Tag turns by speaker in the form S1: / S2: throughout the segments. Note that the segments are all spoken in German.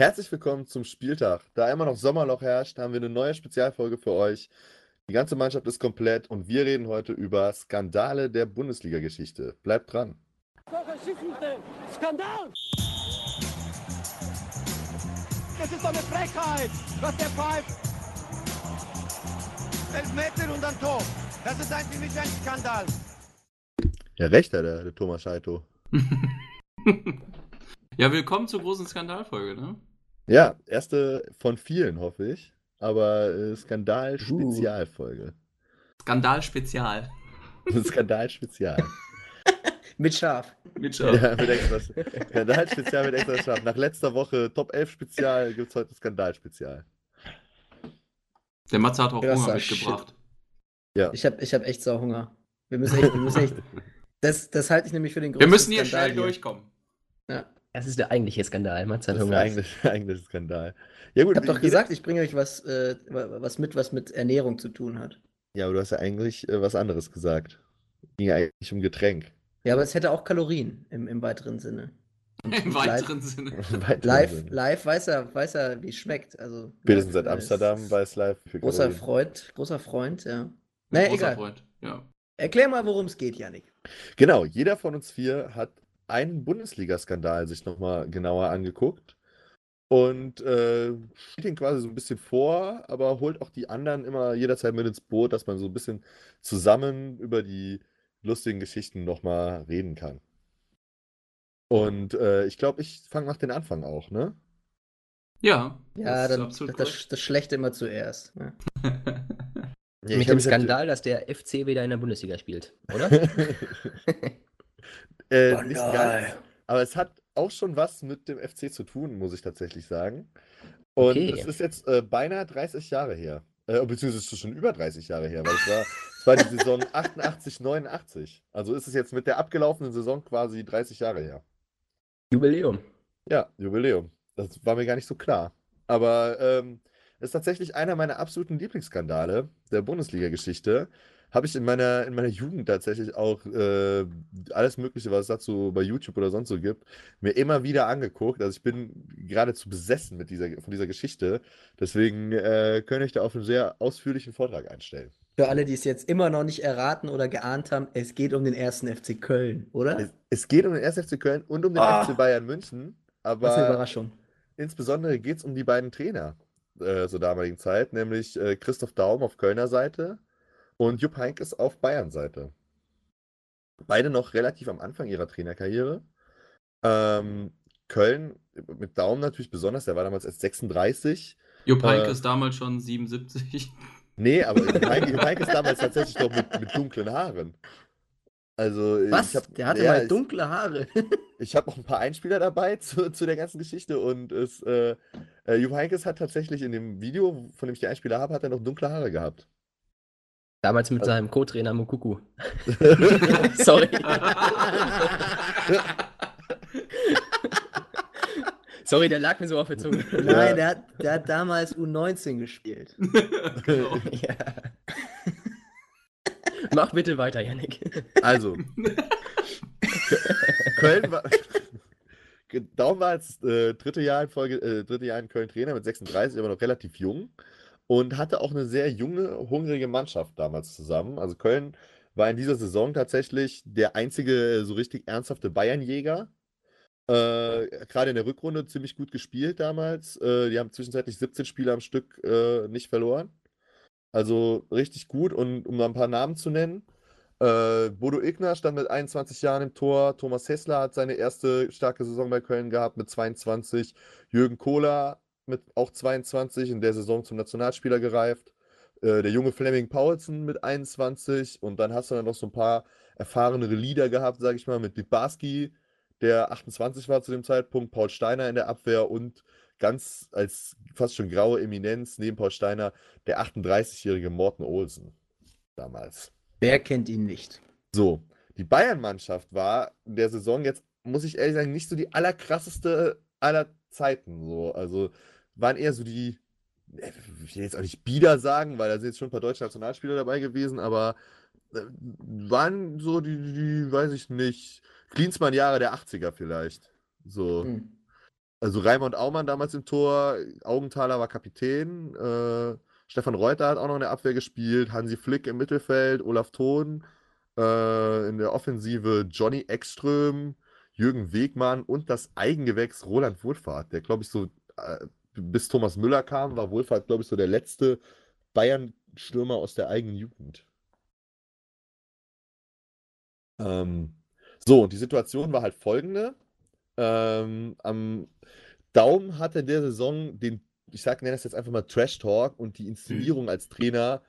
S1: Herzlich willkommen zum Spieltag. Da immer noch Sommerloch herrscht, haben wir eine neue Spezialfolge für euch. Die ganze Mannschaft ist komplett und wir reden heute über Skandale der Bundesliga-Geschichte. Bleibt dran.
S2: Skandal! Das ist doch eine Frechheit, was der pfeift. Elf Meter und ein Tor. Das ist eigentlich nicht ein Skandal.
S1: Ja, recht hat der, der Thomas Scheito.
S3: ja, willkommen zur großen Skandalfolge, ne?
S1: Ja, erste von vielen, hoffe ich. Aber äh, Skandal-Spezialfolge.
S3: Skandal-Spezial.
S1: Skandal-Spezial.
S4: mit Schaf.
S3: Mit Schaf.
S1: Ja, mit extra Skandal-Spezial mit extra Schaf. Nach letzter Woche Top 11 Spezial gibt es heute Skandal-Spezial.
S3: Der Matze hat auch
S4: Krasser
S3: Hunger mitgebracht.
S1: Ja.
S4: Ich habe ich hab echt sau Hunger. Wir müssen echt, wir müssen echt. Das, das halte ich nämlich für den
S3: Wir
S4: größten
S3: müssen hier
S4: Skandal
S3: schnell durchkommen.
S4: Ja.
S5: Das ist der eigentliche Skandal. Mats
S1: Das ist
S5: Hunger.
S1: eigentlich, eigentlich ein Skandal. Ja, gut.
S4: Ich habe doch gesagt, ich bringe euch was, äh, was mit, was mit Ernährung zu tun hat.
S1: Ja, aber du hast ja eigentlich äh, was anderes gesagt. Ging ja eigentlich um Getränk.
S4: Ja, aber es hätte auch Kalorien im, im weiteren Sinne. Und
S3: Im
S4: live-
S3: weiteren Sinne.
S4: Live,
S1: Sinne.
S4: live weiß er, weiß er, wie es schmeckt. Also,
S1: Spätestens seit
S4: live, äh,
S1: Amsterdam weiß live.
S4: Großer
S1: Kalorien.
S4: Freund, großer Freund, ja. Naja,
S3: großer
S4: egal.
S3: Freund. Ja.
S4: Erklär mal, worum es geht, Janik.
S1: Genau, jeder von uns vier hat einen Bundesliga-Skandal sich nochmal genauer angeguckt und äh, stellt ihn quasi so ein bisschen vor, aber holt auch die anderen immer jederzeit mit ins Boot, dass man so ein bisschen zusammen über die lustigen Geschichten nochmal reden kann. Und äh, ich glaube, ich fange nach den Anfang auch, ne?
S3: Ja.
S4: Ja,
S3: das ist
S4: dann
S3: absolut
S4: das, das Schlechte immer zuerst. Ja.
S3: korrekt.
S1: Ja,
S5: Mit dem Skandal, dass der FC wieder in der Bundesliga spielt, oder?
S1: Äh, nicht ganz. Aber es hat auch schon was mit dem FC zu tun, muss ich tatsächlich sagen. Und
S5: Okay.
S1: es ist jetzt äh, beinahe 30 Jahre her. Äh, beziehungsweise es ist schon über 30 Jahre her, weil es war, es war die Saison 88, 89. Also ist es jetzt mit der abgelaufenen Saison quasi 30 Jahre her.
S5: Jubiläum.
S1: Ja, Jubiläum. Das war mir gar nicht so klar. Aber ähm, ist tatsächlich einer meiner absoluten Lieblingsskandale der Bundesliga-Geschichte. Habe ich in meiner, in meiner Jugend tatsächlich auch äh, alles Mögliche, was es dazu bei YouTube oder sonst so gibt, mir immer wieder angeguckt. Also ich bin geradezu besessen mit dieser, von dieser Geschichte. Deswegen äh, könnte ich da auf einen sehr ausführlichen Vortrag einstellen.
S4: Für alle, die es jetzt immer noch nicht erraten oder geahnt haben, es geht um den ersten FC Köln, oder?
S1: Es, es geht um den 1. FC Köln und um den
S4: Ah.
S1: FC Bayern München.
S4: Was eine
S1: Aber
S4: Überraschung.
S1: Insbesondere geht es um die beiden Trainer äh, zur damaligen Zeit, nämlich äh, Christoph Daum auf Kölner Seite und Jupp Heynckes auf Bayern Seite. Beide noch relativ am Anfang ihrer Trainerkarriere. Ähm, Köln mit Daum natürlich besonders, der war damals erst 36.
S3: Jupp
S1: Äh,
S3: Heynckes damals schon 77.
S1: Nee, aber Jupp Heynckes, Jupp Heynckes damals tatsächlich noch mit, mit dunklen Haaren. Also
S4: Was?
S1: ich hab,
S4: Der hatte
S1: ja,
S4: mal
S1: ich-
S4: dunkle Haare.
S1: Ich habe auch ein paar Einspieler dabei zu, zu der ganzen Geschichte und es, äh, äh, Jupp Heynckes hat tatsächlich in dem Video, von dem ich die Einspieler habe, hat er noch dunkle Haare gehabt.
S5: Damals mit seinem Co-Trainer Mukuku. Sorry. Sorry, der lag mir so auf der Zunge.
S4: Nein, der hat, der hat damals U19 gespielt.
S3: genau.
S5: ja. Mach bitte weiter, Yannick.
S1: Also, Köln war. Daum war als äh, dritte Jahr in Folge, äh, dritte Jahr in Köln Trainer mit 36, aber noch relativ jung und hatte auch eine sehr junge, hungrige Mannschaft damals zusammen. Also Köln war in dieser Saison tatsächlich der einzige so richtig ernsthafte Bayernjäger. Äh, gerade in der Rückrunde ziemlich gut gespielt damals. Äh, die haben zwischenzeitlich 17 Spiele am Stück äh, nicht verloren. Also richtig gut. Und um ein paar Namen zu nennen, äh, Bodo Igner stand mit 21 Jahren im Tor. Thomas Hessler hat seine erste starke Saison bei Köln gehabt mit 22. Jürgen Kohler mit auch 22 in der Saison zum Nationalspieler gereift. Äh, der junge Fleming Paulsen mit 21. Und dann hast du dann noch so ein paar erfahrenere Leader gehabt, sag ich mal, mit Litbarski, der 28 war zu dem Zeitpunkt, Paul Steiner in der Abwehr und ganz als fast schon graue Eminenz neben Paul Steiner der 38-jährige Morten Olsen damals.
S4: Wer kennt ihn nicht?
S1: So, die Bayern-Mannschaft war in der Saison jetzt, muss ich ehrlich sagen, nicht so die allerkrasseste aller Zeiten. So. Also waren eher so die, äh, ich will jetzt auch nicht Bieder sagen, weil da sind jetzt schon ein paar deutsche Nationalspieler dabei gewesen, aber äh, waren so die, die, weiß ich nicht, Klinsmann-Jahre der 80er vielleicht. So.
S4: Hm.
S1: Also Raimund Aumann damals im Tor, Augenthaler war Kapitän, äh, Stefan Reuter hat auch noch in der Abwehr gespielt, Hansi Flick im Mittelfeld, Olaf Thon, äh, in der Offensive Johnny Ekström, Jürgen Wegmann und das Eigengewächs Roland Wohlfahrt, der glaube ich so, äh, bis Thomas Müller kam, war Wohlfahrt glaube ich so der letzte Bayern-Stürmer aus der eigenen Jugend. Ähm, so, und die Situation war halt folgende. Ähm, am Daum hatte in der Saison den, ich sag, nenne das jetzt einfach mal Trash Talk und die Inszenierung als Trainer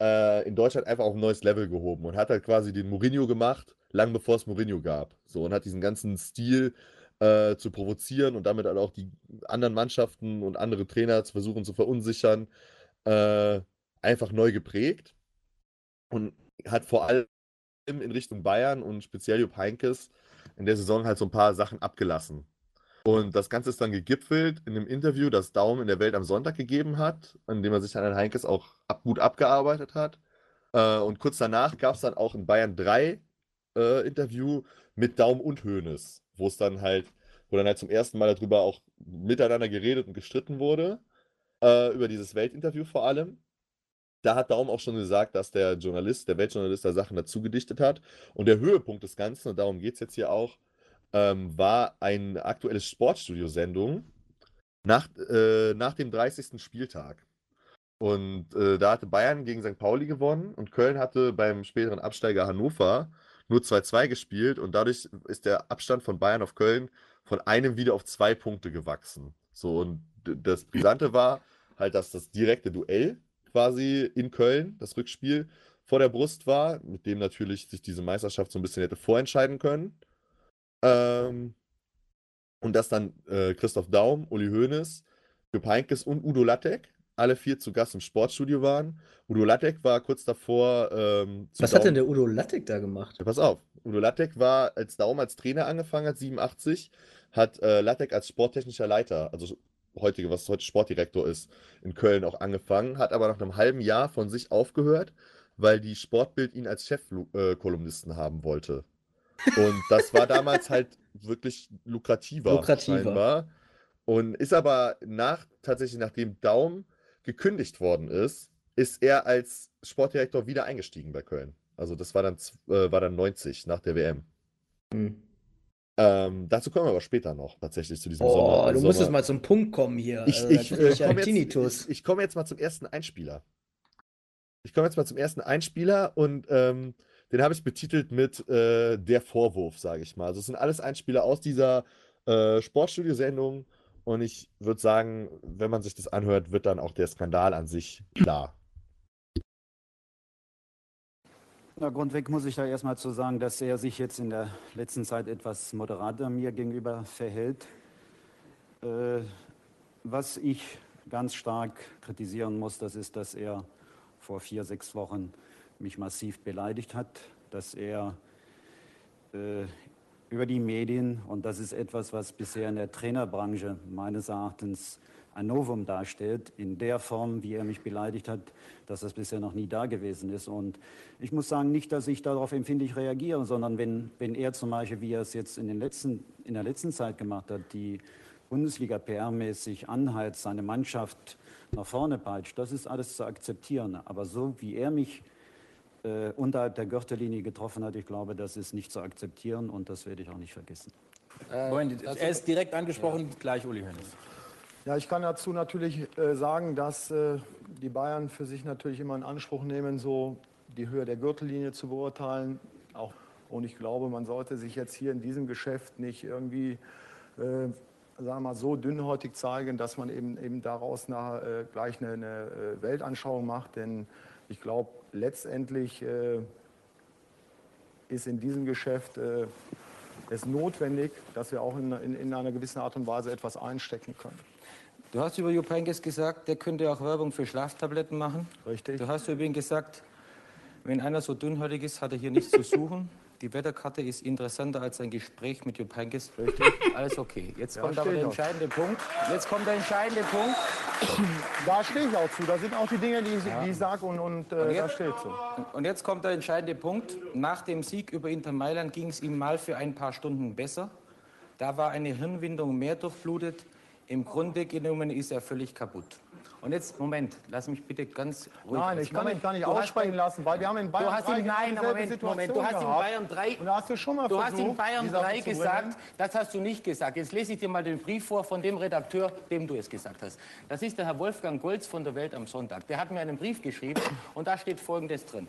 S1: äh, in Deutschland einfach auf ein neues Level gehoben und hat halt quasi den Mourinho gemacht, lang bevor es Mourinho gab. So und hat diesen ganzen Stil äh, zu provozieren und damit halt auch die anderen Mannschaften und andere Trainer zu versuchen zu verunsichern, äh, einfach neu geprägt und hat vor allem in Richtung Bayern und speziell Jupp Heynckes in der Saison halt so ein paar Sachen abgelassen. Und das Ganze ist dann gegipfelt in einem Interview, das Daum in der Welt am Sonntag gegeben hat, in dem er sich an Herrn Heinkes auch ab, gut abgearbeitet hat. Äh, und kurz danach gab es dann auch ein Bayern 3 äh, Interview mit Daum und Hoeneß, wo es dann halt, wo dann halt zum ersten Mal darüber auch miteinander geredet und gestritten wurde, äh, über dieses Weltinterview vor allem. Da hat Daum auch schon gesagt, dass der Journalist, der Weltjournalist da Sachen dazu gedichtet hat. Und der Höhepunkt des Ganzen, und darum geht es jetzt hier auch, ähm, war eine aktuelle Sportstudio-Sendung nach, äh, nach dem 30. Spieltag. Und äh, da hatte Bayern gegen St. Pauli gewonnen und Köln hatte beim späteren Absteiger Hannover nur 2-2 gespielt und dadurch ist der Abstand von Bayern auf Köln von einem wieder auf zwei Punkte gewachsen. So, und das Brisante war halt, dass das direkte Duell quasi in Köln, das Rückspiel, vor der Brust war, mit dem natürlich sich diese Meisterschaft so ein bisschen hätte vorentscheiden können. Ähm, und dass dann äh, Christoph Daum, Uli Hoeneß, Jupp Heynckes und Udo Lattek alle vier zu Gast im Sportstudio waren. Udo Lattek war kurz davor. Ähm,
S4: Was hat denn der Udo Lattek da gemacht?
S1: Ja, pass auf. Udo Lattek war, als Daum als Trainer angefangen hat, 87, hat äh, Lattek als sporttechnischer Leiter, also heutige, was heute Sportdirektor ist, in Köln auch angefangen, hat aber nach einem halben Jahr von sich aufgehört, weil die Sportbild ihn als Chefkolumnisten äh, haben wollte. Und das war damals halt wirklich lukrativer,
S4: Lukrativer.
S1: scheinbar. Und ist aber nach, tatsächlich nachdem Daum gekündigt worden ist, ist er als Sportdirektor wieder eingestiegen bei Köln. Also das war dann, äh, war dann 90 nach der WM.
S4: Hm.
S1: Ähm, dazu kommen wir aber später noch, tatsächlich zu diesem
S4: Oh,
S1: Sonder-
S4: du musst
S1: Sommer-
S4: jetzt mal zum Punkt kommen hier.
S1: ich,
S4: Also,
S1: ich,
S4: ich
S1: komme jetzt, ich komme jetzt mal zum ersten Einspieler. Ich komme jetzt mal zum ersten Einspieler und ähm, den habe ich betitelt mit äh, Der Vorwurf, sage ich mal. Also es sind alles Einspieler aus dieser äh, Sportstudio-Sendung und ich würde sagen, wenn man sich das anhört, wird dann auch der Skandal an sich klar.
S6: Na, grundweg muss ich da erstmal zu sagen, dass er sich jetzt in der letzten Zeit etwas moderater mir gegenüber verhält. Äh, was ich ganz stark kritisieren muss, das ist, dass er vor vier, sechs Wochen mich massiv beleidigt hat, dass er äh, über die Medien, und das ist etwas, was bisher in der Trainerbranche meines Erachtens ein Novum darstellt, in der Form, wie er mich beleidigt hat, dass das bisher noch nie da gewesen ist. Und ich muss sagen, nicht, dass ich darauf empfindlich reagiere, sondern wenn, wenn er zum Beispiel, wie er es jetzt in, den letzten, in der letzten Zeit gemacht hat, die Bundesliga PR-mäßig anheizt, seine Mannschaft nach vorne peitscht, das ist alles zu akzeptieren. Aber so wie er mich äh, unterhalb der Gürtellinie getroffen hat, ich glaube, das ist nicht zu akzeptieren und das werde ich auch nicht vergessen.
S7: Moment, er ist direkt angesprochen, gleich Uli Hoeneß.
S8: Ja, ich kann dazu natürlich äh, sagen, dass äh, die Bayern für sich natürlich immer in Anspruch nehmen, so die Höhe der Gürtellinie zu beurteilen. Auch, und ich glaube, man sollte sich jetzt hier in diesem Geschäft nicht irgendwie äh, sagen wir mal, so dünnhäutig zeigen, dass man eben, eben daraus nachher, äh, gleich eine, eine äh, Weltanschauung macht. Denn ich glaube, letztendlich äh, ist in diesem Geschäft äh, es notwendig, dass wir auch in, in, in einer gewissen Art und Weise etwas einstecken können.
S7: Du hast über Jupp Heynckes gesagt, der könnte auch Werbung für Schlaftabletten machen.
S8: Richtig?
S7: Du hast über ihn gesagt, wenn einer so dünnhäutig ist, hat er hier nichts zu suchen. Die Wetterkarte ist interessanter als ein Gespräch mit Jupp Heynckes.
S8: Richtig.
S7: Alles okay. Jetzt
S8: Ja,
S7: kommt aber der entscheidende Punkt. Jetzt kommt der entscheidende Punkt.
S8: Da stehe ich auch zu. Das sind auch die Dinge, die ich, die ich sage und, und, äh,
S7: Und
S8: da
S7: jetzt-
S8: steht so.
S7: Und jetzt kommt der entscheidende Punkt. Nach dem Sieg über Inter Mailand ging es ihm mal für ein paar Stunden besser. Da war eine Hirnwindung mehr durchblutet. Im Grunde genommen ist er völlig kaputt. Und jetzt, Moment, lass mich bitte ganz ruhig.
S8: Nein, ich kann
S7: Moment,
S8: dich gar nicht aussprechen lassen, weil wir haben in Bayern
S7: Du hast
S8: drei
S7: in,
S8: genau
S7: nein, Moment, Moment, du hast in. Bayern 3.
S8: Und da hast du schon mal
S7: Du hast in
S8: versucht,
S7: Bayern
S8: die Sache
S7: 3
S8: zu
S7: gesagt, das hast du nicht gesagt. Jetzt lese ich dir mal den Brief vor von dem Redakteur, dem du es gesagt hast. Das ist der Herr Wolfgang Golz von der Welt am Sonntag. Der hat mir einen Brief geschrieben und da steht Folgendes drin.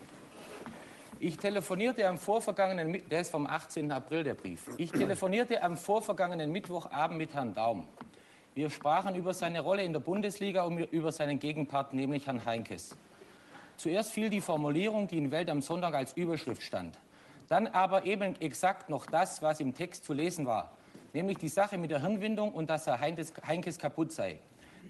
S7: Ich telefonierte am vorvergangenen, der ist vom 18. April, der Brief. Ich telefonierte am vorvergangenen Mittwochabend mit Herrn Daum. Wir sprachen über seine Rolle in der Bundesliga und über seinen Gegenpart, nämlich Herrn Heinkes. Zuerst fiel die Formulierung, die in Welt am Sonntag als Überschrift stand. Dann aber eben exakt noch das, was im Text zu lesen war, nämlich die Sache mit der Hirnwindung und dass Herr Heinkes, Heinkes kaputt sei.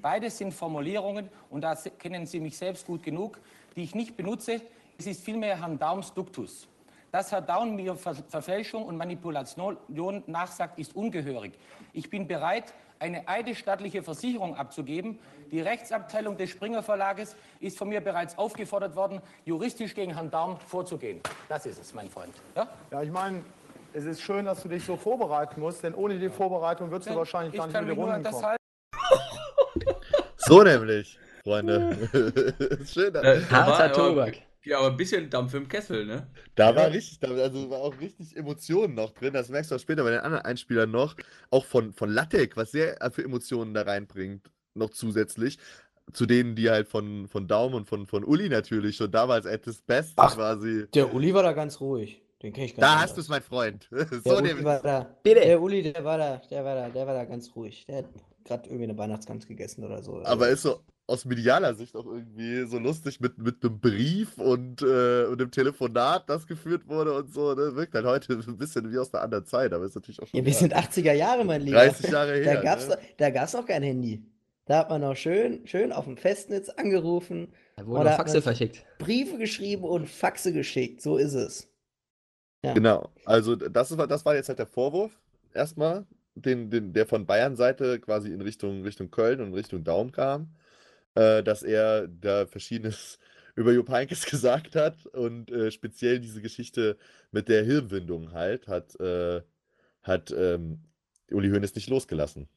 S7: Beides sind Formulierungen, und da kennen Sie mich selbst gut genug, die ich nicht benutze. Es ist vielmehr Herrn Daums Duktus. Dass Herr Daum mir Ver Verfälschung und Manipulation nachsagt, ist ungehörig. Ich bin bereit, eine eidesstattliche Versicherung abzugeben. Die Rechtsabteilung des Springer Verlages ist von mir bereits aufgefordert worden, juristisch gegen Herrn Daum vorzugehen. Das ist es, mein Freund. Ja?
S8: Ja, ich meine, es ist schön, dass du dich so vorbereiten musst, denn ohne die Vorbereitung würdest du wahrscheinlich
S7: ich
S8: gar nicht über die Runden
S7: das
S8: kommen.
S7: halten.
S1: So nämlich, Freunde. Schön. Da,
S3: Äh,
S5: Harter
S3: aber-
S5: Tobak.
S3: Ja, aber ein bisschen Dampf im Kessel, ne?
S1: da war richtig, da, also war auch richtig Emotionen noch drin. Das merkst du auch später bei den anderen Einspielern noch. Auch von, von Lattek, was sehr für Emotionen da reinbringt, noch zusätzlich. Zu denen, die halt von, von Daum und von, von Uli natürlich schon damals at his best
S4: Ach,
S1: quasi.
S4: Der Uli war da ganz ruhig. Den kenne ich ganz
S1: Da
S4: anders.
S1: hast du es, mein Freund.
S4: Der
S1: so
S4: Uli war da.
S5: Bitte.
S4: Der Uli, der war da, der war da, der war da ganz ruhig. Der hat gerade irgendwie eine Weihnachtsgans gegessen oder so.
S1: Aber ist so aus medialer Sicht auch irgendwie so lustig mit, mit einem Brief und, äh, und einem Telefonat, das geführt wurde und so. Ne? Wirkt halt heute ein bisschen wie aus einer anderen Zeit, aber ist natürlich auch schon
S4: ja, wir sind 80er Jahre, mein Lieber.
S1: 30 Jahre
S4: Da
S1: her.
S4: gab's,
S1: ne?
S4: da gab's noch kein Handy. Da hat man noch schön, schön auf dem Festnetz angerufen,
S5: Da wurden
S4: Oder
S5: noch
S4: hat
S5: Faxe
S4: man-
S5: verschickt.
S4: Briefe geschrieben und Faxe geschickt. So ist es. Ja.
S1: Genau, also das war, das war jetzt halt der Vorwurf erstmal, den, den, der von Bayern-Seite quasi in Richtung, Richtung Köln und Richtung Daum kam, äh, dass er da Verschiedenes über Jupp Heynckes gesagt hat und äh, speziell diese Geschichte mit der Hirnwindung halt, hat, äh, hat ähm, Uli Hoeneß nicht losgelassen.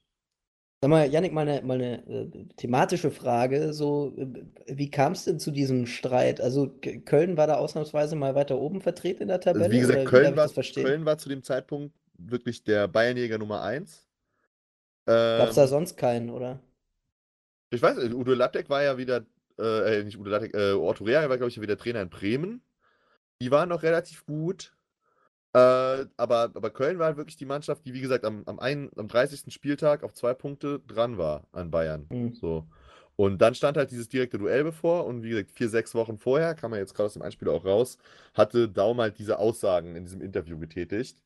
S4: Sag mal, Yannick, mal eine, mal eine äh, thematische Frage. So, äh, wie kam es denn zu diesem Streit? Also Köln war da ausnahmsweise mal weiter oben vertreten in der Tabelle?
S1: Also wie gesagt, Köln
S4: ich
S1: war? Köln war zu dem Zeitpunkt wirklich der Bayernjäger Nummer 1.
S4: Gab es da
S1: Ähm,
S4: sonst keinen, oder?
S1: Ich weiß, nicht, Udo Lattek war ja wieder, äh, äh, nicht Udo Lattek, äh, Otto Rea war, glaube ich, wieder Trainer in Bremen. Die waren noch relativ gut. Äh, aber, aber Köln war halt wirklich die Mannschaft, die, wie gesagt, am, am, ein, am 30. Spieltag auf zwei Punkte dran war an Bayern.
S4: Hm.
S1: So. Und dann stand halt dieses direkte Duell bevor und wie gesagt, vier, sechs Wochen vorher, kam man jetzt gerade aus dem Einspieler auch raus, hatte Daum halt diese Aussagen in diesem Interview getätigt.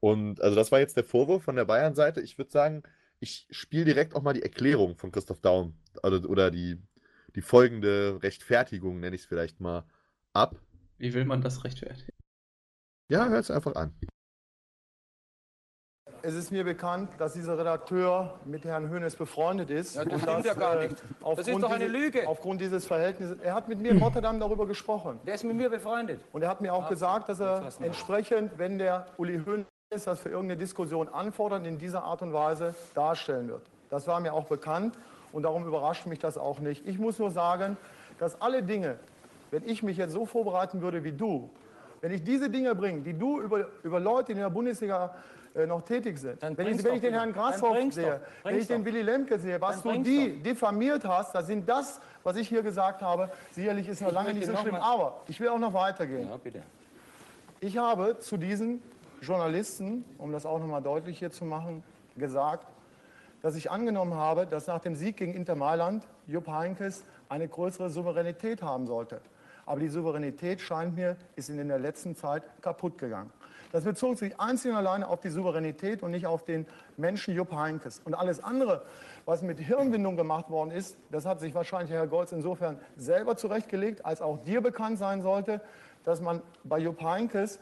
S1: Und also das war jetzt der Vorwurf von der Bayern-Seite. Ich würde sagen, ich spiele direkt auch mal die Erklärung von Christoph Daum oder, oder die, die folgende Rechtfertigung, nenne ich es vielleicht mal, ab.
S3: Wie will man das rechtfertigen?
S1: Ja, hört es einfach an.
S8: Es ist mir bekannt, dass dieser Redakteur mit Herrn Hoeneß befreundet ist.
S7: Ja, das
S8: und
S7: stimmt
S8: dass,
S7: ja gar
S8: äh,
S7: nicht. Das ist
S8: aufgrund
S7: doch eine
S8: dieses-
S7: Lüge.
S8: Aufgrund dieses Verhältnisses. Er hat mit mir in Rotterdam darüber gesprochen.
S7: Der ist mit mir befreundet.
S8: Und er hat mir auch
S7: Ach,
S8: gesagt, dass er entsprechend, wenn der Uli Hoeneß das für irgendeine Diskussion anfordert, in dieser Art und Weise darstellen wird. Das war mir auch bekannt und darum überrascht mich das auch nicht. Ich muss nur sagen, dass alle Dinge, wenn ich mich jetzt so vorbereiten würde wie du, wenn ich diese Dinge bringe, die du über, über Leute, die in der Bundesliga äh, noch tätig sind, wenn ich, wenn
S7: doch
S8: ich den. Herrn Grashoff sehe,
S7: doch.
S8: wenn ich den
S7: doch.
S8: Willy Lemke sehe, was
S7: Dann
S8: du die diffamiert hast, das sind das, was ich hier gesagt habe, sicherlich ist noch
S7: Ich
S8: lange nicht so schlimm. Aber ich will auch noch weitergehen.
S7: Ja.
S8: Ich habe zu diesen Journalisten, um das auch nochmal deutlich hier zu machen, gesagt, dass ich angenommen habe, dass nach dem Sieg gegen Inter Mailand Jupp Heynckes eine größere Souveränität haben sollte. Aber die Souveränität scheint mir, ist in der letzten Zeit kaputt gegangen. Das bezog sich einzig und alleine auf die Souveränität und nicht auf den Menschen Jupp Heynckes. Und alles andere, was mit Hirnwindung gemacht worden ist, das hat sich wahrscheinlich Herr Golz insofern selber zurechtgelegt, als auch dir bekannt sein sollte, dass man bei Jupp Heynckes äh,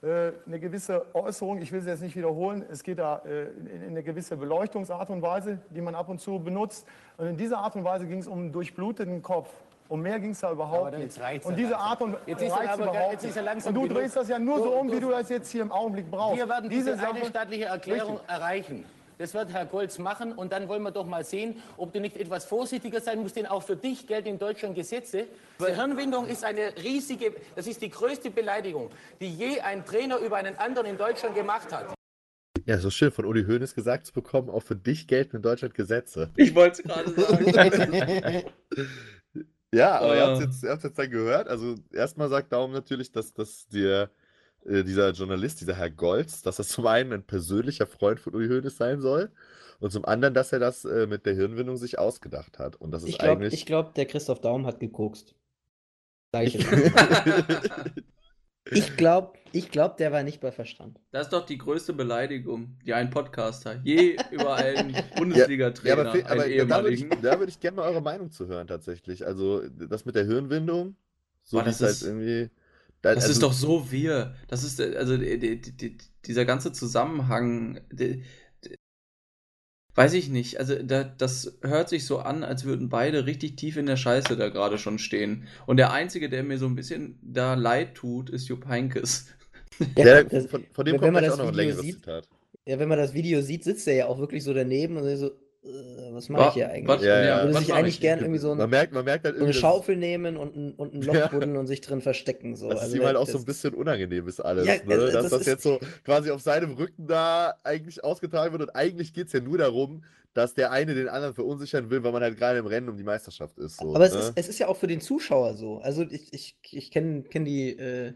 S8: eine gewisse Äußerung, ich will sie jetzt nicht wiederholen, es geht da äh, in in eine gewisse Beleuchtungsart und Weise, die man ab und zu benutzt. Und in dieser Art und Weise ging es um einen durchbluteten Kopf. Um mehr ging es da überhaupt
S7: dann
S8: nicht. Und
S7: ja
S8: diese. Art und
S7: Jetzt ist er aber-
S8: überhaupt
S7: jetzt ist er langsam
S8: Und du drehst das ja nur so
S7: Du-
S8: um,
S7: du-
S8: wie du das jetzt hier im Augenblick brauchst.
S7: Wir werden
S8: diese
S7: diese eine staatliche Erklärung
S8: Richtig.
S7: erreichen. Das wird Herr Golz machen und dann wollen wir doch mal sehen, ob du nicht etwas vorsichtiger sein musst, denn auch für dich gelten in Deutschland Gesetze. Die Hirnwindung ist eine riesige, das ist die größte Beleidigung, die je ein Trainer über einen anderen in Deutschland gemacht hat.
S1: Ja, so schön von Uli Hoeneß gesagt zu bekommen, auch für dich gelten in Deutschland Gesetze.
S3: Ich wollte es gerade sagen.
S1: Ja, aber ihr habt
S3: Äh.
S1: jetzt, ihr habt's jetzt dann gehört. Also erstmal sagt Daum natürlich, dass, dass dir, äh, dieser Journalist, dieser Herr Golz, dass das zum einen ein persönlicher Freund von Uli Hoeneß sein soll und zum anderen, dass er das äh, mit der Hirnwindung sich ausgedacht hat. Und das ist
S4: Ich glaube,
S1: eigentlich.
S4: glaub, der Christoph Daum hat gekokst. Sag ich jetzt mal. Ich glaube, ich glaub, der war nicht bei Verstand.
S3: Das ist doch die größte Beleidigung, die ein Podcaster je über einen
S1: Ja,
S3: Bundesliga-Trainer,
S1: aber, fe- aber
S3: einen
S1: da würde ich, würd ich gerne mal eure Meinung zu hören, tatsächlich. Also, das mit der Hirnwindung, so
S3: Boah,
S1: wie
S3: das
S1: es halt
S3: ist-
S1: irgendwie. Da-
S3: Das
S1: also,
S3: ist doch so wir. Das ist, äh, also die, die, die, dieser ganze Zusammenhang, die, die, weiß ich nicht. Also da, das hört sich so an, als würden beide richtig tief in der Scheiße da gerade schon stehen. Und der Einzige, der mir so ein bisschen da leid tut, ist Jupp Heynckes.
S1: Ja,
S4: das-
S1: von, von dem
S4: wenn
S1: kommt
S4: man
S1: gleich
S4: das
S1: auch noch ein
S4: Video
S1: längeres
S4: sieht-
S1: Zitat.
S4: Ja, wenn man das Video sieht, sitzt er ja auch wirklich so daneben und so, äh, was mache ich hier eigentlich?
S3: Was,
S1: Ja, ja.
S4: Würde
S3: was
S4: sich eigentlich
S3: ich?
S4: gern irgendwie so, ein,
S1: Man merkt, man merkt halt
S4: so eine
S1: irgendwie, dass-
S4: Schaufel nehmen und ein, und ein Loch
S1: Ja.
S4: buddeln und sich drin verstecken. So.
S1: dass es
S4: Also
S1: ihm halt
S4: das-
S1: auch so ein bisschen unangenehm ist alles,
S4: Ja,
S1: ne?
S4: also
S1: dass
S4: das
S1: das,
S4: ist-
S1: jetzt so quasi auf seinem Rücken da eigentlich ausgetragen wird und eigentlich geht es ja nur darum, dass der eine den anderen verunsichern will, weil man halt gerade im Rennen um die Meisterschaft ist. So,
S4: Aber es
S1: ne?
S4: ist, es ist ja auch für den Zuschauer so. Also ich, ich, ich kenne kenn die, äh,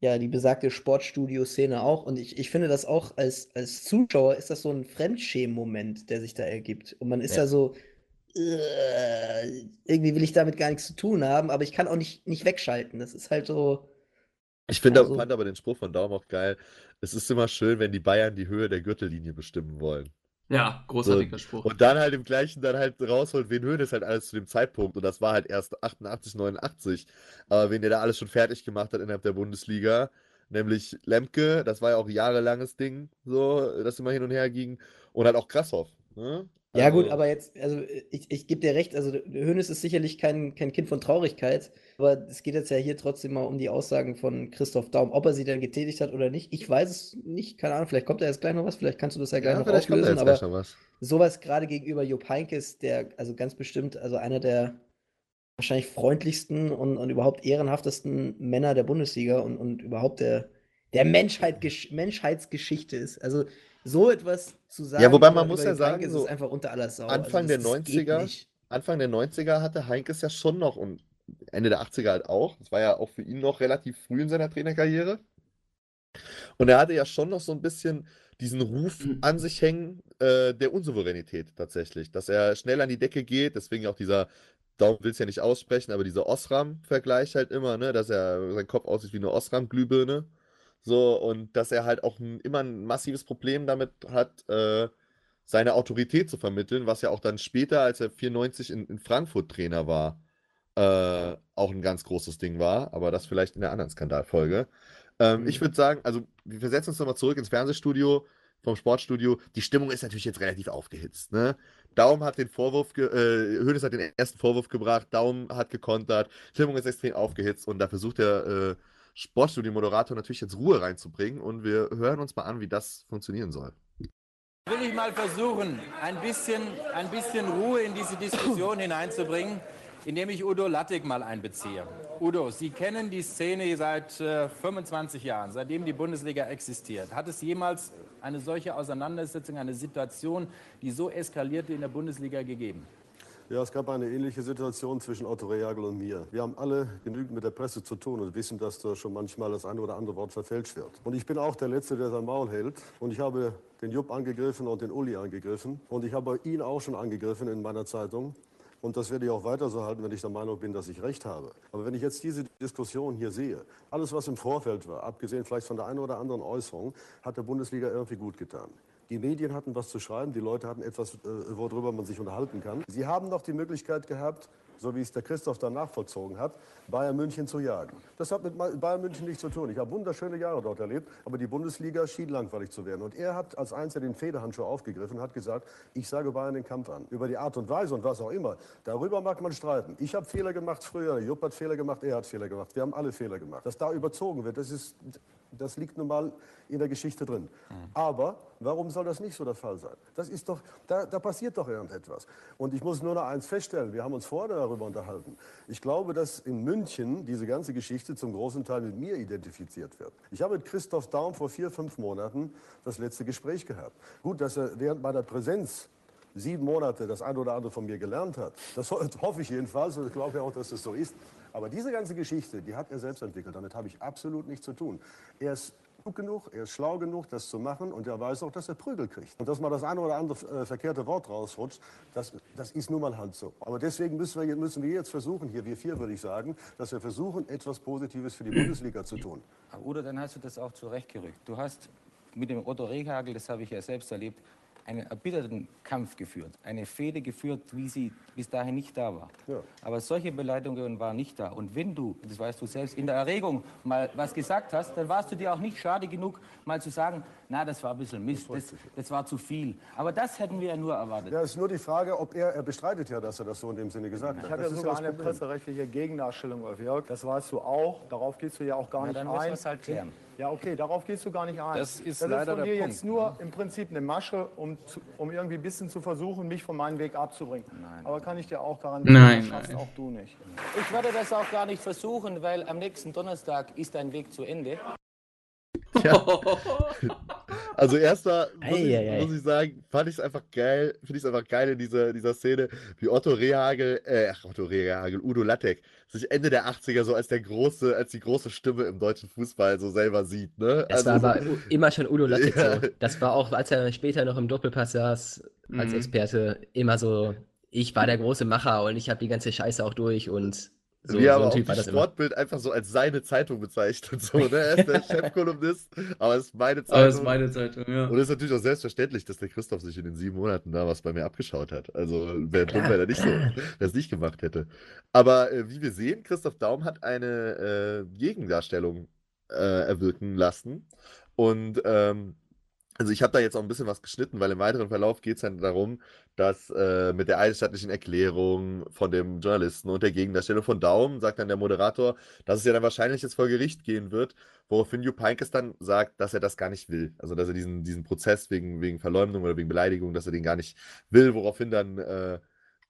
S4: ja, die besagte Sportstudio-Szene auch und ich, ich finde das auch als, als Zuschauer ist das so ein Fremdschämen-Moment, der sich da ergibt. Und man ist
S5: Ja.
S4: ja, so, äh, irgendwie will ich damit gar nichts zu tun haben, aber ich kann auch nicht, nicht wegschalten. Das ist halt so.
S1: Ich finde,
S4: Also-
S1: fand aber den Spruch von Daum auch geil. Es ist immer schön, wenn die Bayern die Höhe der Gürtellinie bestimmen wollen.
S3: Ja, großartiger Spruch.
S1: Und dann halt im gleichen dann halt rausholt, wen Hoeneß halt alles zu dem Zeitpunkt. Und das war halt erst 88, 89. Aber wen der da alles schon fertig gemacht hat innerhalb der Bundesliga. Nämlich Lemke, das war ja auch jahrelanges Ding, so, das immer hin und her ging. Und halt auch Krassoff. Ne?
S4: Ja, gut,
S1: Also-
S4: aber jetzt, also ich, ich gebe dir recht, also Hoeneß ist sicherlich kein, kein Kind von Traurigkeit, aber es geht jetzt ja hier trotzdem mal um die Aussagen von Christoph Daum, ob er sie dann getätigt hat oder nicht. Ich weiß es nicht, keine Ahnung, vielleicht kommt da jetzt gleich noch was, vielleicht kannst du das ja gleich
S1: Ja,
S4: noch auflösen, aber sowas gerade gegenüber Jupp Heynckes, der also ganz bestimmt, also einer der wahrscheinlich freundlichsten und, und überhaupt ehrenhaftesten Männer der Bundesliga und, und überhaupt der, der Menschheit, Gesch- Menschheitsgeschichte ist. Also so etwas zu sagen,
S1: wobei man
S4: über-
S1: muss ja sagen, so
S4: ist einfach unter aller Sau.
S1: Anfang
S4: also
S1: der
S4: das, das geht
S1: 90er
S4: nicht.
S1: Anfang der 90er hatte Heinkes ja schon noch und Ende der 80er halt auch. Das war ja auch für ihn noch relativ früh in seiner Trainerkarriere. Und er hatte ja schon noch so ein bisschen diesen Ruf
S3: Mhm.
S1: an sich hängen äh, der Unsouveränität tatsächlich. Dass er schnell an die Decke geht, deswegen auch dieser, Daum will es ja nicht aussprechen, aber dieser Osram-Vergleich halt immer, ne, dass er sein Kopf aussieht wie eine Osram-Glühbirne. So, und dass er halt auch ein, immer ein massives Problem damit hat, äh, seine Autorität zu vermitteln, was ja auch dann später, als er 94 in, in Frankfurt Trainer war, äh, auch ein ganz großes Ding war, aber das vielleicht in der anderen Skandalfolge. Ähm,
S4: Mhm.
S1: Ich würde sagen, also wir versetzen uns nochmal zurück ins Fernsehstudio, vom Sportstudio. Die Stimmung ist natürlich jetzt relativ aufgehitzt. Ne? Daum hat den Vorwurf, ge äh, Hoeneß hat den ersten Vorwurf gebracht, Daum hat gekontert, Stimmung ist extrem aufgehitzt und da versucht der äh, Sportstudio-Moderator natürlich jetzt Ruhe reinzubringen und wir hören uns mal an, wie das funktionieren soll.
S9: will ich mal versuchen, ein bisschen, ein bisschen Ruhe in diese Diskussion hineinzubringen, indem ich Udo Lattek mal einbeziehe. Udo, Sie kennen die Szene seit äh, 25 Jahren, seitdem die Bundesliga existiert. Hat es jemals eine solche Auseinandersetzung, eine Situation, die so eskalierte in der Bundesliga gegeben?
S10: Ja, es gab eine ähnliche Situation zwischen Otto Rehagel und mir. Wir haben alle genügend mit der Presse zu tun und wissen, dass da schon manchmal das eine oder andere Wort verfälscht wird. Und ich bin auch der Letzte, der sein Maul hält. Und ich habe den Jupp angegriffen und den Uli angegriffen. Und ich habe ihn auch schon angegriffen in meiner Zeitung. Und das werde ich auch weiter so halten, wenn ich der Meinung bin, dass ich recht habe. Aber wenn ich jetzt diese Diskussion hier sehe, alles, was im Vorfeld war, abgesehen vielleicht von der einen oder anderen Äußerung, hat der Bundesliga irgendwie gut getan. Die Medien hatten was zu schreiben, die Leute hatten etwas, äh, worüber man sich unterhalten kann. Sie haben noch die Möglichkeit gehabt, so wie es der Christoph dann nachvollzogen hat, Bayern München zu jagen. Das hat mit Bayern München nichts zu tun. Ich habe wunderschöne Jahre dort erlebt, aber die Bundesliga schien langweilig zu werden. Und er hat als Einziger den Federhandschuh aufgegriffen und hat gesagt, ich sage Bayern den Kampf an. Über die Art und Weise und was auch immer, darüber mag man streiten. Ich habe Fehler gemacht früher, Jupp hat Fehler gemacht, er hat Fehler gemacht. Wir haben alle Fehler gemacht. Dass da überzogen wird, das, ist, das liegt nun mal in der Geschichte drin. Aber warum soll das nicht so der Fall sein? Das ist doch, da, da passiert doch irgendetwas. Und ich muss nur noch eins feststellen, wir haben uns vorher darüber unterhalten. Ich glaube, dass in München diese ganze Geschichte zum großen Teil mit mir identifiziert wird. Ich habe mit Christoph Daum vor vier, fünf Monaten das letzte Gespräch gehabt. Gut, dass er während meiner Präsenz sieben Monate das eine oder andere von mir gelernt hat. Das ho- hoffe ich jedenfalls und ich glaube ja auch, dass das so ist. Aber diese ganze Geschichte, die hat er selbst entwickelt. Damit habe ich absolut nichts zu tun. Er ist klug genug, er ist schlau genug, das zu machen und er weiß auch, dass er Prügel kriegt. Und dass mal das eine oder andere äh, verkehrte Wort rausrutscht, das, das ist nun mal halt so. Aber deswegen müssen wir, müssen wir jetzt versuchen, hier wir vier würde ich sagen, dass wir versuchen, etwas Positives für die Bundesliga zu tun.
S7: Oder dann hast du das auch zurechtgerückt. Du hast mit dem Otto Rehagel, das habe ich ja selbst erlebt, einen erbitterten Kampf geführt, eine Fehde geführt, wie sie bis dahin nicht da war.
S10: Ja.
S7: Aber solche Beleidigungen waren nicht da. Und wenn du, das weißt du selbst, in der Erregung mal was gesagt hast, dann warst du dir auch nicht schade genug, mal zu sagen, na, das war ein bisschen Mist, das, das war zu viel. Aber das hätten wir ja nur erwartet.
S10: Ja, es ist nur die Frage, ob er, er bestreitet ja, dass er das so in dem Sinne gesagt hat.
S8: Ich habe ja sogar eine presserechtliche Gegendarstellung, Jörg. Das weißt du auch. Darauf gehst du ja auch gar
S7: Na,
S8: nicht
S7: dann müssen
S8: ein.
S7: wir's halt klären.
S8: Ja, okay, darauf gehst du gar nicht ein.
S9: Das ist
S8: das
S9: leider
S8: ist von
S9: der
S8: dir
S9: Punkt,
S8: jetzt nur im Prinzip eine Masche, um, zu, um irgendwie ein bisschen zu versuchen, mich von meinem Weg abzubringen. Aber kann ich dir auch garantieren,
S3: Nein,
S8: das schaffst
S3: nein.
S8: auch du nicht.
S7: Ich werde das auch gar nicht versuchen, weil am nächsten Donnerstag ist dein Weg zu Ende.
S1: Also erstmal muss, ich,
S5: Eieiei.
S1: muss ich sagen, fand ich es einfach geil, finde ich es einfach geil in dieser, dieser Szene, wie Otto Rehagel, äh, ach, Otto Rehagel, Udo Lattek, sich Ende der 80er so als der große, als die große Stimme im deutschen Fußball so selber sieht, ne?
S5: Das
S1: Also
S5: war
S1: so-
S5: aber immer schon Udo Lattek
S1: Ja.
S5: so. Das war auch, als er später noch im Doppelpass saß, als
S3: Mhm.
S5: Experte, immer so, ich war der große Macher und ich habe die ganze Scheiße auch durch und so,
S1: wie
S5: so
S1: er aber auch
S5: Typ
S1: das
S5: das immer.
S1: Sportbild einfach so als seine Zeitung bezeichnet. So, ne? Er ist der Chefkolumnist, aber es ist meine
S3: Aber das ist
S1: Zeitung.
S3: meine Zeitung, ja.
S1: Und es ist natürlich auch selbstverständlich, dass der Christoph sich in den sieben Monaten da was bei mir abgeschaut hat. Also wäre dumm, wenn er nicht so, das nicht gemacht hätte. Aber äh, wie wir sehen, Christoph Daum hat eine äh, Gegendarstellung äh, erwirken lassen. Und ähm, also ich habe da jetzt auch ein bisschen was geschnitten, weil im weiteren Verlauf geht es dann darum, dass äh, mit der eidesstattlichen Erklärung von dem Journalisten und der Gegendarstellung von Daum sagt dann der Moderator, dass es ja dann wahrscheinlich jetzt vor Gericht gehen wird, woraufhin Jupp Heynckes dann sagt, dass er das gar nicht will. Also dass er diesen, diesen Prozess wegen, wegen Verleumdung oder wegen Beleidigung, dass er den gar nicht will, woraufhin dann äh,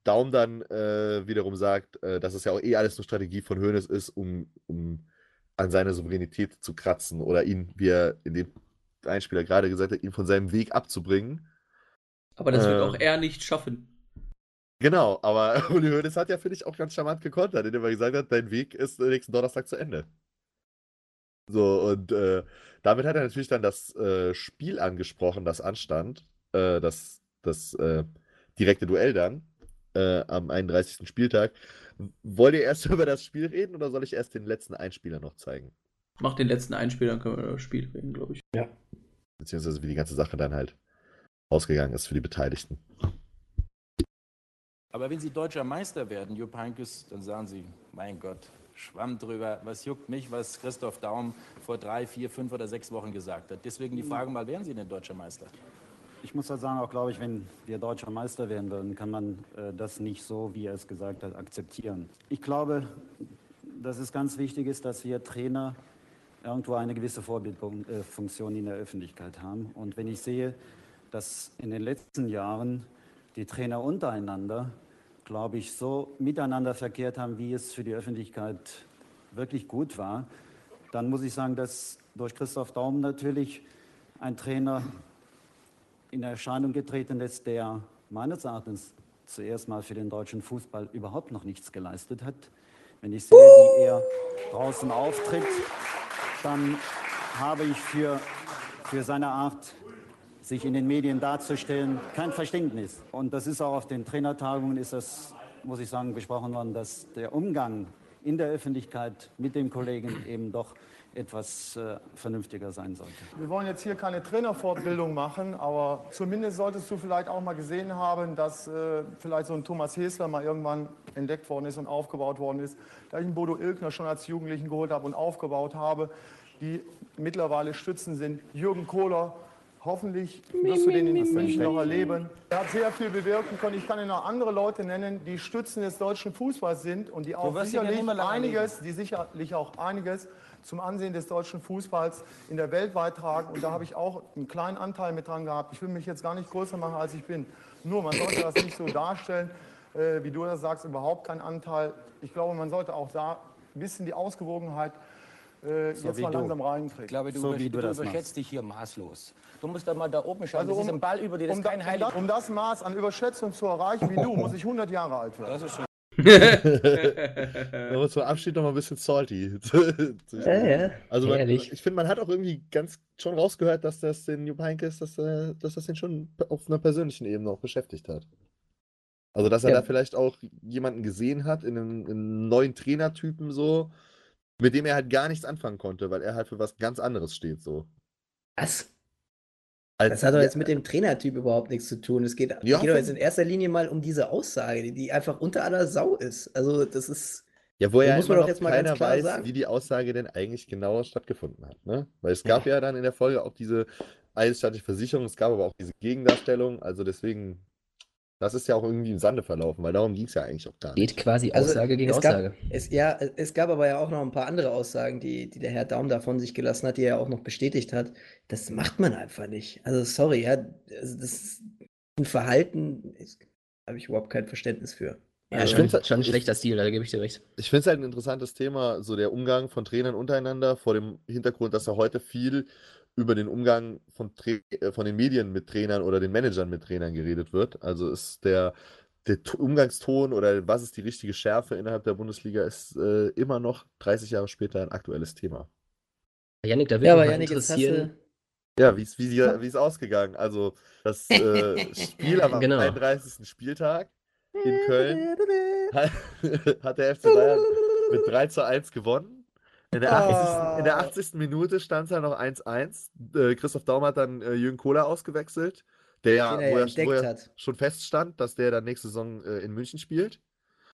S1: Daum dann äh, wiederum sagt, äh, dass es ja auch eh alles nur Strategie von Hoeneß ist, um, um an seine Souveränität zu kratzen oder ihn, wie er in dem Einspieler gerade gesagt hat, ihn von seinem Weg abzubringen.
S3: Aber das wird
S1: Äh.
S3: auch er nicht schaffen.
S1: Genau, aber Uli Hoeneß hat ja, finde ich, auch ganz charmant gekontert, indem er gesagt hat, dein Weg ist nächsten Donnerstag zu Ende. So, und äh, damit hat er natürlich dann das äh, Spiel angesprochen, das anstand, äh, das, das äh, direkte Duell dann äh, am 31. Spieltag. Wollt ihr erst über das Spiel reden oder soll ich erst den letzten Einspieler noch zeigen?
S3: Mach den letzten Einspieler, dann können wir über das Spiel reden, glaube ich.
S1: Beziehungsweise wie die ganze Sache dann halt ausgegangen ist für die Beteiligten.
S9: Aber wenn Sie deutscher Meister werden, Jupp Heynckes, dann sagen Sie, mein Gott, Schwamm drüber, was juckt mich, was Christoph Daum vor drei, vier, fünf oder sechs Wochen gesagt hat. Deswegen die Frage mal, werden Sie denn deutscher Meister?
S6: Ich muss halt sagen, auch glaube ich, wenn wir deutscher Meister werden würden, kann man äh, das nicht so, wie er es gesagt hat, akzeptieren. Ich glaube, dass es ganz wichtig ist, dass wir Trainer irgendwo eine gewisse Vorbildfunktion in der Öffentlichkeit haben. Und wenn ich sehe, dass in den letzten Jahren die Trainer untereinander, glaube ich, so miteinander verkehrt haben, wie es für die Öffentlichkeit wirklich gut war, dann muss ich sagen, dass durch Christoph Daum natürlich ein Trainer in Erscheinung getreten ist, der meines Erachtens zuerst mal für den deutschen Fußball überhaupt noch nichts geleistet hat. Wenn ich sehe, wie er draußen auftritt, dann habe ich für, für seine Art, sich in den Medien darzustellen, kein Verständnis. Und das ist auch auf den Trainertagungen, ist das, muss ich sagen, besprochen worden, dass der Umgang in der Öffentlichkeit mit dem Kollegen eben doch etwas äh, vernünftiger sein sollte.
S8: Wir wollen jetzt hier keine Trainerfortbildung machen, aber zumindest solltest du vielleicht auch mal gesehen haben, dass äh, vielleicht so ein Thomas Hesler mal irgendwann entdeckt worden ist und aufgebaut worden ist. Da ich einen Bodo Ilkner schon als Jugendlichen geholt habe und aufgebaut habe, die mittlerweile Stützen sind. Jürgen Kohler, hoffentlich wirst du den in München noch erleben. Er hat sehr viel bewirken können. Ich kann Ihnen noch andere Leute nennen, die Stützen des deutschen Fußballs sind und die auch
S7: ihn
S8: sicherlich einiges, die sicherlich auch einiges zum Ansehen des deutschen Fußballs in der Welt beitragen. Und da habe ich auch einen kleinen Anteil mit dran gehabt. Ich will mich jetzt gar nicht größer machen, als ich bin. Nur, man sollte das nicht so darstellen, äh, wie du das sagst, überhaupt keinen Anteil. Ich glaube, man sollte auch da ein bisschen die Ausgewogenheit äh,
S7: So
S8: jetzt mal
S7: du.
S8: langsam
S7: Ich
S8: reinkriegen.
S7: glaube, du,
S6: So du
S7: du
S6: das
S7: überschätzt dich hier maßlos. Du musst da mal da oben schauen.
S8: Also
S7: das ist
S8: um-
S7: ein Ball über dir, das
S8: um,
S7: ist
S8: da,
S7: kein
S8: um,
S7: Heilig.
S8: da, um das Maß an Überschätzung zu erreichen wie du, muss ich 100 Jahre alt werden.
S7: Das ist.
S1: Aber zum Abschied noch mal ein bisschen salty.
S5: Ja, ja.
S1: Also man, ich finde, man hat auch irgendwie ganz schon rausgehört, dass das den Jupp Heynckes, dass, äh, dass das den schon auf einer persönlichen Ebene auch beschäftigt hat. Also, dass er
S5: Ja.
S1: da vielleicht auch jemanden gesehen hat in einem, in einem neuen Trainertypen so, mit dem er halt gar nichts anfangen konnte, weil er halt für was ganz anderes steht so.
S4: Was?
S1: Als,
S4: Das hat doch jetzt mit dem Trainertyp überhaupt nichts zu tun. Es geht,
S1: Ja,
S4: geht doch jetzt in erster Linie mal um diese Aussage, die, die einfach unter aller Sau ist. Also, das ist.
S1: Ja, wo ja
S4: muss man doch jetzt mal ganz
S1: keiner
S4: klar
S1: weiß,
S4: sagen.
S1: wie die Aussage denn eigentlich genau stattgefunden hat, ne? Weil es gab ja, dann in der Folge auch diese eidesstattliche Versicherung, es gab aber auch diese Gegendarstellung, also deswegen, das ist ja auch irgendwie im Sande verlaufen, weil darum ging es ja eigentlich auch gar nicht.
S5: Geht quasi
S4: Also,
S5: Aussage gegen
S4: es
S5: Aussage.
S4: Gab, es, ja, es gab aber ja auch noch ein paar andere Aussagen, die, die der Herr Daum da von sich gelassen hat, die er auch noch bestätigt hat. Das macht man einfach nicht. Also, sorry, ja, also das ist ein Verhalten, habe ich überhaupt kein Verständnis für.
S5: Ja,
S1: ich
S5: schon,
S1: find's-
S5: schon ein schlechter Stil, da gebe ich dir recht.
S1: Ich finde es halt ein interessantes Thema, so der Umgang von Trainern untereinander, vor dem Hintergrund, dass ja heute viel über den Umgang von, Tra äh, von den Medien mit Trainern oder den Managern mit Trainern geredet wird. Also ist der, der Umgangston oder was ist die richtige Schärfe innerhalb der Bundesliga, ist äh, immer noch 30 Jahre später ein aktuelles Thema.
S5: Janik, da
S4: Ja,
S5: würde
S4: aber
S5: mich mal
S4: Janik,
S5: interessieren.
S1: Ja, wie es wie, wie es ausgegangen. Also das äh, Spiel am
S5: Genau.
S1: 31. Spieltag in Köln hat, hat der FC Bayern mit 3 zu 1 gewonnen. In der 80. In der 80. Minute stand es ja noch 1-1. Äh, Christoph Daum hat dann äh, Jürgen Kohler ausgewechselt, der ja,
S4: Den er
S1: wo wo
S4: hat.
S1: schon feststand, dass der dann nächste Saison äh, in München spielt.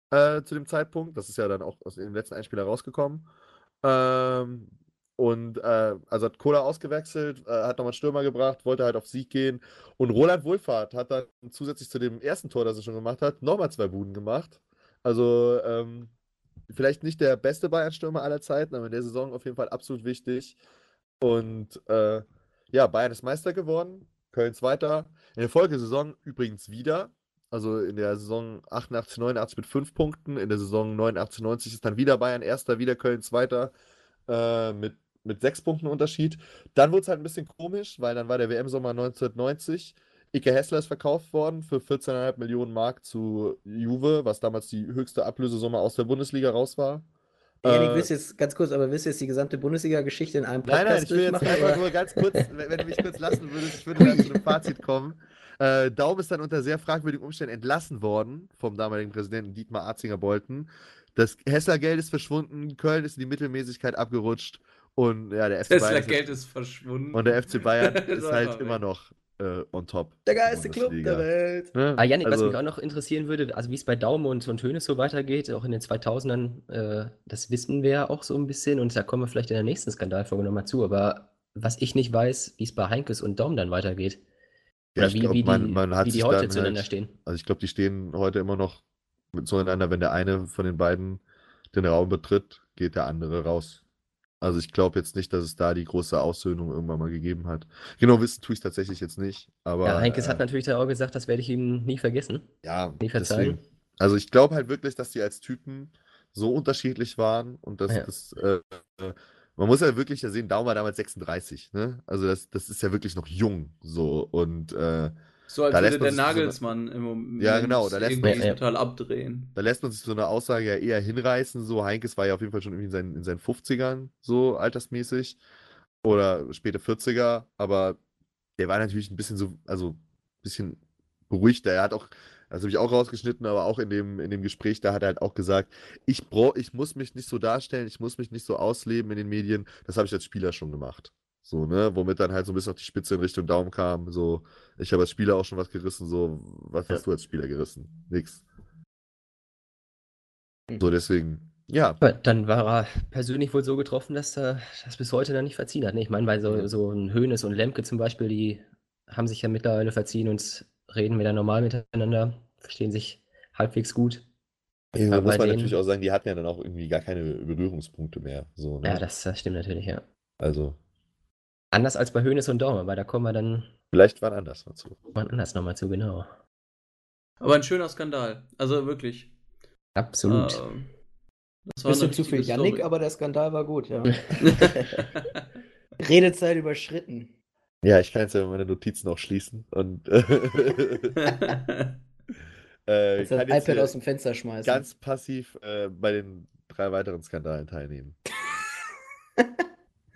S1: Äh, zu dem Zeitpunkt. Das ist ja dann auch aus dem letzten Einspieler rausgekommen. Ähm, und äh, also hat Kohler ausgewechselt, äh, hat nochmal einen Stürmer gebracht, wollte halt auf Sieg gehen. Und Roland Wohlfahrt hat dann zusätzlich zu dem ersten Tor, das er schon gemacht hat, nochmal zwei Buden gemacht. Also ähm, vielleicht nicht der beste Bayern-Stürmer aller Zeiten, aber in der Saison auf jeden Fall absolut wichtig. Und äh, ja, Bayern ist Meister geworden, Köln Zweiter. In der Folgesaison übrigens wieder. Also in der Saison 88, 89 mit fünf Punkten. In der Saison 89, 90 ist dann wieder Bayern Erster, wieder Köln Zweiter äh, mit, mit sechs Punkten Unterschied. Dann wurde es halt ein bisschen komisch, weil dann war der WM-Sommer 1990. Ike Hessler ist verkauft worden für 14,5 Millionen Mark zu Juve, was damals die höchste Ablösesumme aus der Bundesliga raus war.
S4: Janik,
S1: Äh,
S4: willst du jetzt ganz kurz, aber willst du jetzt die gesamte Bundesliga-Geschichte in einem
S1: Nein,
S4: Podcast
S1: nein, ich will jetzt einfach nur ganz kurz, wenn du mich kurz lassen würdest, ich würde dann zu einem Fazit kommen. Äh, Daum ist dann unter sehr fragwürdigen Umständen entlassen worden vom damaligen Präsidenten Dietmar Arzinger-Bolten. Das Hessler-Geld ist verschwunden, Köln ist in die Mittelmäßigkeit abgerutscht und ja, der FC
S3: Tesla
S1: Bayern ist,
S3: Geld ist verschwunden.
S1: und der FC Bayern ist halt immer noch äh, on top.
S4: Der
S1: der
S4: geilste Club der Welt.
S1: Ne?
S5: Ah, Janik, was
S1: Also-
S5: mich auch noch interessieren würde, also wie es bei Daumen und, und Hönes so weitergeht, auch in den 2000ern, äh, das wissen wir ja auch so ein bisschen und da kommen wir vielleicht in der nächsten Skandalfolge nochmal zu, aber was ich nicht weiß, wie es bei Heinkes und Daum dann weitergeht.
S1: Ja,
S5: Oder
S1: ich
S5: wie,
S1: glaub,
S5: wie die,
S1: man- man hat
S5: wie die heute
S1: dann
S5: zueinander
S1: halt-
S5: stehen.
S1: Also ich glaube, die stehen heute immer noch mit zueinander, wenn der eine von den beiden den Raum betritt, geht der andere raus. Also ich glaube jetzt nicht, dass es da die große Aussöhnung irgendwann mal gegeben hat. Genau wissen tue ich es tatsächlich jetzt nicht, aber
S5: Ja, Heinkes
S1: äh,
S5: hat natürlich da auch gesagt, das werde ich ihm nie vergessen.
S1: ja,
S5: nie verzeihen.
S1: deswegen. Also ich glaube halt wirklich, dass die als Typen so unterschiedlich waren und dass
S5: Ja.
S1: das äh, man muss ja wirklich ja sehen, Daum war damals 36, ne? Also das, das ist ja wirklich noch jung so und äh,
S3: So als
S1: Da
S3: würde der
S1: sich so eine-
S3: Nagelsmann im Moment
S1: Ja, genau, da lässt man
S3: total abdrehen.
S1: Da lässt man sich so eine Aussage ja eher hinreißen. So, Heinkes war ja auf jeden Fall schon irgendwie in seinen, in seinen 50ern, so altersmäßig. Oder späte 40er, aber der war natürlich ein bisschen so, also ein bisschen beruhigter. Er hat auch Das habe ich auch rausgeschnitten, aber auch in dem, in dem Gespräch, da hat er halt auch gesagt, ich, brauch, ich muss mich nicht so darstellen, ich muss mich nicht so ausleben in den Medien. Das habe ich als Spieler schon gemacht. So, ne? Womit dann halt so ein bisschen auf die Spitze in Richtung Daumen kam. So, ich habe als Spieler auch schon was gerissen. So, was hast du als Spieler gerissen? Nix. So, deswegen, ja.
S5: Dann war er persönlich wohl so getroffen, dass er das bis heute dann nicht verziehen hat. ne? Ich meine, weil so, so ein Hoeneß und Lemke zum Beispiel, die haben sich ja mittlerweile verziehen und reden wieder normal miteinander, verstehen sich halbwegs gut.
S1: Ja, muss man
S5: denen-
S1: natürlich auch sagen, die hatten ja dann auch irgendwie gar keine Berührungspunkte mehr. So, ne?
S5: Ja, das, das stimmt natürlich, ja.
S1: Also,
S5: Anders als bei Hoeneß und Daumer, weil da kommen wir dann
S1: vielleicht war anders dazu.
S5: wann anders nochmal zu, genau.
S3: Aber ein schöner Skandal. Also wirklich.
S5: Absolut.
S3: Ähm, das war
S4: Bisschen zu viel Yannick,
S3: Story.
S4: aber der Skandal war gut, ja. Redezeit überschritten.
S1: Ja, ich kann jetzt ja meine Notizen auch schließen und äh,
S4: das
S1: kann jetzt
S4: iPad aus dem Fenster schmeißen.
S1: ganz passiv äh, bei den drei weiteren Skandalen teilnehmen.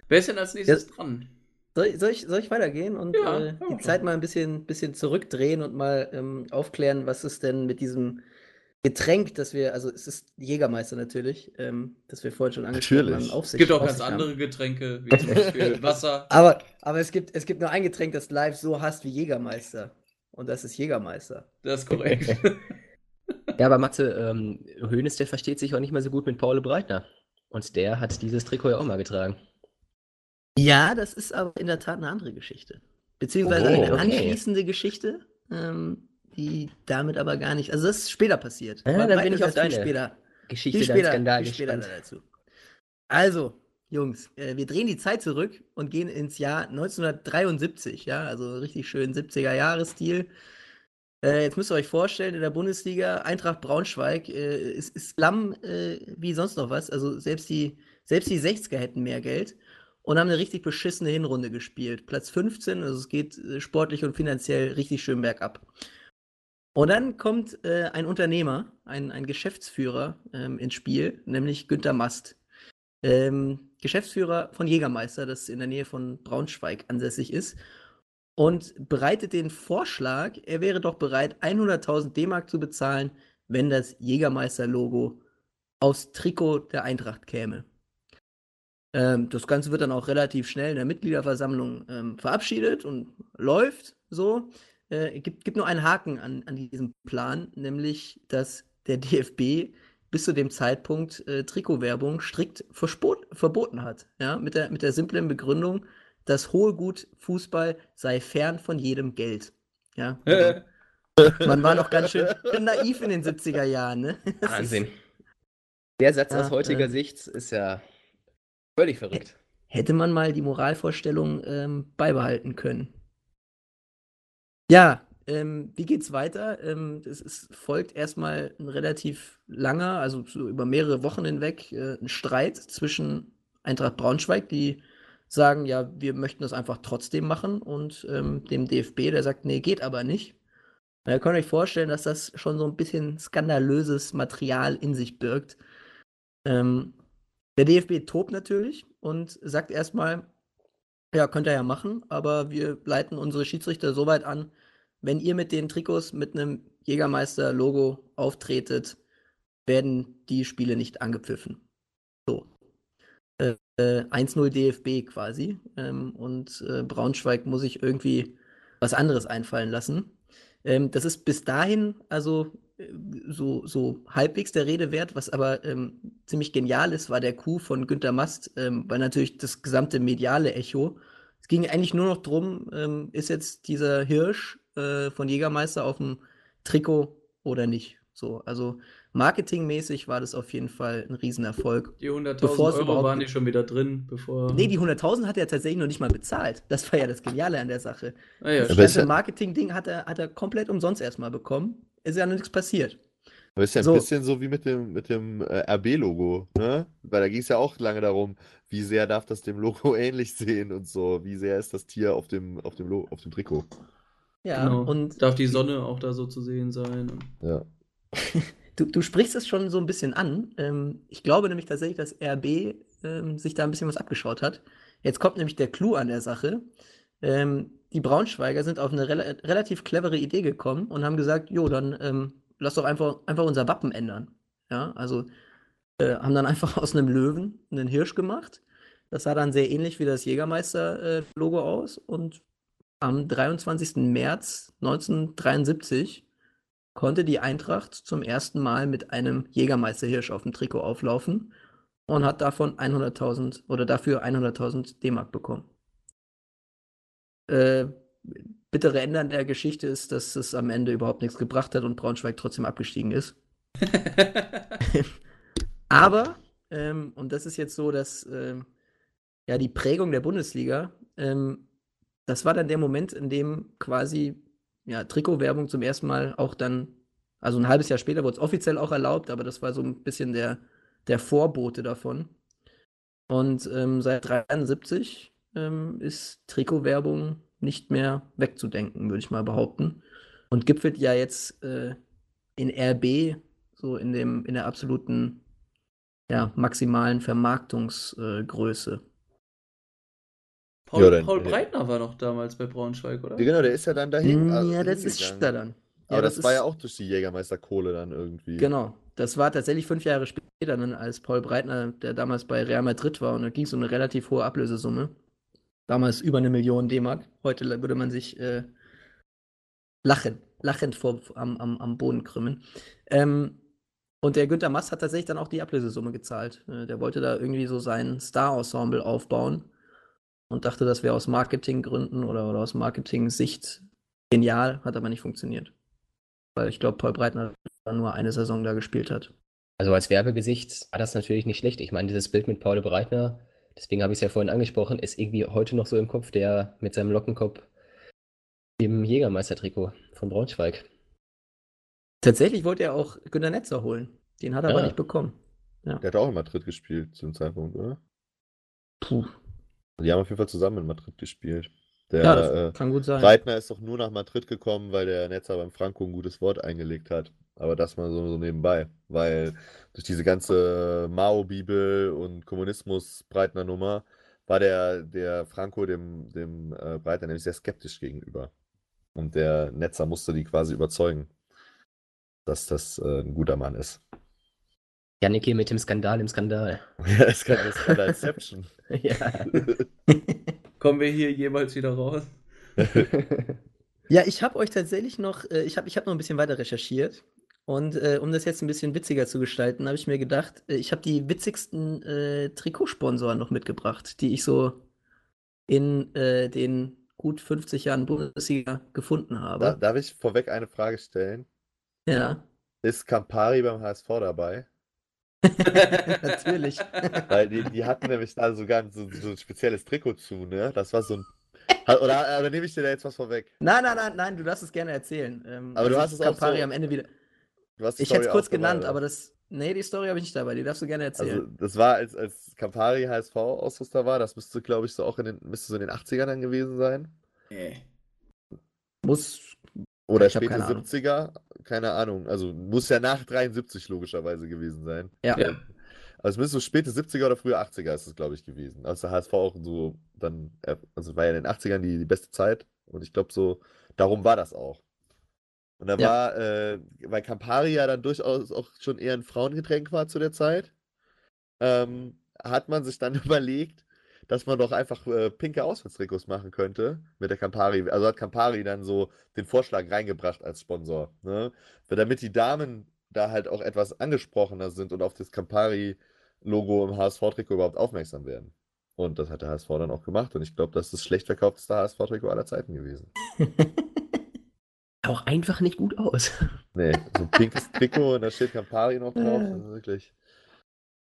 S3: Wer ist denn als nächstes dran?
S4: Soll, ich- soll, ich, soll ich weitergehen und
S3: Ja,
S4: äh, die. Zeit mal ein bisschen, bisschen zurückdrehen und mal ähm, aufklären, was ist denn mit diesem Getränk, das wir, also es ist Jägermeister natürlich, ähm, das wir vorhin schon angesprochen
S1: Natürlich.
S4: haben, auf
S3: Es
S4: sich
S3: gibt auch ganz
S4: haben.
S3: andere Getränke, wie zum Beispiel Wasser.
S4: Aber, aber es, gibt, es gibt nur ein Getränk, das live so hasst wie Jägermeister. Und das ist Jägermeister.
S3: Das ist korrekt.
S5: Ja, aber Matze, ähm, Hoeneß, der versteht sich auch nicht mehr so gut mit Paul Breitner. Und der hat dieses Trikot ja auch mal getragen.
S4: Ja, das ist aber in der Tat eine andere Geschichte. Beziehungsweise
S5: Oh,
S4: eine
S5: okay.
S4: anschließende Geschichte, ähm, die damit aber gar nicht. Also das ist später passiert.
S5: Ja,
S4: Aber
S5: dann bin ich auf deine
S4: später.
S5: Geschichte
S4: Viel später,
S5: Skandal
S4: viel später dazu. Also, Jungs, äh, wir drehen die Zeit zurück und gehen ins Jahr 1973, ja, also richtig schön 70er-Jahre-Stil. Äh, jetzt müsst ihr euch vorstellen, in der Bundesliga, Eintracht Braunschweig äh, ist, ist lamm äh, wie sonst noch was. Also selbst die, selbst die 60er hätten mehr Geld und haben eine richtig beschissene Hinrunde gespielt. Platz 15, also es geht äh, sportlich und finanziell richtig schön bergab. Und dann kommt äh, ein Unternehmer, ein, ein Geschäftsführer ähm, ins Spiel, nämlich Günter Mast. Ähm, Geschäftsführer von Jägermeister, das in der Nähe von Braunschweig ansässig ist. Und bereitet den Vorschlag, er wäre doch bereit, 100.000 D-Mark zu bezahlen, wenn das Jägermeister-Logo aufs Trikot der Eintracht käme. Ähm, das Ganze wird dann auch relativ schnell in der Mitgliederversammlung ähm, verabschiedet und läuft so. Äh, gibt, gibt nur einen Haken an, an diesem Plan, nämlich dass der DFB bis zu dem Zeitpunkt äh, Trikotwerbung strikt verspot, verboten hat. Ja? Mit, der, mit der simplen Begründung, das hohe Gut Fußball sei fern von jedem Geld. Ja? Also, man war noch ganz schön naiv in den 70er Jahren. Ne?
S5: Wahnsinn. Der Satz
S4: Ah,
S5: aus heutiger
S4: äh.
S5: Sicht ist ja völlig verrückt.
S4: hätte man mal die Moralvorstellung ähm, beibehalten können. Ja, ähm, wie geht's weiter? Ähm, es ist, folgt erstmal ein relativ langer, also so über mehrere Wochen hinweg, äh, ein Streit zwischen Eintracht Braunschweig, die sagen, ja, wir möchten das einfach trotzdem machen, und ähm, dem DFB, der sagt, nee, geht aber nicht. Na, Ihr könnt euch vorstellen, dass das schon so ein bisschen skandalöses Material in sich birgt. Ähm, der DFB tobt natürlich und sagt erstmal, ja, könnt ihr ja machen, aber wir leiten unsere Schiedsrichter so weit an, wenn ihr mit den Trikots mit einem Jägermeister-Logo auftretet, werden die Spiele nicht angepfiffen. So. Äh, äh, 1-0 DFB quasi. Ähm, und äh, Braunschweig muss sich irgendwie was anderes einfallen lassen. Ähm, das ist bis dahin also äh, so, so halbwegs der Rede wert, was aber ähm, ziemlich genial ist, war der Coup von Günter Mast, ähm, weil natürlich das gesamte mediale Echo. Es ging eigentlich nur noch drum, ähm, ist jetzt dieser Hirsch äh, von Jägermeister auf dem Trikot oder nicht. So, also marketingmäßig war das auf jeden Fall ein Riesenerfolg.
S3: Die 100.000
S4: Bevor es
S3: Euro waren die schon wieder drin, bevor.
S4: Nee, die 100.000 hat er tatsächlich noch nicht mal bezahlt. Das war ja das Geniale an der Sache.
S3: Ah, ja,
S4: das ganze Marketing-Ding hat er, hat er komplett umsonst erstmal bekommen. Ist ja noch nichts passiert.
S1: Aber ist ja ein
S4: So.
S1: bisschen so wie mit dem, mit dem äh, RB-Logo, ne? Weil da ging es ja auch lange darum, wie sehr darf das dem Logo ähnlich sehen und so, wie sehr ist das Tier auf dem, auf dem, Lo auf dem Trikot.
S4: Ja,
S3: genau.
S4: und
S3: Darf die Sonne auch da so zu sehen sein?
S1: Ja.
S4: Du, du sprichst es schon so ein bisschen an. Ähm, ich glaube nämlich tatsächlich, dass RB ähm, sich da ein bisschen was abgeschaut hat. Jetzt kommt nämlich der Clou an der Sache. Ähm, die Braunschweiger sind auf eine rela relativ clevere Idee gekommen und haben gesagt, jo, dann ähm, lass doch einfach, einfach unser Wappen ändern. Ja, also äh, haben dann einfach aus einem Löwen einen Hirsch gemacht. Das sah dann sehr ähnlich wie das Jägermeister-Logo aus. Und am 23. März 1973 konnte die Eintracht zum ersten Mal mit einem Jägermeister-Hirsch auf dem Trikot auflaufen und hat davon 100.000 oder dafür 100.000 D-Mark bekommen. Äh, bittere Ende an der Geschichte ist, dass es am Ende überhaupt nichts gebracht hat und Braunschweig trotzdem abgestiegen ist. Aber, ähm, und das ist jetzt so, dass ähm, ja die Prägung der Bundesliga, ähm, das war dann der Moment, in dem quasi ja, Trikotwerbung zum ersten Mal auch dann, also ein halbes Jahr später wurde es offiziell auch erlaubt, aber das war so ein bisschen der, der Vorbote davon. Und ähm, seit 73 ähm, ist Trikotwerbung nicht mehr wegzudenken, würde ich mal behaupten. Und gipfelt ja jetzt äh, in RB, so in, dem, in der absoluten ja, maximalen Vermarktungsgröße.
S3: Paul,
S1: Ja, dann-
S3: Paul Breitner war doch damals bei Braunschweig, oder?
S1: Ja, genau, der ist ja dann dahin.
S4: Ja,
S1: also
S4: das ist später dann.
S1: Aber
S4: Ja,
S1: das,
S4: das
S1: war
S4: ist-
S1: ja auch durch die Jägermeister-Kohle dann irgendwie.
S4: Genau. Das war tatsächlich fünf Jahre später, dann, als Paul Breitner, der damals bei Real Madrid war, und da ging es um eine relativ hohe Ablösesumme. Damals über eine Million D-Mark. Heute würde man sich äh, lachen, lachend vor, am, am, am Boden krümmen. Ähm, und der Günther Mass hat tatsächlich dann auch die Ablösesumme gezahlt. Äh, der wollte da irgendwie so sein Star-Ensemble aufbauen und dachte, das wäre aus Marketinggründen oder, oder aus Marketing-Sicht genial, hat aber nicht funktioniert. Weil ich glaube, Paul Breitner nur eine Saison da gespielt hat.
S5: Also als Werbegesicht war das natürlich nicht schlecht. Ich meine, dieses Bild mit Paul Breitner, deswegen habe ich es ja vorhin angesprochen, ist irgendwie heute noch so im Kopf, der mit seinem Lockenkopf im Jägermeister-Trikot von Braunschweig.
S4: Tatsächlich wollte er auch Günter Netzer holen. Den hat er aber
S5: Ja.
S4: nicht bekommen. Ja.
S1: Der hat auch in Madrid gespielt zu dem Zeitpunkt, oder?
S4: Puh.
S1: Die haben auf jeden Fall zusammen in Madrid gespielt. Der
S4: Ja, das
S1: äh,
S4: kann gut sein.
S1: Breitner ist doch nur nach Madrid gekommen, weil der Netzer beim Franco ein gutes Wort eingelegt hat. Aber das mal so, so nebenbei. Weil durch diese ganze Mao-Bibel und Kommunismus-Breitner-Nummer war der, der Franco dem, dem äh, Breitner nämlich sehr skeptisch gegenüber. Und der Netzer musste die quasi überzeugen, dass das äh, ein guter Mann ist.
S5: Janik hier mit dem Skandal im Skandal.
S1: Ja, es kann das kann Inception.
S5: ja.
S3: Kommen wir hier jemals wieder raus?
S4: Ja, ich habe euch tatsächlich noch, äh, ich habe ich hab noch ein bisschen weiter recherchiert. Und äh, um das jetzt ein bisschen witziger zu gestalten, habe ich mir gedacht, äh, ich habe die witzigsten äh, Trikotsponsoren noch mitgebracht, die ich so in äh, den gut 50 Jahren Bundesliga gefunden
S1: Da,
S4: habe.
S1: darf ich vorweg eine Frage stellen?
S4: Ja,
S1: Ist Campari beim HSV dabei?
S4: natürlich.
S1: Weil die, die hatten nämlich da sogar so, so ein spezielles Trikot zu, ne? Das war so ein. Oder, oder nehme ich dir da jetzt was vorweg?
S4: Nein, nein, nein, nein, du darfst es gerne erzählen. Ähm,
S1: Aber du
S4: also
S1: hast es auch
S4: Campari
S1: so-
S4: am Ende wieder. Ich hätte es kurz genannt,
S1: oder?
S4: aber das. Nee, die Story habe ich nicht dabei, die darfst du gerne erzählen.
S1: Also, das war, als, als Campari HSV-Ausrüster war, das müsste, glaube ich, so auch in den, müsste so in den 80ern dann gewesen sein.
S3: Nee.
S4: Muss.
S1: Oder späte
S4: keine Ahnung.
S1: 70er, keine Ahnung. Also muss ja nach 73 logischerweise gewesen sein.
S4: Ja.
S3: Ja.
S1: Also es müsste so späte 70er oder frühe 80er ist es, glaube ich, gewesen. Als der HSV auch so dann, also war ja in den 80ern die, die beste Zeit und ich glaube so, darum war das auch. Und da
S4: Ja.
S1: war, äh, weil Campari ja dann durchaus auch schon eher ein Frauengetränk war zu der Zeit, ähm, hat man sich dann überlegt, dass man doch einfach äh, pinke Auswärtstrikots machen könnte mit der Campari. Also hat Campari dann so den Vorschlag reingebracht als Sponsor. Ne? Weil Damit die Damen da halt auch etwas angesprochener sind und auf das Campari-Logo im HSV-Trikot überhaupt aufmerksam werden. Und das hat der HSV dann auch gemacht. Und ich glaube, das ist das schlecht verkaufteste HSV-Trikot aller Zeiten gewesen.
S5: Auch einfach nicht gut aus.
S1: Nee, so ein pinkes Trikot und da steht Campari noch drauf. Das ist wirklich.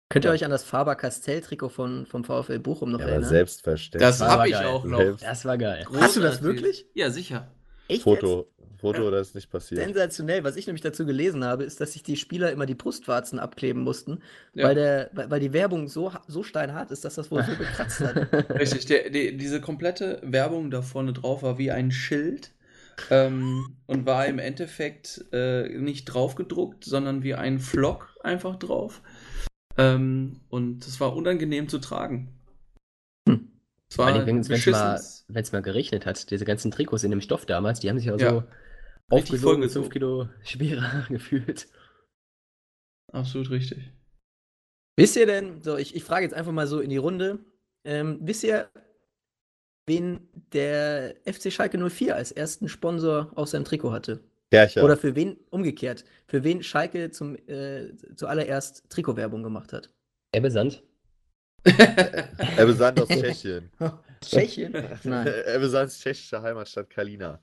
S4: Könnt ihr
S1: Ja.
S4: euch an das Faber-Castell-Trikot von, vom VfL Bochum noch
S1: Ja,
S4: erinnern?
S1: selbstverständlich.
S3: Das
S5: war
S3: habe ich
S5: geil.
S3: auch noch.
S1: Selbst-
S5: Das war geil.
S4: Hast du das
S3: Großartig.
S4: wirklich?
S3: Ja, sicher.
S4: Echt
S1: Foto. Foto, das ist nicht
S4: Jetzt?
S1: passiert.
S4: Sensationell. Was ich nämlich dazu gelesen habe, ist, dass sich die Spieler immer die Brustwarzen abkleben mussten,
S3: Ja.
S4: weil, der, weil, weil die Werbung so, so steinhart ist, dass das wohl so gekratzt hat.
S3: Richtig, der, die, diese komplette Werbung da vorne drauf war wie ein Schild ähm, und war im Endeffekt äh, nicht drauf gedruckt, sondern wie ein Flock einfach drauf. Ähm, und es war unangenehm zu tragen. Es
S5: Vor
S3: war
S5: allem, wenn es mal, wenn's mal geregnet hat, diese ganzen Trikots in dem Stoff damals, die haben sich ja,
S3: Ja.
S5: so
S3: Richtig
S5: aufgesogen,
S3: vollgesogen.
S5: 5 Kilo schwerer gefühlt.
S3: Absolut richtig.
S4: Wisst ihr denn, so, ich, ich frage jetzt einfach mal so in die Runde, ähm, wisst ihr, wen der FC Schalke 04 als ersten Sponsor auf seinem Trikot hatte?
S1: Kercher.
S4: Oder für wen, umgekehrt, für wen Schalke zum, äh, zuallererst Trikotwerbung gemacht hat?
S5: Ebbe Sand.
S1: Ebbe Sand aus Tschechien.
S4: Tschechien? Nein.
S1: Ebbe Sands tschechische Heimatstadt Kalina.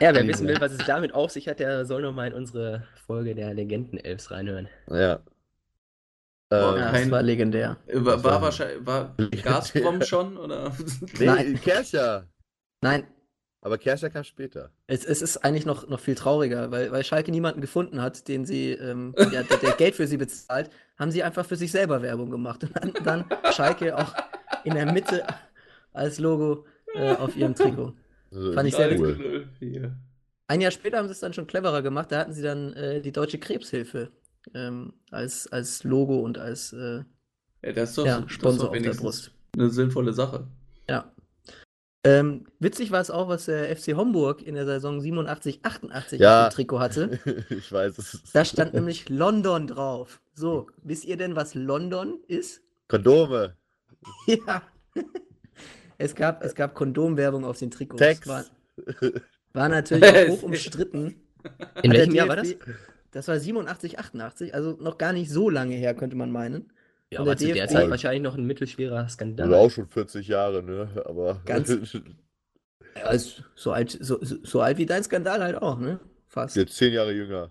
S5: Ja, wer wissen will, was es damit auf sich hat, der soll noch mal in unsere Folge der Legenden-Elfs reinhören.
S1: Ja.
S3: Boah, kein-
S4: das war legendär.
S3: Äh, War, war wahrscheinlich, war Gazprom schon, oder?
S1: nee,
S4: Nein.
S1: Kercher.
S4: Nein,
S1: Aber Kercher kam später.
S4: es, es ist eigentlich noch, noch viel trauriger, weil, weil Schalke niemanden gefunden hat, den sie, ähm, ja, der, der Geld für sie bezahlt, haben sie einfach für sich selber Werbung gemacht. Und dann, dann Schalke auch in der Mitte als Logo äh, auf ihrem Trikot.
S1: Also,
S4: Fand ich sehr
S1: cool.
S3: Hier.
S4: Ein Jahr später haben sie es dann schon cleverer gemacht. Da hatten sie dann äh, die Deutsche Krebshilfe ähm, als, als Logo und als äh,
S3: Ja, das ist doch,
S4: Ja,
S3: das ist
S4: Sponsor
S3: doch
S4: auf der Brust.
S3: Eine sinnvolle Sache.
S4: ja. Ähm, witzig war es auch, was der FC Homburg in der Saison 87, 88
S1: Ja.
S4: auf dem Trikot hatte.
S1: ich weiß es.
S4: Da stand nämlich London drauf. So, wisst ihr denn, was London ist?
S1: Kondome.
S4: Ja. Es gab, es gab Kondomwerbung auf den Trikots.
S1: Text.
S4: War, war natürlich auch hoch umstritten.
S5: In welchem Jahr war das?
S4: Das war 87, 88, also noch gar nicht so lange her, könnte man meinen.
S5: Ja,
S4: Und
S5: aber
S4: der
S5: zu der
S4: DFB
S5: Zeit wahrscheinlich noch ein mittelschwerer Skandal.
S1: Also auch schon 40 Jahre, ne? Aber.
S4: Ganz- Ja, ist so alt, so, so alt wie dein Skandal halt auch, ne? Fast.
S1: Jetzt 10 Jahre jünger.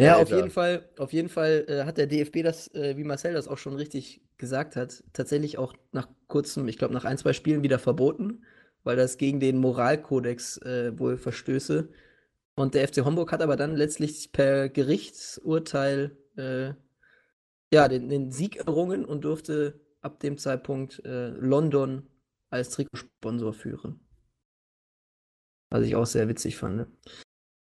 S4: Ja, auf
S1: Alter.
S4: jeden Fall, auf jeden Fall äh, hat der DFB das, äh, wie Marcel das auch schon richtig gesagt hat, tatsächlich auch nach kurzem, ich glaube nach ein, zwei Spielen wieder verboten, weil das gegen den Moralkodex äh, wohl verstöße. Und der FC Homburg hat aber dann letztlich per Gerichtsurteil äh, ja, den, den Sieg errungen und durfte ab dem Zeitpunkt äh, London als Trikotsponsor führen. Was ich auch sehr witzig fand. Ne?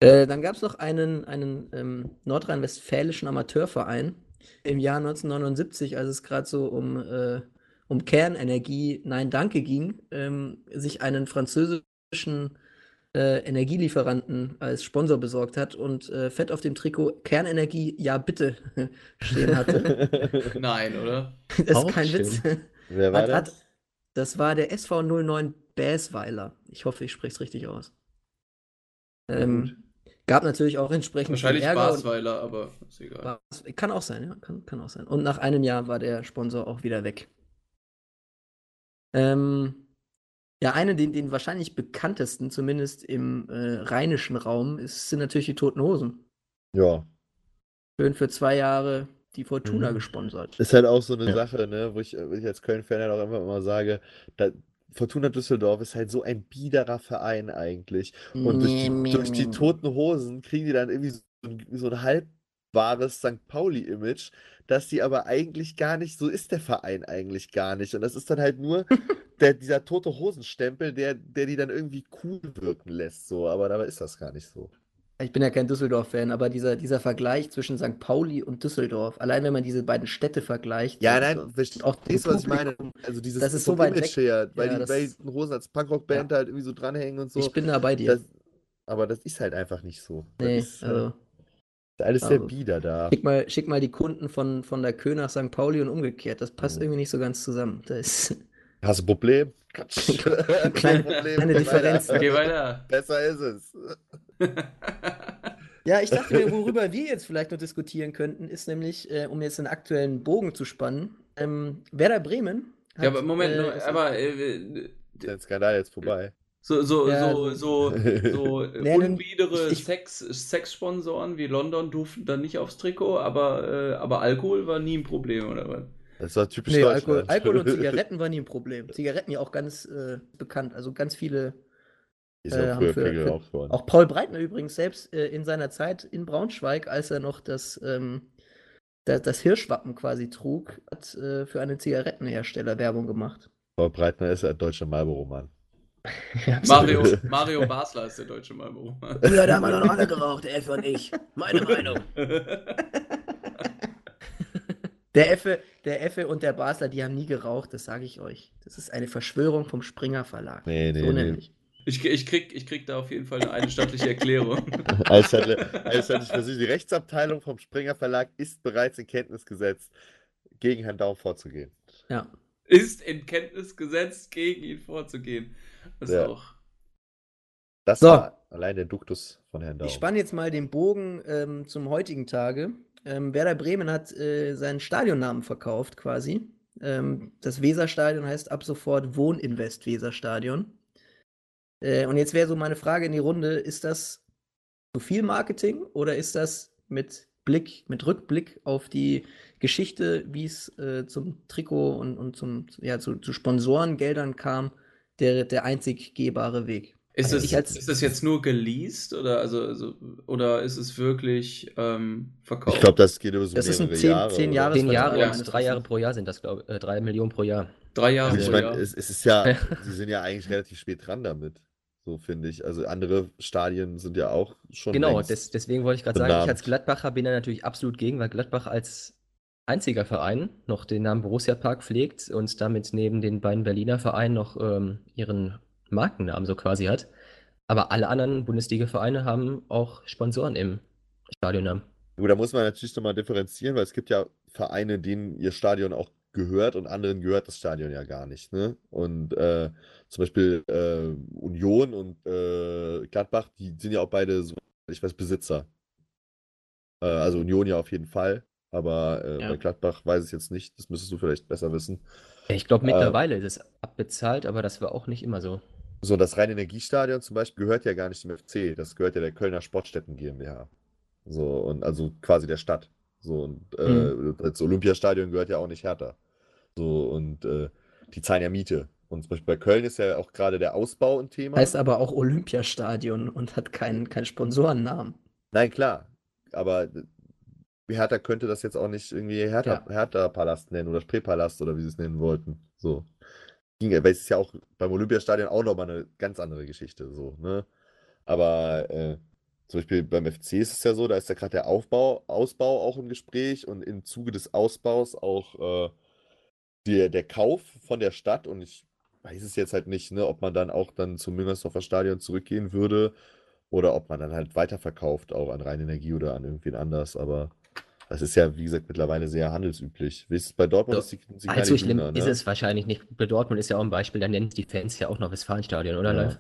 S4: Äh, dann gab es noch einen, einen ähm, nordrhein-westfälischen Amateurverein im Jahr 1979, als es gerade so um, äh, um Kernenergie, nein, danke ging, ähm, sich einen französischen äh, Energielieferanten als Sponsor besorgt hat und äh, fett auf dem Trikot Kernenergie, ja bitte stehen hatte.
S3: Nein, oder?
S4: Das
S5: Auch
S4: ist kein
S5: schön.
S4: Witz.
S1: Wer war
S4: Hat, hat,
S1: das?
S4: das war der SV 09 Bäsweiler. Ich hoffe, ich spreche es richtig aus. Ähm, gab natürlich auch entsprechend
S3: Wahrscheinlich
S4: Ärger
S3: Basweiler, aber ist egal.
S4: Kann auch sein, ja. Kann, kann auch sein. Und nach einem Jahr war der Sponsor auch wieder weg. Ähm, ja, eine, den, den wahrscheinlich bekanntesten, zumindest im äh, rheinischen Raum, ist, sind natürlich die Toten Hosen.
S1: Ja.
S4: Schön für zwei Jahre die Fortuna
S1: Mhm.
S4: gesponsert.
S1: Ist halt auch so eine
S5: Ja.
S1: Sache, ne, wo ich, wo ich als Köln-Fan halt auch immer, immer sage, da, Fortuna Düsseldorf ist halt so ein biederer Verein eigentlich. Und durch die, durch die toten Hosen kriegen die dann irgendwie so, ein- so ein halbwahres St. Pauli-Image, dass die aber eigentlich gar nicht, so ist der Verein eigentlich gar nicht. Und das ist dann halt nur der, dieser tote Hosenstempel, der, der die dann irgendwie cool wirken lässt. So, aber dabei ist das gar nicht so.
S4: Ich bin ja kein Düsseldorf-Fan, aber dieser, dieser Vergleich zwischen St. Pauli und Düsseldorf, allein wenn man diese beiden Städte vergleicht,
S1: Ja, nein, verstehst
S4: auch
S1: du, was ich meine? Also dieses
S4: das ist so weit
S1: Image
S4: weg.
S1: her, weil
S4: Ja,
S1: die die Hosen als Punkrock-Band halt irgendwie so dranhängen und so.
S4: Ich bin da bei dir.
S1: Das, aber das ist halt einfach nicht so. Das
S4: nee,
S1: ist, äh,
S4: also,
S1: ist alles sehr
S4: also,
S1: bieder da.
S4: schick mal, schick mal die Kunden von, von der Kö nach St. Pauli und umgekehrt. Das passt
S1: Mhm.
S4: irgendwie nicht so ganz zusammen. Da ist
S1: Hast du ein Problem?
S4: Kleine- kleine Differenz.
S3: Okay, weiter.
S1: Besser ist es.
S4: Ja, ich dachte mir, worüber wir jetzt vielleicht noch diskutieren könnten, ist nämlich, äh, um jetzt einen aktuellen Bogen zu spannen, ähm, Werder Bremen.
S3: Ja, aber Moment,
S4: äh,
S3: nur,
S4: ist-
S3: aber äh,
S1: Der Skandal jetzt vorbei.
S3: So, so,
S4: Ja,
S3: so, so, so
S4: Nee, dann-
S3: unbiedere
S4: ich-
S3: Sex, Sexsponsoren wie London durften dann nicht aufs Trikot, aber, äh, aber Alkohol war nie ein Problem, oder was?
S1: Das war typisch
S4: Nee, Alkohol. Alkohol und Zigaretten waren nie ein Problem. Zigaretten ja auch ganz äh, bekannt. Also ganz viele,
S1: Ist
S4: äh,
S1: ja
S4: haben für- für- auch Paul Breitner übrigens selbst äh, in seiner Zeit in Braunschweig, als er noch das, ähm, da, das Hirschwappen quasi trug, hat äh, für einen Zigarettenhersteller Werbung gemacht.
S1: Paul Breitner ist ja ein deutscher Marlboro-Mann.
S3: Mario, Mario Basler ist der deutsche Marlboro.
S5: Früher, da haben wir noch alle geraucht, Elf und ich. Meine Meinung.
S4: Der Effe, der Effe und der Basler, die haben nie geraucht, das sage ich euch. Das ist eine Verschwörung vom Springer Verlag.
S1: Nee, nee,
S4: so
S1: nee.
S3: Ich, ich, krieg, ich krieg da auf jeden Fall eine einstattliche Erklärung.
S1: Als hatte, als hatte ich versucht, die Rechtsabteilung vom Springer Verlag ist bereits in Kenntnis gesetzt, gegen Herrn Daum vorzugehen.
S4: Ja.
S3: Ist in Kenntnis gesetzt, gegen ihn vorzugehen. Das ist
S1: Ja.
S3: auch.
S1: Das
S4: So.
S1: war allein der Duktus von Herrn Daum.
S4: Ich spanne jetzt mal den Bogen ähm, zum heutigen Tage. Ähm, Werder Bremen hat äh, seinen Stadionnamen verkauft quasi. Ähm, das Weserstadion heißt ab sofort Wohninvest Weserstadion. Äh, und jetzt wäre so meine Frage in die Runde: Ist das zu viel Marketing oder ist das mit Blick, mit Rückblick auf die Geschichte, wie es äh, zum Trikot und, und zum, ja, zu, zu Sponsorengeldern kam, der, der einzig gehbare Weg?
S3: Ist,
S4: Also
S3: es, ist das jetzt nur geleased oder, also, also, oder ist es wirklich ähm, verkauft?
S1: Ich glaube, das geht über so
S4: Das ist ein
S1: mehrere
S4: zehn-
S1: Jahre.
S4: zehn
S1: oder?
S4: Jahres-
S5: Zehn Jahre
S3: Ja.
S5: und drei Jahre pro Jahr sind das, glaube ich. Äh, drei Millionen pro Jahr.
S3: Drei Jahre
S1: ich
S3: pro
S1: meine,
S3: Jahr.
S1: es, es ist ja, sie sind ja eigentlich relativ spät dran damit. So finde ich. Also andere Stadien sind ja auch schon.
S5: Genau, des, deswegen wollte ich gerade sagen, ich als Gladbacher bin da natürlich absolut gegen, weil Gladbach als einziger Verein noch den Namen Borussia Park pflegt und damit neben den beiden Berliner Vereinen noch ähm, ihren Markennamen so quasi hat. Aber alle anderen Bundesliga-Vereine haben auch Sponsoren im Stadionnamen.
S1: Gut, da muss man natürlich nochmal differenzieren, weil es gibt ja Vereine, denen ihr Stadion auch gehört und anderen gehört das Stadion ja gar nicht. Ne? Und äh, zum Beispiel äh, Union und äh, Gladbach, die sind ja auch beide, ich weiß, Besitzer. Äh, also Union ja auf jeden Fall, aber äh,
S4: Ja.
S1: bei Gladbach weiß ich es jetzt nicht. Das müsstest du vielleicht besser wissen.
S5: Ich glaube,
S1: Äh,
S5: mittlerweile ist es abbezahlt, aber das war auch nicht immer so.
S1: So, das Rhein-Energiestadion zum Beispiel gehört ja gar nicht dem FC, das gehört ja der Kölner Sportstätten GmbH. So, und also quasi der Stadt. So, und äh, das Olympiastadion gehört ja auch nicht Hertha. So, und äh, die zahlen ja Miete. Und zum Beispiel bei Köln ist ja auch gerade der Ausbau ein Thema.
S4: Heißt aber auch Olympiastadion und hat keinen keinen Sponsorennamen.
S1: Nein, klar. Aber äh, Hertha könnte das jetzt auch nicht irgendwie Hertha, Hertha-Palast nennen oder Spreepalast oder wie sie es nennen wollten. So. Ging ja, weil es ist ja auch beim Olympiastadion auch nochmal eine ganz andere Geschichte. So, ne? Aber äh, zum Beispiel beim FC ist es ja so, da ist ja gerade der Aufbau, Ausbau auch im Gespräch und im Zuge des Ausbaus auch äh, der, der Kauf von der Stadt und ich weiß es jetzt halt nicht, ne, ob man dann auch dann zum Müngersdorfer Stadion zurückgehen würde oder ob man dann halt weiterverkauft, auch an Rheinenergie oder an irgendwen anders, aber das ist ja, wie gesagt, mittlerweile sehr handelsüblich. Bei Dortmund?
S5: So,
S1: ist die Signal
S5: Allzu schlimm
S1: Iduna,
S5: ist
S1: ne?
S5: es wahrscheinlich nicht. Bei Dortmund ist ja auch ein Beispiel, da nennen die Fans ja auch noch Westfalenstadion, oder
S1: Ja.
S5: live?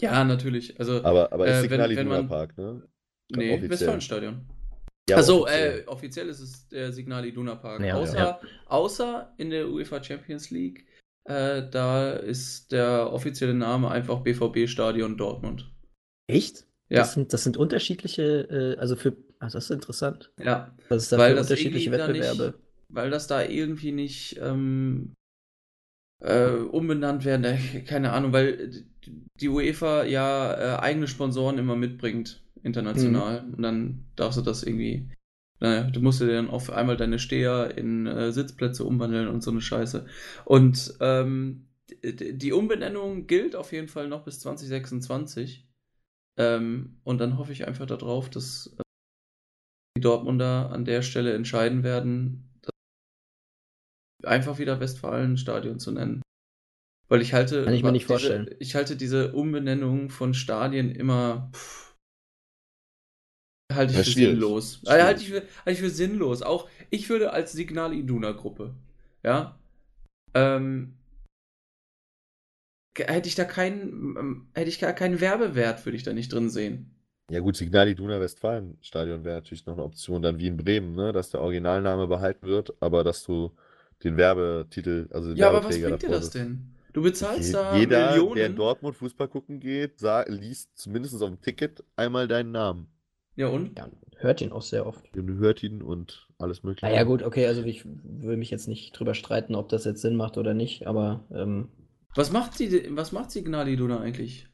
S3: ja, natürlich. Also,
S1: Aber, aber ist
S3: äh, wenn,
S1: Signal
S3: wenn
S1: Iduna
S3: man.
S1: Park, ne?
S3: Nee,
S1: Offiziell.
S3: Westfalenstadion.
S1: Ja,
S3: Also,
S1: offiziell.
S3: äh, offiziell ist es der Signal Iduna Park.
S5: Ja,
S3: außer,
S5: ja.
S3: außer in der UEFA Champions League, äh, da ist der offizielle Name einfach BVB Stadion Dortmund.
S4: Echt?
S3: Ja,
S4: Das sind, das sind unterschiedliche, äh, also für, ach, das ist interessant.
S3: ja.
S4: Das ist da
S3: Weil das
S4: unterschiedliche
S3: irgendwie da nicht-
S4: Wettbewerbe.
S3: weil das da irgendwie nicht ähm, äh, umbenannt werden, keine Ahnung, weil die UEFA ja äh, eigene Sponsoren immer mitbringt, international.
S4: Mhm.
S3: Und dann darfst du das irgendwie. Naja, du musst dir dann auf einmal deine Steher in äh, Sitzplätze umwandeln und so eine Scheiße. Und ähm, die Umbenennung gilt auf jeden Fall noch bis 2026. Ähm, und dann hoffe ich einfach darauf, dass äh, die Dortmunder an der Stelle entscheiden werden, das einfach wieder Westfalenstadion zu nennen. Weil ich halte,
S4: Kann ich mir nicht
S3: diese,
S4: vorstellen.
S3: ich halte diese Umbenennung von Stadien immer pff, halte ich
S1: Ja,
S3: für
S1: schwierig.
S3: sinnlos.
S1: Schwierig.
S3: Also halte ich für, halte ich für sinnlos. Auch ich würde als Signal Iduna Gruppe, ja, ähm, hätte ich da keinen, ähm, hätte ich gar keinen Werbewert, würde ich da nicht drin sehen.
S1: Ja gut, Signal Iduna Westfalenstadion wäre natürlich noch eine Option, dann wie in Bremen, ne? Dass der Originalname behalten wird, aber dass du den Werbetitel, also den
S3: Ja, aber was bringt dir das denn? Du bezahlst
S1: Je-
S3: da
S1: Jeder,
S3: Millionen.
S1: der in Dortmund Fußball gucken geht, liest zumindest auf dem Ticket einmal deinen Namen.
S3: ja, und?
S4: Ja, hört ihn auch sehr oft.
S1: Und hört ihn und alles mögliche.
S4: Naja, gut, okay, also ich will mich jetzt nicht drüber streiten, ob das jetzt Sinn macht oder nicht, aber ähm,
S3: Was macht sie, was macht Signal Iduna eigentlich?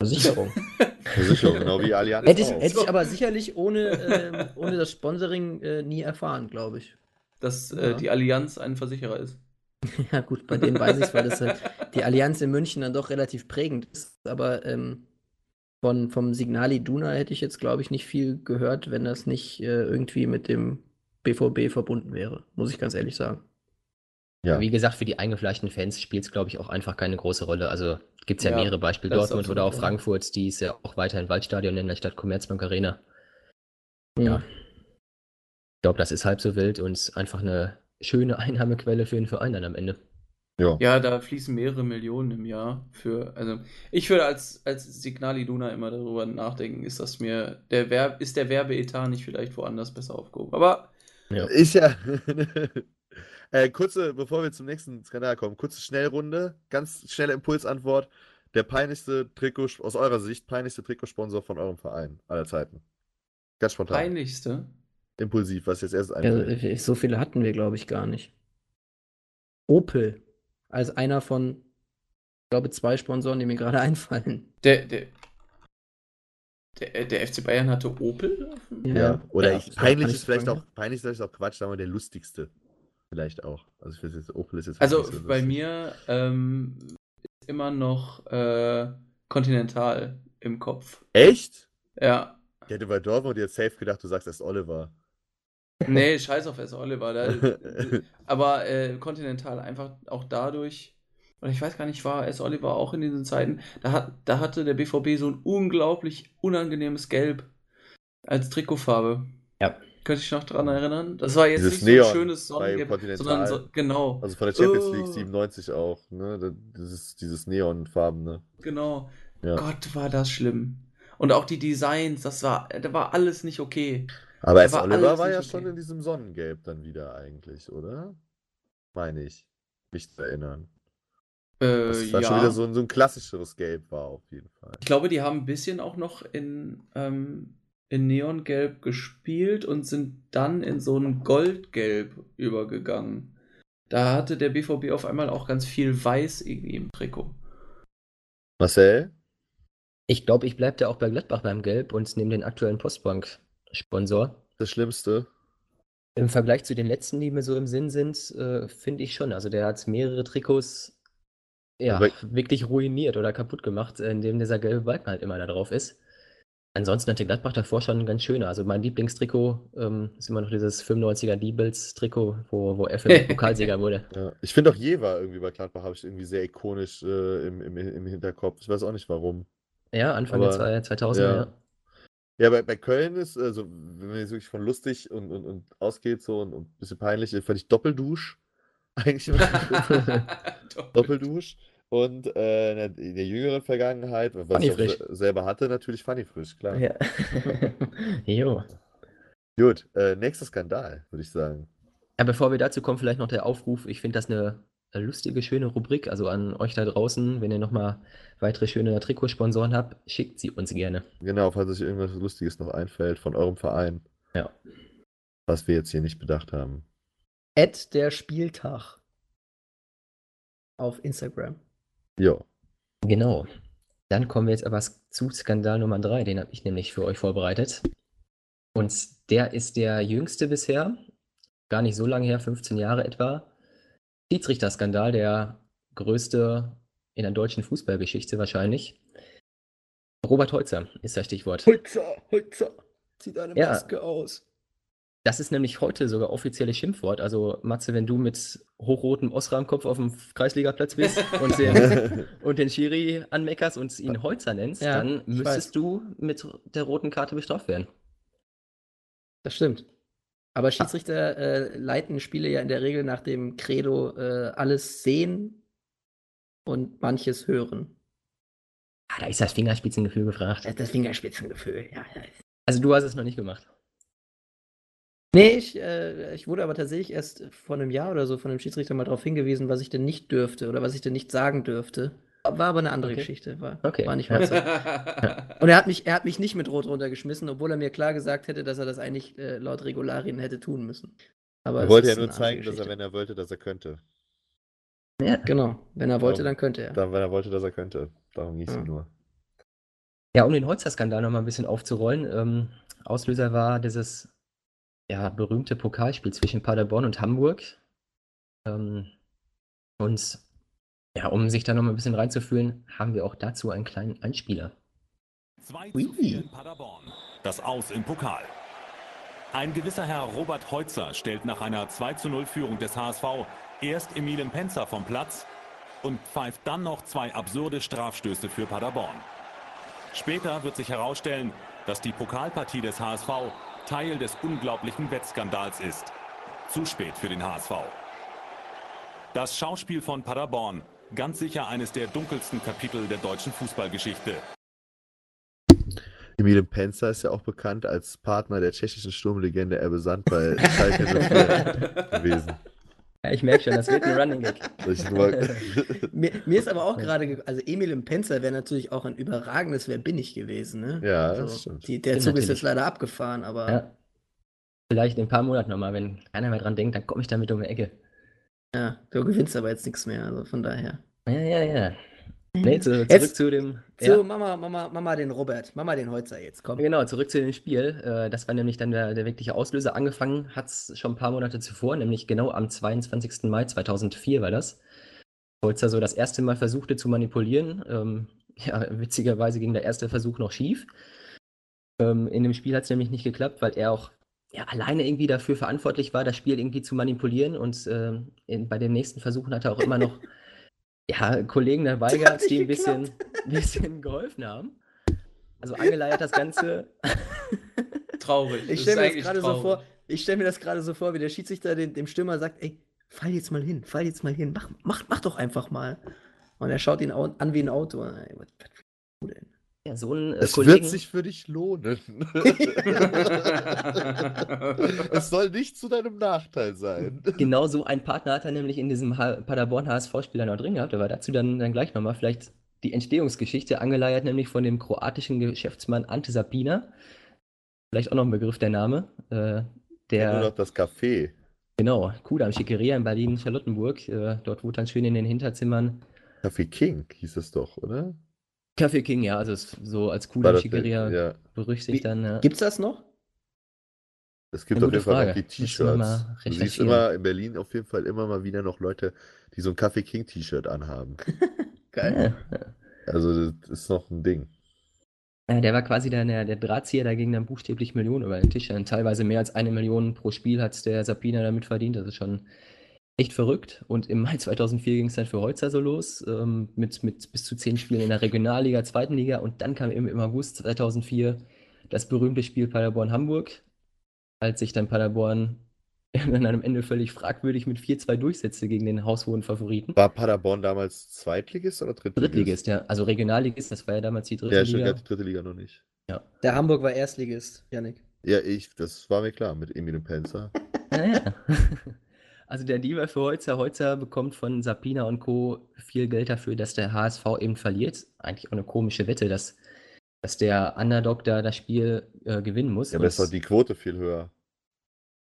S4: Versicherung.
S1: Versicherung, genau wie Allianz
S4: hätte, ich,
S1: auch.
S4: hätte ich aber sicherlich ohne, ähm, ohne das Sponsoring äh, nie erfahren, glaube ich.
S3: Dass äh,
S4: Ja.
S3: die Allianz ein Versicherer ist.
S4: Ja, gut, bei denen weiß ich es, weil das halt die Allianz in München dann doch relativ prägend ist. Aber ähm, von, vom Signal Iduna hätte ich jetzt, glaube ich, nicht viel gehört, wenn das nicht äh, irgendwie mit dem BVB verbunden wäre, muss ich ganz ehrlich sagen.
S1: Ja.
S5: Wie gesagt, für die eingefleischten Fans spielt es, glaube ich, auch einfach keine große Rolle. Also gibt es ja,
S3: Ja,
S5: mehrere Beispiele, Dortmund oder auch. Frankfurt, die ist ja auch weiterhin Waldstadion nennen, anstatt Commerzbank Arena. Ja. Ich glaube, das ist halb so wild und einfach eine schöne Einnahmequelle für den Verein dann am Ende.
S1: Ja.
S3: Ja, da fließen mehrere Millionen im Jahr für, also ich würde als, als Signal Iduna immer darüber nachdenken, ist das mir, der Werb, ist der Werbeetat nicht vielleicht woanders besser aufgehoben? Aber
S1: Ist ja. äh, kurze, bevor wir zum nächsten Skandal kommen, kurze Schnellrunde, ganz schnelle Impulsantwort. Der peinlichste Trikot, aus eurer Sicht, peinlichste Trikotsponsor von eurem Verein aller Zeiten. Ganz spontan.
S3: peinlichste.
S1: Impulsiv, was jetzt erst
S4: Ja,
S1: einfällt.
S4: äh, so viele hatten wir, glaube ich, gar nicht. Opel, als einer von, ich glaube, zwei Sponsoren, die mir gerade einfallen.
S3: Der, der, der, der FC Bayern hatte Opel?
S1: Ja. Oder
S4: Ja,
S1: ich, peinlich ist vielleicht auch, peinlich ist vielleicht auch Quatsch, sagen wir der lustigste. Vielleicht auch. Also ich weiß jetzt, Opel ist jetzt
S3: Also
S1: so
S3: bei
S1: lustig.
S3: mir ähm, ist immer noch äh, Continental im Kopf.
S1: Echt?
S3: Ja.
S1: Ich hätte bei Dortmund jetzt safe gedacht, du sagst erst Oliver.
S3: Nee, scheiß auf S. Oliver. Da, aber äh, Continental einfach auch dadurch, oder ich weiß gar nicht, war S. Oliver auch in diesen Zeiten, da, hat, da hatte der BVB so ein unglaublich unangenehmes Gelb als Trikotfarbe.
S5: Ja.
S3: Könnte ich noch dran erinnern? Das war jetzt
S1: Dieses
S3: nicht so ein
S1: Neon
S3: schönes Sonnengelb, sondern so, genau.
S1: Also von der Champions League
S3: Oh.
S1: 97 auch, ne? Da- Dieses, dieses Neonfarbene.
S3: Genau.
S1: Ja.
S3: Gott, war das schlimm. Und auch die Designs, das war, da war alles nicht okay.
S1: Aber
S3: Da
S1: S.
S3: war
S1: Oliver war ja
S3: okay.
S1: schon in diesem Sonnengelb dann wieder eigentlich, oder? Meine ich. Mich zu erinnern.
S3: Äh,
S1: Das war
S3: ja.
S1: schon wieder so ein, so ein klassischeres Gelb war auf jeden Fall.
S3: Ich glaube, die haben ein bisschen auch noch in, ähm, in Neongelb gespielt und sind dann in so ein Goldgelb übergegangen. Da hatte der BVB auf einmal auch ganz viel Weiß irgendwie im Trikot.
S1: Marcel?
S5: Ich glaube, ich bleibe da auch bei Gladbach beim Gelb und nehme den aktuellen Postbank-Sponsor.
S1: Das Schlimmste.
S5: Im Vergleich zu den letzten, die mir so im Sinn sind, äh, finde ich schon. Also der hat mehrere Trikots ja,
S1: Aber-
S5: wirklich ruiniert oder kaputt gemacht, äh, indem dieser gelbe Balken halt immer da drauf ist. Ansonsten hatte Gladbach davor schon ganz schöner. Also mein Lieblingstrikot ähm, ist immer noch dieses 95er Diebels-Trikot, wo, wo FM Pokalsieger wurde.
S1: Ja. Ich finde auch Jever irgendwie bei Gladbach habe ich irgendwie sehr ikonisch äh, im, im, im Hinterkopf. Ich weiß auch nicht warum.
S5: Ja, Anfang
S1: Aber-
S5: der zwei- 2000er,
S1: ja.
S5: ja.
S1: Ja, bei, bei Köln ist, also wenn man jetzt wirklich von lustig und, und, und ausgeht so und, und ein bisschen peinlich, fand ich Doppeldusch. Eigentlich immer Doppeldusch. Und äh, in, der, in der jüngeren Vergangenheit, was
S5: Fanny
S1: ich
S5: Frisch.
S1: se- selber hatte, natürlich Fanny Frisch, klar.
S5: Ja. jo.
S1: Gut, äh, nächster Skandal, würde ich sagen.
S5: Ja, bevor wir dazu kommen, vielleicht noch der Aufruf. Ich finde das eine lustige, schöne Rubrik. Also an euch da draußen, wenn ihr nochmal weitere schöne Trikotsponsoren habt, schickt sie uns gerne.
S1: Genau, falls euch irgendwas Lustiges noch einfällt von eurem Verein.
S5: Ja.
S1: Was wir jetzt hier nicht bedacht haben.
S4: Ed der Spieltag. Auf Instagram.
S1: Jo.
S5: Genau. Dann kommen wir jetzt aber zu Skandal Nummer 3. Den habe ich nämlich für euch vorbereitet. Und der ist der jüngste bisher. Gar nicht so lange her, 15 Jahre etwa. Schiedsrichterskandal, der größte in der deutschen Fußballgeschichte wahrscheinlich. Robert Holzer ist das Stichwort.
S4: Holzer, Holzer. Zieh deine
S5: Ja.
S4: Maske aus.
S5: Das ist nämlich heute sogar offizielles Schimpfwort. Also, Matze, wenn du mit hochrotem Osram-Kopf auf dem Kreisligaplatz bist und den, und den Schiri anmeckerst und ihn Holzer nennst,
S4: Ja,
S5: dann müsstest du mit der roten Karte bestraft werden.
S4: Das stimmt. Aber Schiedsrichter äh, leiten Spiele ja in der Regel nach dem Credo äh, alles sehen und manches hören.
S5: Ah, da ist das Fingerspitzengefühl gefragt.
S4: Das, das Fingerspitzengefühl, ja. ja.
S5: Also, du hast es noch nicht gemacht.
S4: Nee, ich, äh, ich wurde aber tatsächlich erst vor einem Jahr oder so von einem Schiedsrichter mal darauf hingewiesen, was ich denn nicht dürfte oder was ich denn nicht sagen dürfte. War aber eine andere
S5: Okay.
S4: Geschichte. War,
S5: Okay.
S4: war nicht Holzer. Und er hat, mich, er hat mich nicht mit Rot runtergeschmissen, obwohl er mir klar gesagt hätte, dass er das eigentlich äh, laut Regularien hätte tun müssen. Aber
S1: Er wollte ja nur zeigen, dass er, wenn er wollte, dass er könnte.
S5: Ja.
S4: Genau, wenn er wollte, dann könnte er.
S1: Dann, wenn er wollte, dass er könnte. Darum ging es
S4: Ja.
S1: ihm nur.
S5: Ja, um den Holzer-Skandal nochmal ein bisschen aufzurollen. Ähm, Auslöser war dieses ja, berühmte Pokalspiel zwischen Paderborn und Hamburg. Ähm, und ja, um sich da nochmal ein bisschen reinzufühlen, haben wir auch dazu einen kleinen Einspieler.
S11: 2 zu 4 in Paderborn. Das Aus im Pokal. Ein gewisser Herr Robert Heutzer stellt nach einer 2 zu 0 Führung des HSV erst Emilien Penzer vom Platz und pfeift dann noch zwei absurde Strafstöße für Paderborn. Später wird sich herausstellen, dass die Pokalpartie des HSV Teil des unglaublichen Wettskandals ist. Zu spät für den HSV. Das Schauspiel von Paderborn, ganz sicher eines der dunkelsten Kapitel der deutschen Fußballgeschichte.
S1: Emile Penzer ist ja auch bekannt als Partner der tschechischen Sturmlegende Erbe Sand bei Schalke 04 gewesen.
S5: Ja, ich merke schon, das wird ein Running Gag.
S4: Mir, mir ist aber auch gerade, ge- also Emil im Penzer wäre natürlich auch ein überragendes Wer bin ich gewesen, ne?
S1: Ja,
S4: also,
S1: das stimmt.
S4: Die, der Zug ist jetzt leider abgefahren, aber
S5: Ja. Vielleicht in ein paar Monaten nochmal, wenn keiner mehr dran denkt, dann komme ich damit um die Ecke.
S4: ja, du gewinnst aber jetzt nichts mehr, also von daher.
S5: Ja, ja, ja. Nee, zu, zurück
S4: Jetzt-
S5: zu dem.
S4: So,
S5: ja.
S4: Mama, Mama, Mama den Robert, Mama den Heutzer jetzt, komm.
S5: Genau, zurück zu dem Spiel. Äh, Das war nämlich dann der, der wirkliche Auslöser. Angefangen hat es schon ein paar Monate zuvor, nämlich genau am 22. Mai 2004 war das. Holzer so das erste Mal versuchte zu manipulieren. Ähm, ja, witzigerweise ging der erste Versuch noch schief. Ähm, in dem Spiel hat es nämlich nicht geklappt, weil er auch ja, alleine irgendwie dafür verantwortlich war, das Spiel irgendwie zu manipulieren. Und ähm, in, bei den nächsten Versuchen hat er auch immer noch ja, Kollegen dabei gehabt, die ein bisschen, bisschen geholfen haben. Also angeleiert das Ganze.
S3: Traurig.
S4: Ich stelle mir so
S3: traurig.
S4: vor, ich stelle mir das gerade so vor, wie der Schiedsrichter dem, dem Stürmer sagt, ey, fall jetzt mal hin, fall jetzt mal hin, mach, mach, mach doch einfach mal. Und er schaut ihn an wie ein Auto. Ey, was, was denn?
S5: Ja, so ein äh,
S1: Es
S5: Kollegen.
S1: wird sich für dich lohnen. es soll nicht zu deinem Nachteil sein.
S5: Genau so einen Partner hat er nämlich in diesem H- Paderborn HSV-Spieler noch drin gehabt, aber dazu dann, dann gleich nochmal vielleicht die Entstehungsgeschichte, angeleiert nämlich von dem kroatischen Geschäftsmann Ante Sapina. Vielleicht auch noch ein Begriff der Name. Äh,
S1: Ja, nur
S5: der,
S1: noch das Café.
S5: genau, Kudam Schickeria in Berlin-Charlottenburg. Äh, dort wurde dann schön in den Hinterzimmern
S1: Café King hieß es doch, oder?
S5: Kaffee King, ja, also so als
S1: das
S5: Schickeria
S1: ja.
S5: berüchtigt dann. Ja.
S4: Gibt's das noch?
S1: Es gibt
S5: Eine
S1: auf jeden Fall noch
S5: Frage.
S1: die
S5: wir mal
S1: T-Shirts. Du siehst immer in Berlin auf jeden Fall immer mal wieder noch Leute, die so ein Café King T-Shirt anhaben.
S4: Geil.
S1: Also das ist noch ein Ding.
S5: Ja, der war quasi dann der, der Drahtzieher, da ging dann buchstäblich Millionen über den Tisch. Und teilweise mehr als eine Million pro Spiel hat der Sapina damit verdient. Das ist schon echt verrückt. Und im Mai 2004 ging es dann für Holzer so los, ähm, mit, mit bis zu zehn Spielen in der Regionalliga, zweiten Liga. Und dann kam eben im August 2004 das berühmte Spiel Paderborn-Hamburg, als sich dann Paderborn an einem Ende völlig fragwürdig mit 4-2 durchsetzte gegen den haushohen Favoriten.
S1: War Paderborn damals Zweitligist oder Drittligist?
S5: Drittligist, ja. Also Regionalligist, das war ja damals die dritte
S1: Ja,
S5: Liga.
S1: die dritte Liga noch nicht.
S4: Der Hamburg war Erstligist, Janik.
S1: Ja, ich, das war mir klar mit Emil Penzer.
S5: Naja. Also der Deal war für Holzer. Holzer bekommt von Sapina und Co. viel Geld dafür, dass der HSV eben verliert. Eigentlich auch eine komische Wette, dass, dass der Underdog da das Spiel äh, gewinnen muss.
S1: Ja, aber ist doch die Quote viel höher.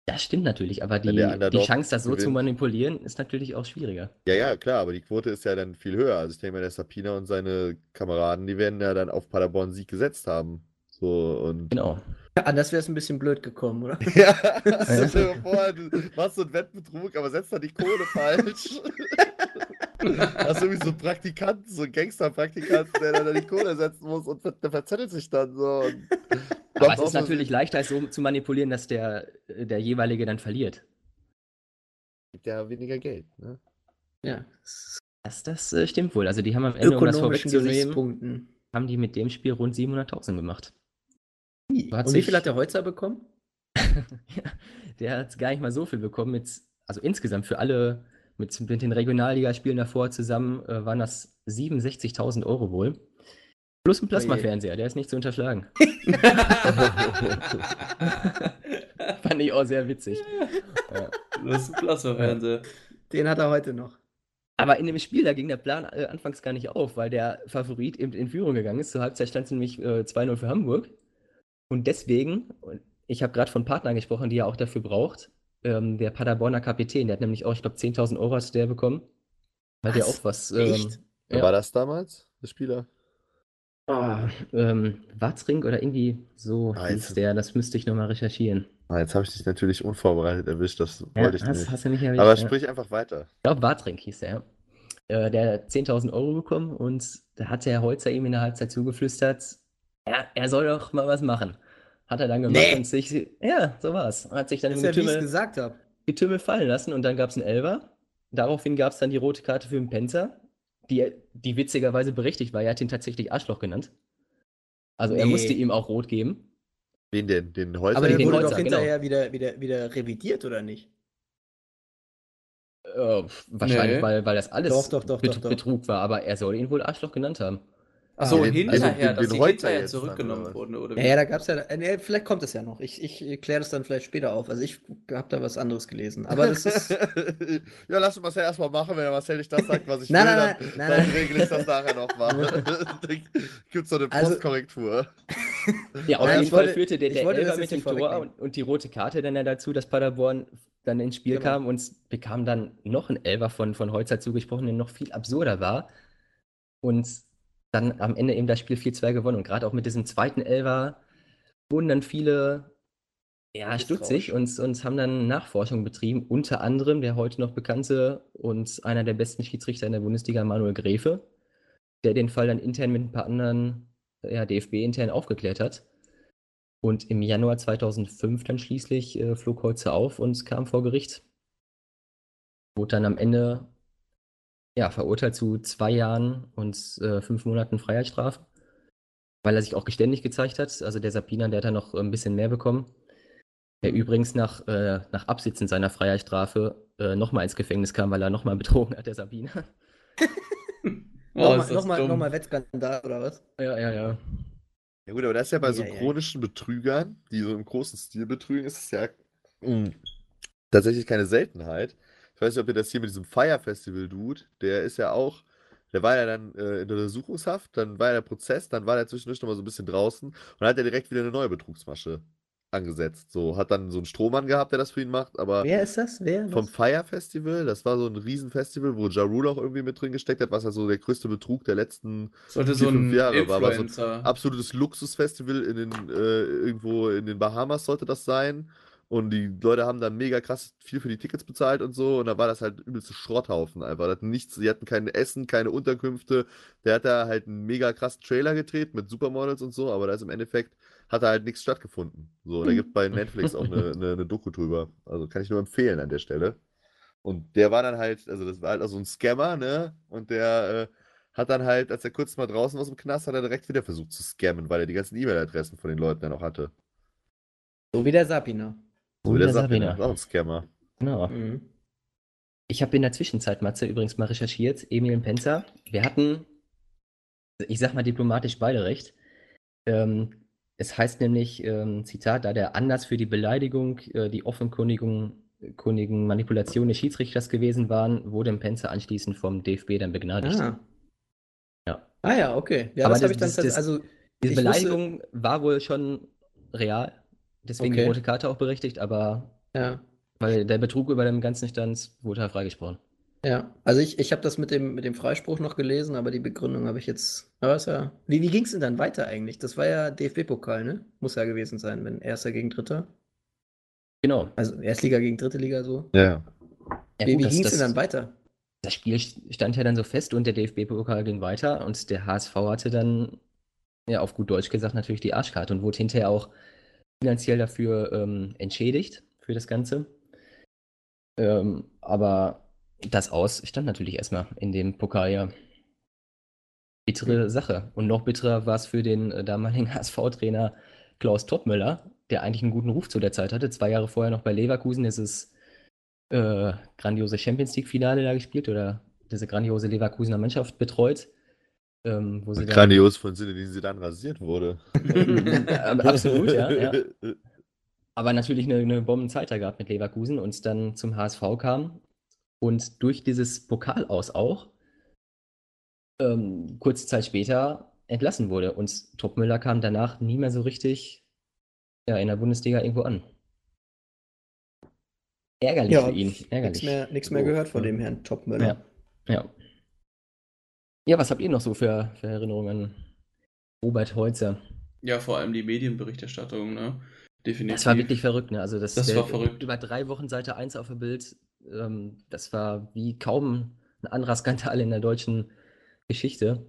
S5: das stimmt natürlich, aber die, die Chance, das so zu
S1: gewinnt.
S5: manipulieren, ist natürlich auch schwieriger.
S1: Ja, ja, klar, aber die Quote ist ja dann viel höher. Also ich denke mal, der Sapina und seine Kameraden, die werden ja dann auf Paderborn Sieg gesetzt haben. So und.
S5: Genau.
S4: Ja, anders wäre es ein bisschen blöd gekommen, oder?
S1: Ja, stell dir mal vor, du machst so einen Wettbetrug, aber setzt da die Kohle falsch. Hast irgendwie so einen Praktikanten, so einen Gangster-Praktikanten, der dann da die Kohle setzen muss und ver der verzettelt sich dann so. Und
S5: Aber es ist natürlich leichter, es so zu manipulieren, dass der, der jeweilige dann verliert.
S1: Gibt ja weniger Geld, ne?
S4: Ja.
S5: Das, das äh, stimmt wohl. Also die haben am Ende, um das vorwegzunehmen, haben die mit dem Spiel rund 700.000 gemacht. Hat
S4: wie viel hat der Heutzer bekommen?
S5: Ja, der hat gar nicht mal so viel bekommen. Mit, also insgesamt für alle, mit, mit den Regionalligaspielen davor zusammen, äh, waren das 67.000 Euro wohl. Plus ein Plasmafernseher, der ist nicht zu unterschlagen. Fand ich auch sehr witzig. Ja.
S3: Ist ein Plasmafernseher.
S4: Den hat er heute noch.
S5: Aber in dem Spiel, da ging der Plan äh, anfangs gar nicht auf, weil der Favorit eben in Führung gegangen ist. Zur Halbzeit stand es nämlich äh, 2-0 für Hamburg. Und deswegen, ich habe gerade von Partnern gesprochen, die er auch dafür braucht, ähm, der Paderborner Kapitän, der hat nämlich auch, ich glaube, 10.000 Euro hat der bekommen. Weil der
S4: Was?
S5: auch was.
S4: Echt?
S1: Wer
S5: ja.
S1: war das damals, der Spieler?
S5: Ah, ähm, Watzring oder irgendwie so
S1: Ah,
S5: hieß der, das müsste ich nochmal recherchieren.
S1: Ah, jetzt habe ich dich natürlich unvorbereitet erwischt, das
S5: Ja,
S1: wollte ich
S5: hast,
S1: nicht.
S5: hast du nicht erwischt.
S1: Aber
S5: ja.
S1: sprich einfach weiter.
S5: Ich glaube, Wartrink hieß der, ja. Äh, der hat 10.000 Euro bekommen und da hat der Holzer ihm in der Halbzeit zugeflüstert, ja, er soll doch mal was machen. Hat er dann gemacht
S4: Nee.
S5: und sich, ja, so war's. Hat sich dann
S4: Das
S5: im
S4: ist ja,
S5: Getümmel,
S4: gesagt.
S5: Getümmel fallen lassen und dann gab es einen Elfer. Daraufhin gab es dann die rote Karte für den Penzer, die, die witzigerweise berechtigt war. Er hat ihn tatsächlich Arschloch genannt. Also er
S4: Nee.
S5: musste ihm auch rot geben.
S1: Wen denn? Den Häuser?
S4: Aber der
S5: den
S4: wurde
S5: Holzer,
S4: doch
S5: genau.
S4: hinterher wieder, wieder, wieder revidiert, oder nicht?
S5: Äh, wahrscheinlich,
S3: Nee.
S5: weil, weil das alles
S4: Doch, doch, doch,
S5: Bet
S4: doch, doch.
S5: Betrug war, aber er soll ihn wohl Arschloch genannt haben.
S3: Achso,
S1: den-
S3: hinterher,
S1: also den-
S3: dass
S1: den
S3: die hinterher
S1: jetzt dann,
S3: zurückgenommen
S1: oder was?
S3: wurden, oder
S4: Ja,
S3: wie?
S4: ja, da gab es ja, äh, nee, vielleicht kommt es ja noch. Ich, ich kläre das dann vielleicht später auf. Also ich habe da was anderes gelesen. Aber das ist,
S1: ja, lass uns Marcel erstmal machen, wenn der Marcel nicht das sagt, was ich
S4: Nein,
S1: will,
S4: nein,
S1: dann,
S4: nein, nein,
S1: dann
S4: nein.
S1: regle ich das nachher nochmal. Gibt's so eine
S4: Also-
S1: Postkorrektur.
S5: Ja, auf jeden
S4: ich
S5: Fall
S4: wollte-
S5: führte der, der
S4: wollte das
S5: Elfer
S4: jetzt
S5: mit dem Tor und, und die rote Karte dann ja dazu, dass Paderborn dann ins Spiel
S4: Genau.
S5: kam und bekam dann noch ein Elfer von, von Holzer zugesprochen, der noch viel absurder war. Und dann am Ende eben das Spiel 4-2 gewonnen. Und gerade auch mit diesem zweiten Elfer wurden dann viele ja, stutzig und, und haben dann Nachforschung betrieben. Unter anderem der heute noch bekannte und einer der besten Schiedsrichter in der Bundesliga, Manuel Gräfe, der den Fall dann intern mit ein paar anderen ja, DFB-intern aufgeklärt hat. Und im Januar 2005 dann schließlich äh, flog Holzer auf und kam vor Gericht. Wurde dann am Ende ja, verurteilt zu zwei Jahren und äh, fünf Monaten Freiheitsstrafe, weil er sich auch geständig gezeigt hat. Also der Sapiner, der hat dann noch ein bisschen mehr bekommen. Der übrigens nach, äh, nach Absitzen seiner Freiheitsstrafe äh, nochmal ins Gefängnis kam, weil er nochmal betrogen hat, der Sabiner.
S3: Oh,
S4: nochmal, nochmal Wettskandal oder was?
S5: Ja, ja, ja.
S1: Ja gut, aber das ist ja bei so
S4: Ja, ja.
S1: chronischen Betrügern, die so im großen Stil betrügen, ist es ja mh, tatsächlich keine Seltenheit. Ich weiß nicht, ob ihr das hier mit diesem Fire Festival Dude, der ist ja auch, der war ja dann äh, in der Untersuchungshaft, dann war ja der Prozess, dann war der zwischendurch noch mal so ein bisschen draußen und dann hat er direkt wieder eine neue Betrugsmasche angesetzt. So, hat dann so einen Strohmann gehabt, der das für ihn macht, aber
S4: Wer ist das? Wer?
S1: vom
S4: Was?
S1: Fire Festival, das war so ein Riesenfestival, wo Ja Rule auch irgendwie mit drin gesteckt hat, was ja so der größte Betrug der letzten
S3: Sollte
S1: vier,
S3: so
S1: fünf Jahre war, aber so ein
S3: Influencer.
S1: absolutes Luxusfestival in den, äh, irgendwo in den Bahamas sollte das sein. Und die Leute haben da mega krass viel für die Tickets bezahlt und so. Und da war das halt übelste Schrotthaufen einfach. Die hatten nichts, die hatten kein Essen, keine Unterkünfte. Der hat da halt einen mega krassen Trailer gedreht mit Supermodels und so, aber da ist im Endeffekt, hat da halt nichts stattgefunden. So, da gibt bei Netflix auch eine, eine, eine Doku drüber. Also kann ich nur empfehlen an der Stelle. Und der war dann halt, also das war halt auch so ein Scammer, ne? Und der äh, hat dann halt, als er kurz mal draußen war aus dem Knast, hat er direkt wieder versucht zu scammen, weil er die ganzen E-Mail-Adressen von den Leuten dann auch hatte.
S4: So wie der Sapina.
S1: So wie der auch ein Scammer.
S5: Genau.
S4: Mhm.
S5: Ich habe in der Zwischenzeit, Matze, übrigens mal recherchiert, Emil und Penzer. Wir hatten, ich sag mal diplomatisch beide recht. Ähm, es heißt nämlich, ähm, Zitat, da der Anlass für die Beleidigung äh, die offenkundigen kundigen Manipulation des Schiedsrichters gewesen waren, wurde im Penzer anschließend vom DFB dann begnadigt.
S4: Ah.
S5: Ja.
S4: Ah ja, okay. Ja,
S5: Aber
S4: das habe ich dann
S5: das-
S4: also
S5: Diese
S4: ich wusste-
S5: Beleidigung war wohl schon real, deswegen die
S4: Okay.
S5: rote Karte auch berechtigt, aber
S4: Ja.
S5: weil der Betrug über dem Ganzen stand, wurde er freigesprochen.
S4: Ja, also ich, ich habe das mit dem, mit dem Freispruch noch gelesen, aber die Begründung habe ich jetzt. Aber ist ja. Wie, wie ging es denn dann weiter eigentlich? Das war ja DFB-Pokal, ne? Muss ja gewesen sein, wenn Erster gegen Dritter.
S5: Genau.
S4: Also Erstliga gegen Dritte Liga so.
S1: Ja.
S5: Ja,
S4: wie wie ging es denn dann weiter?
S5: das Spiel stand ja dann so fest und der DFB-Pokal ging weiter und der HSV hatte dann, ja, auf gut Deutsch gesagt, natürlich die Arschkarte und wurde hinterher auch finanziell dafür ähm, entschädigt für das Ganze. Ähm, aber das Aus stand natürlich erstmal in dem Pokal ja. Bittere Sache. Und noch bitterer war es für den äh, damaligen HSV-Trainer Klaus Toppmöller, der eigentlich einen guten Ruf zu der Zeit hatte. Zwei Jahre vorher noch bei Leverkusen dieses äh, grandiose Champions League-Finale da gespielt oder diese grandiose Leverkusener Mannschaft betreut. Ähm, wo sie dann,
S1: Grandios von Sinne, die sie dann rasiert wurde.
S5: Ja, absolut, ja, ja. aber natürlich eine, eine Bombenzeit da gehabt mit Leverkusen und dann zum HSV kam und durch dieses Pokal aus auch ähm, kurze Zeit später entlassen wurde und Topmüller kam danach nie mehr so richtig ja, in der Bundesliga irgendwo an. Ärgerlich
S4: Ja,
S5: für ihn.
S4: Nichts
S5: Ärgerlich.
S4: mehr, nix mehr gehört von dem Herrn Topmöller.
S5: Ja. Ja. Ja, was habt ihr noch so für, für Erinnerungen an Robert Holzer?
S3: Ja, vor allem die Medienberichterstattung, ne? Definitiv.
S5: Das war wirklich verrückt, ne? Also das,
S3: Das
S5: der-
S3: war verrückt.
S5: Über drei Wochen Seite 1 auf dem Bild. Ähm, das war wie kaum ein anderer Skandal in der deutschen Geschichte.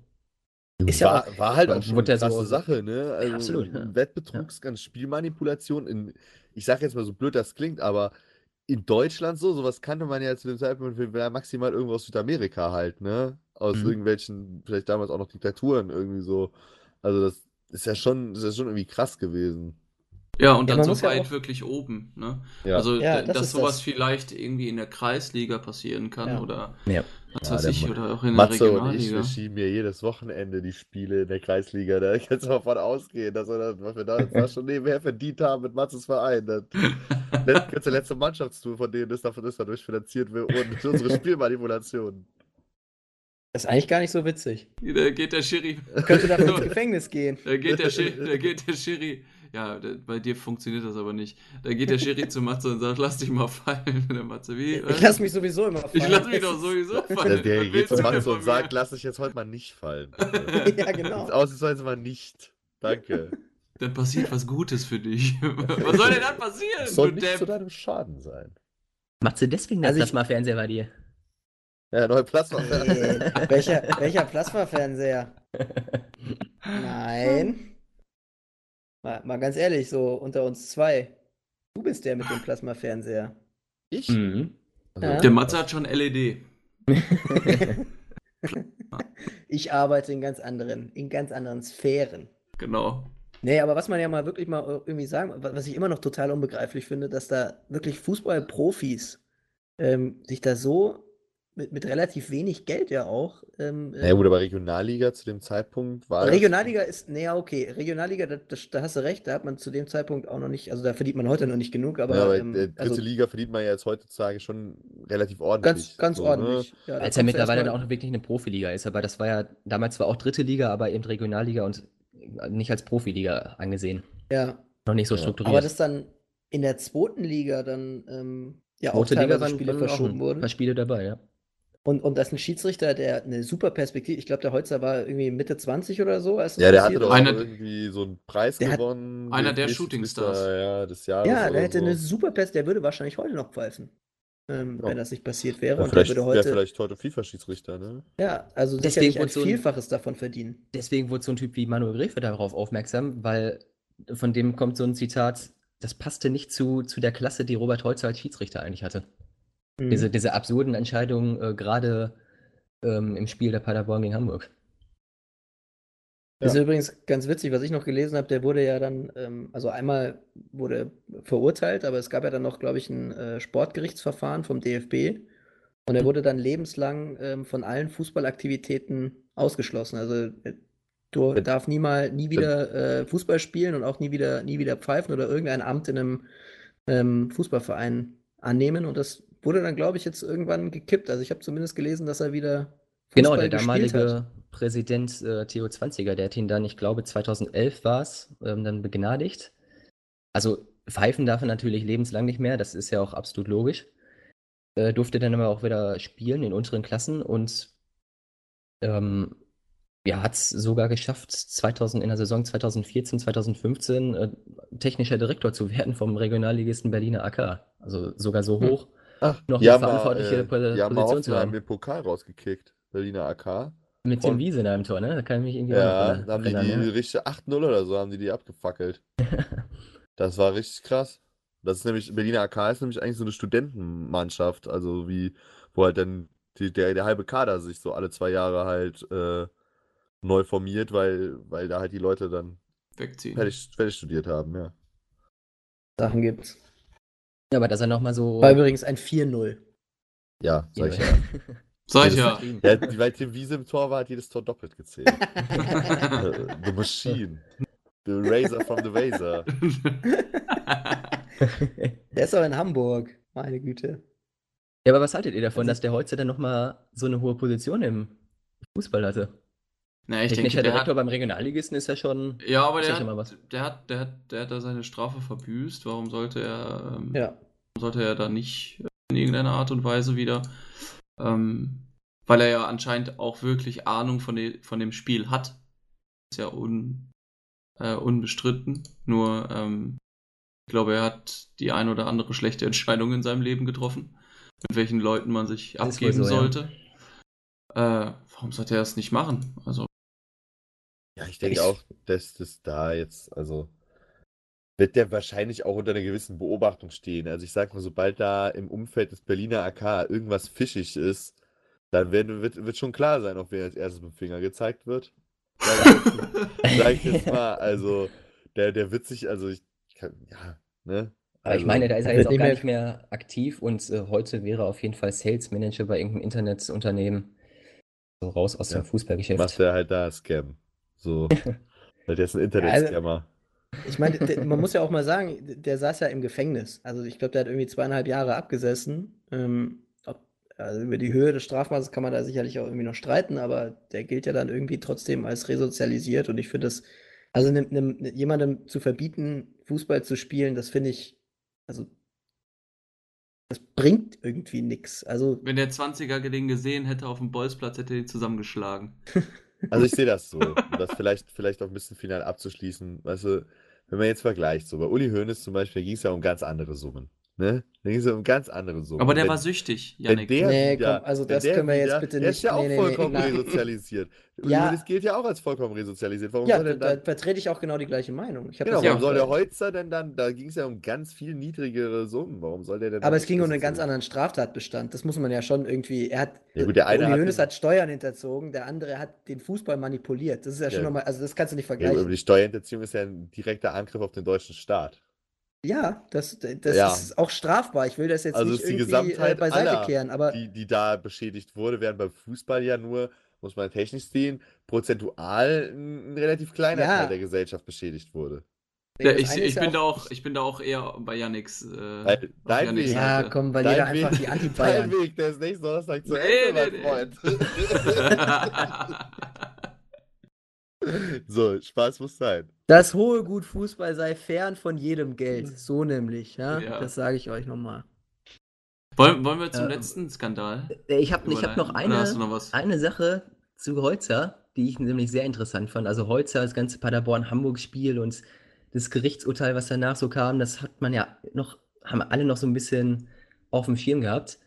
S4: Ist ja
S1: war,
S4: auch-
S1: war halt auch schon eine
S5: ja
S1: krasse
S5: so-
S1: Sache, ne? Also
S5: absolut, ja.
S1: Wettbetrugs, ganz Spielmanipulation in, ich sag jetzt mal so blöd das klingt, aber in Deutschland so, sowas kannte man ja zu dem Zeitpunkt ja maximal irgendwo aus Südamerika halt, ne? Aus
S5: Mhm.
S1: irgendwelchen, vielleicht damals auch noch Diktaturen irgendwie so. Also das ist ja schon, ist ja schon irgendwie krass gewesen.
S3: Ja, und
S4: Ja,
S3: dann so
S4: muss ja
S3: weit
S4: auch-
S3: wirklich oben. Ne?
S1: Ja.
S3: Also,
S4: Ja, das
S3: dass sowas
S4: das.
S3: vielleicht irgendwie in der Kreisliga passieren kann
S4: Ja.
S3: oder
S5: Ja.
S3: was
S1: Ja,
S3: weiß ich, oder auch in der
S1: Matze und ich,
S3: Regionalliga.
S1: wir schieben mir jedes Wochenende die Spiele in der Kreisliga. Da kannst du mal von ausgehen, dass wir, das, was wir da das schon nebenher verdient haben mit Matzes Verein. Das, das ganze letzte Mannschaftstour von denen ist davon ist dadurch finanziert wird und unsere Spielmanipulation.
S4: Das ist eigentlich gar nicht so witzig.
S3: Da geht der Schiri.
S4: Könnte dafür ins Gefängnis gehen.
S3: Da geht der Schiri, da geht der Schiri. Ja, bei dir funktioniert das aber nicht. Da geht der Schiri zu Matze und sagt, lass dich mal fallen. Und der Matze, wie?
S4: Ich lasse mich sowieso immer fallen.
S3: Ich lass mich doch sowieso fallen.
S1: Der, der geht zu Matze und sagt, lass dich jetzt heute mal nicht fallen.
S4: ja, genau.
S1: Ausnahmsweise mal nicht. Danke.
S3: Dann passiert was Gutes für dich. Was soll denn dann passieren,
S1: Das soll
S3: du
S1: nicht zu
S3: Depp?
S1: deinem Schaden sein.
S5: Macht sie deswegen das
S4: Also ich-
S5: Plasma-Fernseher bei dir?
S1: Ja, neue Plasma.
S4: Äh, welcher, welcher Plasmafernseher? Nein. Mal, mal ganz ehrlich, so unter uns zwei. Du bist der mit dem Plasmafernseher.
S1: Ich?
S5: Mhm.
S1: Also,
S4: Ja.
S3: Der Matze hat schon LED.
S4: Ich arbeite in ganz anderen, in ganz anderen Sphären.
S3: Genau.
S4: Nee, aber was man ja mal wirklich mal irgendwie sagen, wa- was ich immer noch total unbegreiflich finde, dass da wirklich Fußballprofis ähm, sich da so mit, mit relativ wenig Geld ja auch. Ähm,
S1: Na ja, gut, aber Regionalliga zu dem Zeitpunkt war. das-
S4: Regionalliga ist, nee, ja, okay. Regionalliga, da, das, da hast du recht, da hat man zu dem Zeitpunkt auch noch nicht, also da verdient man heute noch nicht genug, aber,
S1: ja, aber
S4: ähm,
S1: der dritte
S4: also
S1: Liga verdient man ja jetzt heutzutage schon relativ ordentlich.
S4: ganz, ganz
S1: so, ne?
S4: ordentlich. Ja, da
S5: Als er
S4: du
S5: mittlerweile dann auch wirklich eine Profiliga ist, aber das war ja damals zwar auch dritte Liga, aber eben Regionalliga und nicht als Profiliga angesehen.
S4: Ja,
S5: Noch nicht so
S1: Ja.
S5: strukturiert.
S4: aber dass dann in der zweiten Liga dann ähm, ja auch
S5: Rote Liga
S4: teilweise
S5: waren,
S4: Spiele
S5: waren auch
S4: verschoben
S5: ein
S4: wurden.
S5: paar Spiele dabei, ja.
S4: Und, und dass ein Schiedsrichter, der eine super Perspektive, ich glaube, der Holzer war irgendwie Mitte 20 oder so, als das
S1: Ja, der hatte doch
S4: ist.
S3: Einer-
S1: auch irgendwie so einen Preis
S4: Der hat-
S1: gewonnen.
S3: einer der
S1: DFB
S3: Shooting
S1: Schiedsrichter,
S3: Stars.
S1: Ja, des Jahres.
S4: Ja, der hätte
S1: so.
S4: eine super Pest, der würde wahrscheinlich heute noch pfeifen, ähm,
S1: Ja.
S4: wenn das nicht passiert wäre.
S1: Ja,
S4: und der
S1: vielleicht
S4: würde
S1: wäre
S4: heute,
S1: vielleicht heute FIFA-Schiedsrichter, ne?
S4: ja, also
S5: Deswegen
S4: ein
S5: so ein-
S4: Vielfaches davon verdienen.
S5: Deswegen wurde so ein Typ wie Manuel Gräfe darauf aufmerksam, weil von dem kommt so ein Zitat, das passte nicht zu, zu der Klasse, die Robert Holzer als Schiedsrichter eigentlich hatte.
S4: Mhm.
S5: Diese, diese absurden Entscheidungen, äh, gerade ähm, im Spiel der Paderborn gegen Hamburg.
S4: Das ist übrigens ganz witzig, was ich noch gelesen habe, der wurde ja dann, ähm, also einmal wurde verurteilt, aber es gab ja dann noch, glaube ich, ein äh, Sportgerichtsverfahren vom DFB und er wurde dann lebenslang ähm, von allen Fußballaktivitäten ausgeschlossen. Also äh, du
S1: Ja.
S4: darf nie mal, nie wieder äh, Fußball spielen und auch nie wieder, nie wieder pfeifen oder irgendein Amt in einem ähm, Fußballverein annehmen und das wurde dann, glaube ich, jetzt irgendwann gekippt. Also ich habe zumindest gelesen, dass er wieder
S5: Genau,
S4: Fußball
S5: der
S4: gespielt hat.
S5: damalige Präsident äh, Theo Zwanziger, der hat ihn dann, ich glaube, 2011 war es, ähm, dann begnadigt. Also pfeifen darf er natürlich lebenslang nicht mehr, das ist ja auch absolut logisch. Äh, durfte dann aber auch wieder spielen in unteren Klassen und ähm, ja, hat es sogar geschafft, 2000, in der Saison 2014, 2015 äh, technischer Direktor zu werden vom Regionalligisten Berliner AK. Also sogar so
S4: Hm.
S1: Ach,
S5: noch eine
S1: haben mal,
S5: verantwortliche
S1: äh, haben mal
S5: Position zu
S1: Hoffenheim
S5: haben.
S1: den Pokal rausgekickt. Berliner AK.
S5: Mit Tim
S1: Von-
S5: Wiese in einem Tor, ne? Da kann ich mich irgendwie auch
S1: Ja, da haben die die
S5: ja.
S1: richtig 8-0 oder so, haben die die abgefackelt. Das war richtig krass. Das ist nämlich, Berliner AK ist nämlich eigentlich so eine Studentenmannschaft, also wie, wo halt dann die, der, der halbe Kader sich so alle zwei Jahre halt äh, neu formiert, weil, weil da halt die Leute dann
S3: Wegziehen.
S1: fertig, fertig studiert haben, ja.
S4: Sachen gibt's.
S5: Ja, aber dass er nochmal so.
S4: War übrigens ein 4-0.
S1: Ja, sag ich ja.
S3: Sag ich
S1: Jedes-
S3: ja.
S1: ja. Weil Tim Wiese im Tor war, hat jedes Tor doppelt gezählt. Äh, the Machine. The Razor from the Razor.
S4: Der ist doch in Hamburg. Meine Güte.
S5: Ja, aber was haltet ihr davon,
S4: Also-
S5: dass der Holzer dann nochmal so eine hohe Position im Fußball hatte?
S3: Na, ich
S5: Technischer
S3: denke, der
S5: Direktor
S3: hat,
S5: beim Regionalligisten ist ja schon.
S3: ja, aber der
S5: ja
S3: hat, der hat, der hat, der hat da seine Strafe verbüßt. Warum sollte er, ähm,
S4: Ja.
S3: warum sollte er da nicht in irgendeiner Art und Weise wieder, ähm, weil er ja anscheinend auch wirklich Ahnung von, de, von dem Spiel hat. Ist ja un, äh, unbestritten. Nur, ähm, ich glaube, er hat die ein oder andere schlechte Entscheidung in seinem Leben getroffen, mit welchen Leuten man sich
S5: Das
S3: abgeben
S5: so, ja.
S3: sollte. Äh, warum sollte er das nicht machen? Also,
S1: Ich denke
S5: Ich-
S1: auch, dass das da jetzt, also wird der wahrscheinlich auch unter einer gewissen Beobachtung stehen. Also ich sag mal, sobald da im Umfeld des Berliner AK irgendwas fischig ist, dann wird, wird, wird schon klar sein, auf wer als erstes mit dem Finger gezeigt wird. Sag ich jetzt, ich mal, also der, der wird sich, also ich kann, ja, ne?
S5: Aber ich
S1: Also,
S5: meine, da ist er jetzt auch
S4: nicht
S5: gar
S4: mehr-
S5: nicht mehr aktiv und äh, heute wäre er auf jeden Fall Sales Manager bei irgendeinem Internetunternehmen. So raus aus
S1: Ja,
S5: dem Fußballgeschäft.
S1: macht er halt da Scam. So. Weil der ist ein Internet-Scammer.
S4: Ich meine, man muss ja auch mal sagen, der saß ja im Gefängnis. Also ich glaube, der hat irgendwie zweieinhalb Jahre abgesessen. Ähm, ob, also über die Höhe des Strafmaßes kann man da sicherlich auch irgendwie noch streiten, aber der gilt ja dann irgendwie trotzdem als resozialisiert. Und ich finde das, also nem, nem, jemandem zu verbieten, Fußball zu spielen, das finde ich, also das bringt irgendwie nichts. Also
S3: Wenn der 20er den gesehen hätte auf dem Bolzplatz, hätte er ihn zusammengeschlagen.
S1: Also ich sehe das so, um das vielleicht, vielleicht auch ein bisschen final abzuschließen. Weißt du, wenn man jetzt vergleicht, so bei Uli Hoeneß zum Beispiel ging es ja um ganz andere Summen. Ne? Da ging es ja um ganz andere Summen.
S3: Aber der
S1: Wenn-
S3: war süchtig, Janik.
S1: der
S4: Nee,
S1: wieder,
S4: komm, also das
S1: der
S4: können wir jetzt
S1: wieder,
S4: bitte
S1: Der ist
S4: nicht-
S1: ja auch
S4: nee, nee, nee,
S1: vollkommen
S4: nein.
S1: resozialisiert.
S4: Ja.
S1: Hoeneß gilt ja auch als vollkommen resozialisiert. Warum
S4: ja,
S1: soll
S4: da,
S1: denn
S4: da
S1: dann,
S4: vertrete ich auch genau die gleiche Meinung.
S1: Genau,
S4: das ja
S1: warum
S4: auch
S1: soll der Holzer denn dann, da ging es ja um ganz viel niedrigere Summen. Warum soll der denn
S4: Aber
S1: dann
S4: es ging um einen
S1: nicht
S4: ganz anderen Straftatbestand. Das muss man ja schon irgendwie. Er hat.
S1: Ja gut, der eine
S4: Uli
S1: hat
S4: hat Steuern hinterzogen, der andere hat den Fußball manipuliert. Das ist ja schon
S1: Ja.
S4: nochmal. Also, das kannst du nicht
S1: Ja,
S4: vergleichen.
S1: aber die Steuerhinterziehung ist ja ein direkter Angriff auf den deutschen Staat.
S4: Ja, das, das
S1: Ja.
S4: ist auch strafbar. Ich will das jetzt
S1: Also
S4: nicht
S1: ist die
S4: irgendwie
S1: Gesamtheit
S4: äh, beiseite
S1: aller,
S4: kehren, aber
S1: die, die da beschädigt wurde, während beim Fußball ja nur, muss man technisch sehen, prozentual ein, ein relativ kleiner
S4: Ja.
S1: Teil der Gesellschaft beschädigt wurde.
S3: Ja, ich, ich,
S4: ja
S3: bin da auch, ich bin da auch eher bei Janiks. Äh,
S1: dein Weg-
S4: ja, komm, weil
S1: Dein
S4: jeder einfach
S1: Weg-
S4: die
S1: Dein
S4: Anti-Bayern.
S1: Weg, der ist nächsten Donnerstag zu
S3: Nee,
S1: Ende,
S3: nee,
S1: mein
S3: nee.
S1: Freund. so, Spaß muss sein.
S4: Das hohe Gut Fußball sei fern von jedem Geld. So nämlich, ja.
S3: Ja.
S4: Das sage ich euch nochmal.
S3: wollen, wollen wir zum
S5: Äh,
S3: letzten Skandal?
S5: Äh, Ich habe ich hab noch eine,
S3: noch was?
S5: eine Sache zu Holzer, die ich nämlich sehr interessant fand. Also Holzer, das ganze Paderborn-Hamburg-Spiel und das Gerichtsurteil, was danach so kam, das hat man ja noch, haben alle noch so ein bisschen auf dem Schirm gehabt.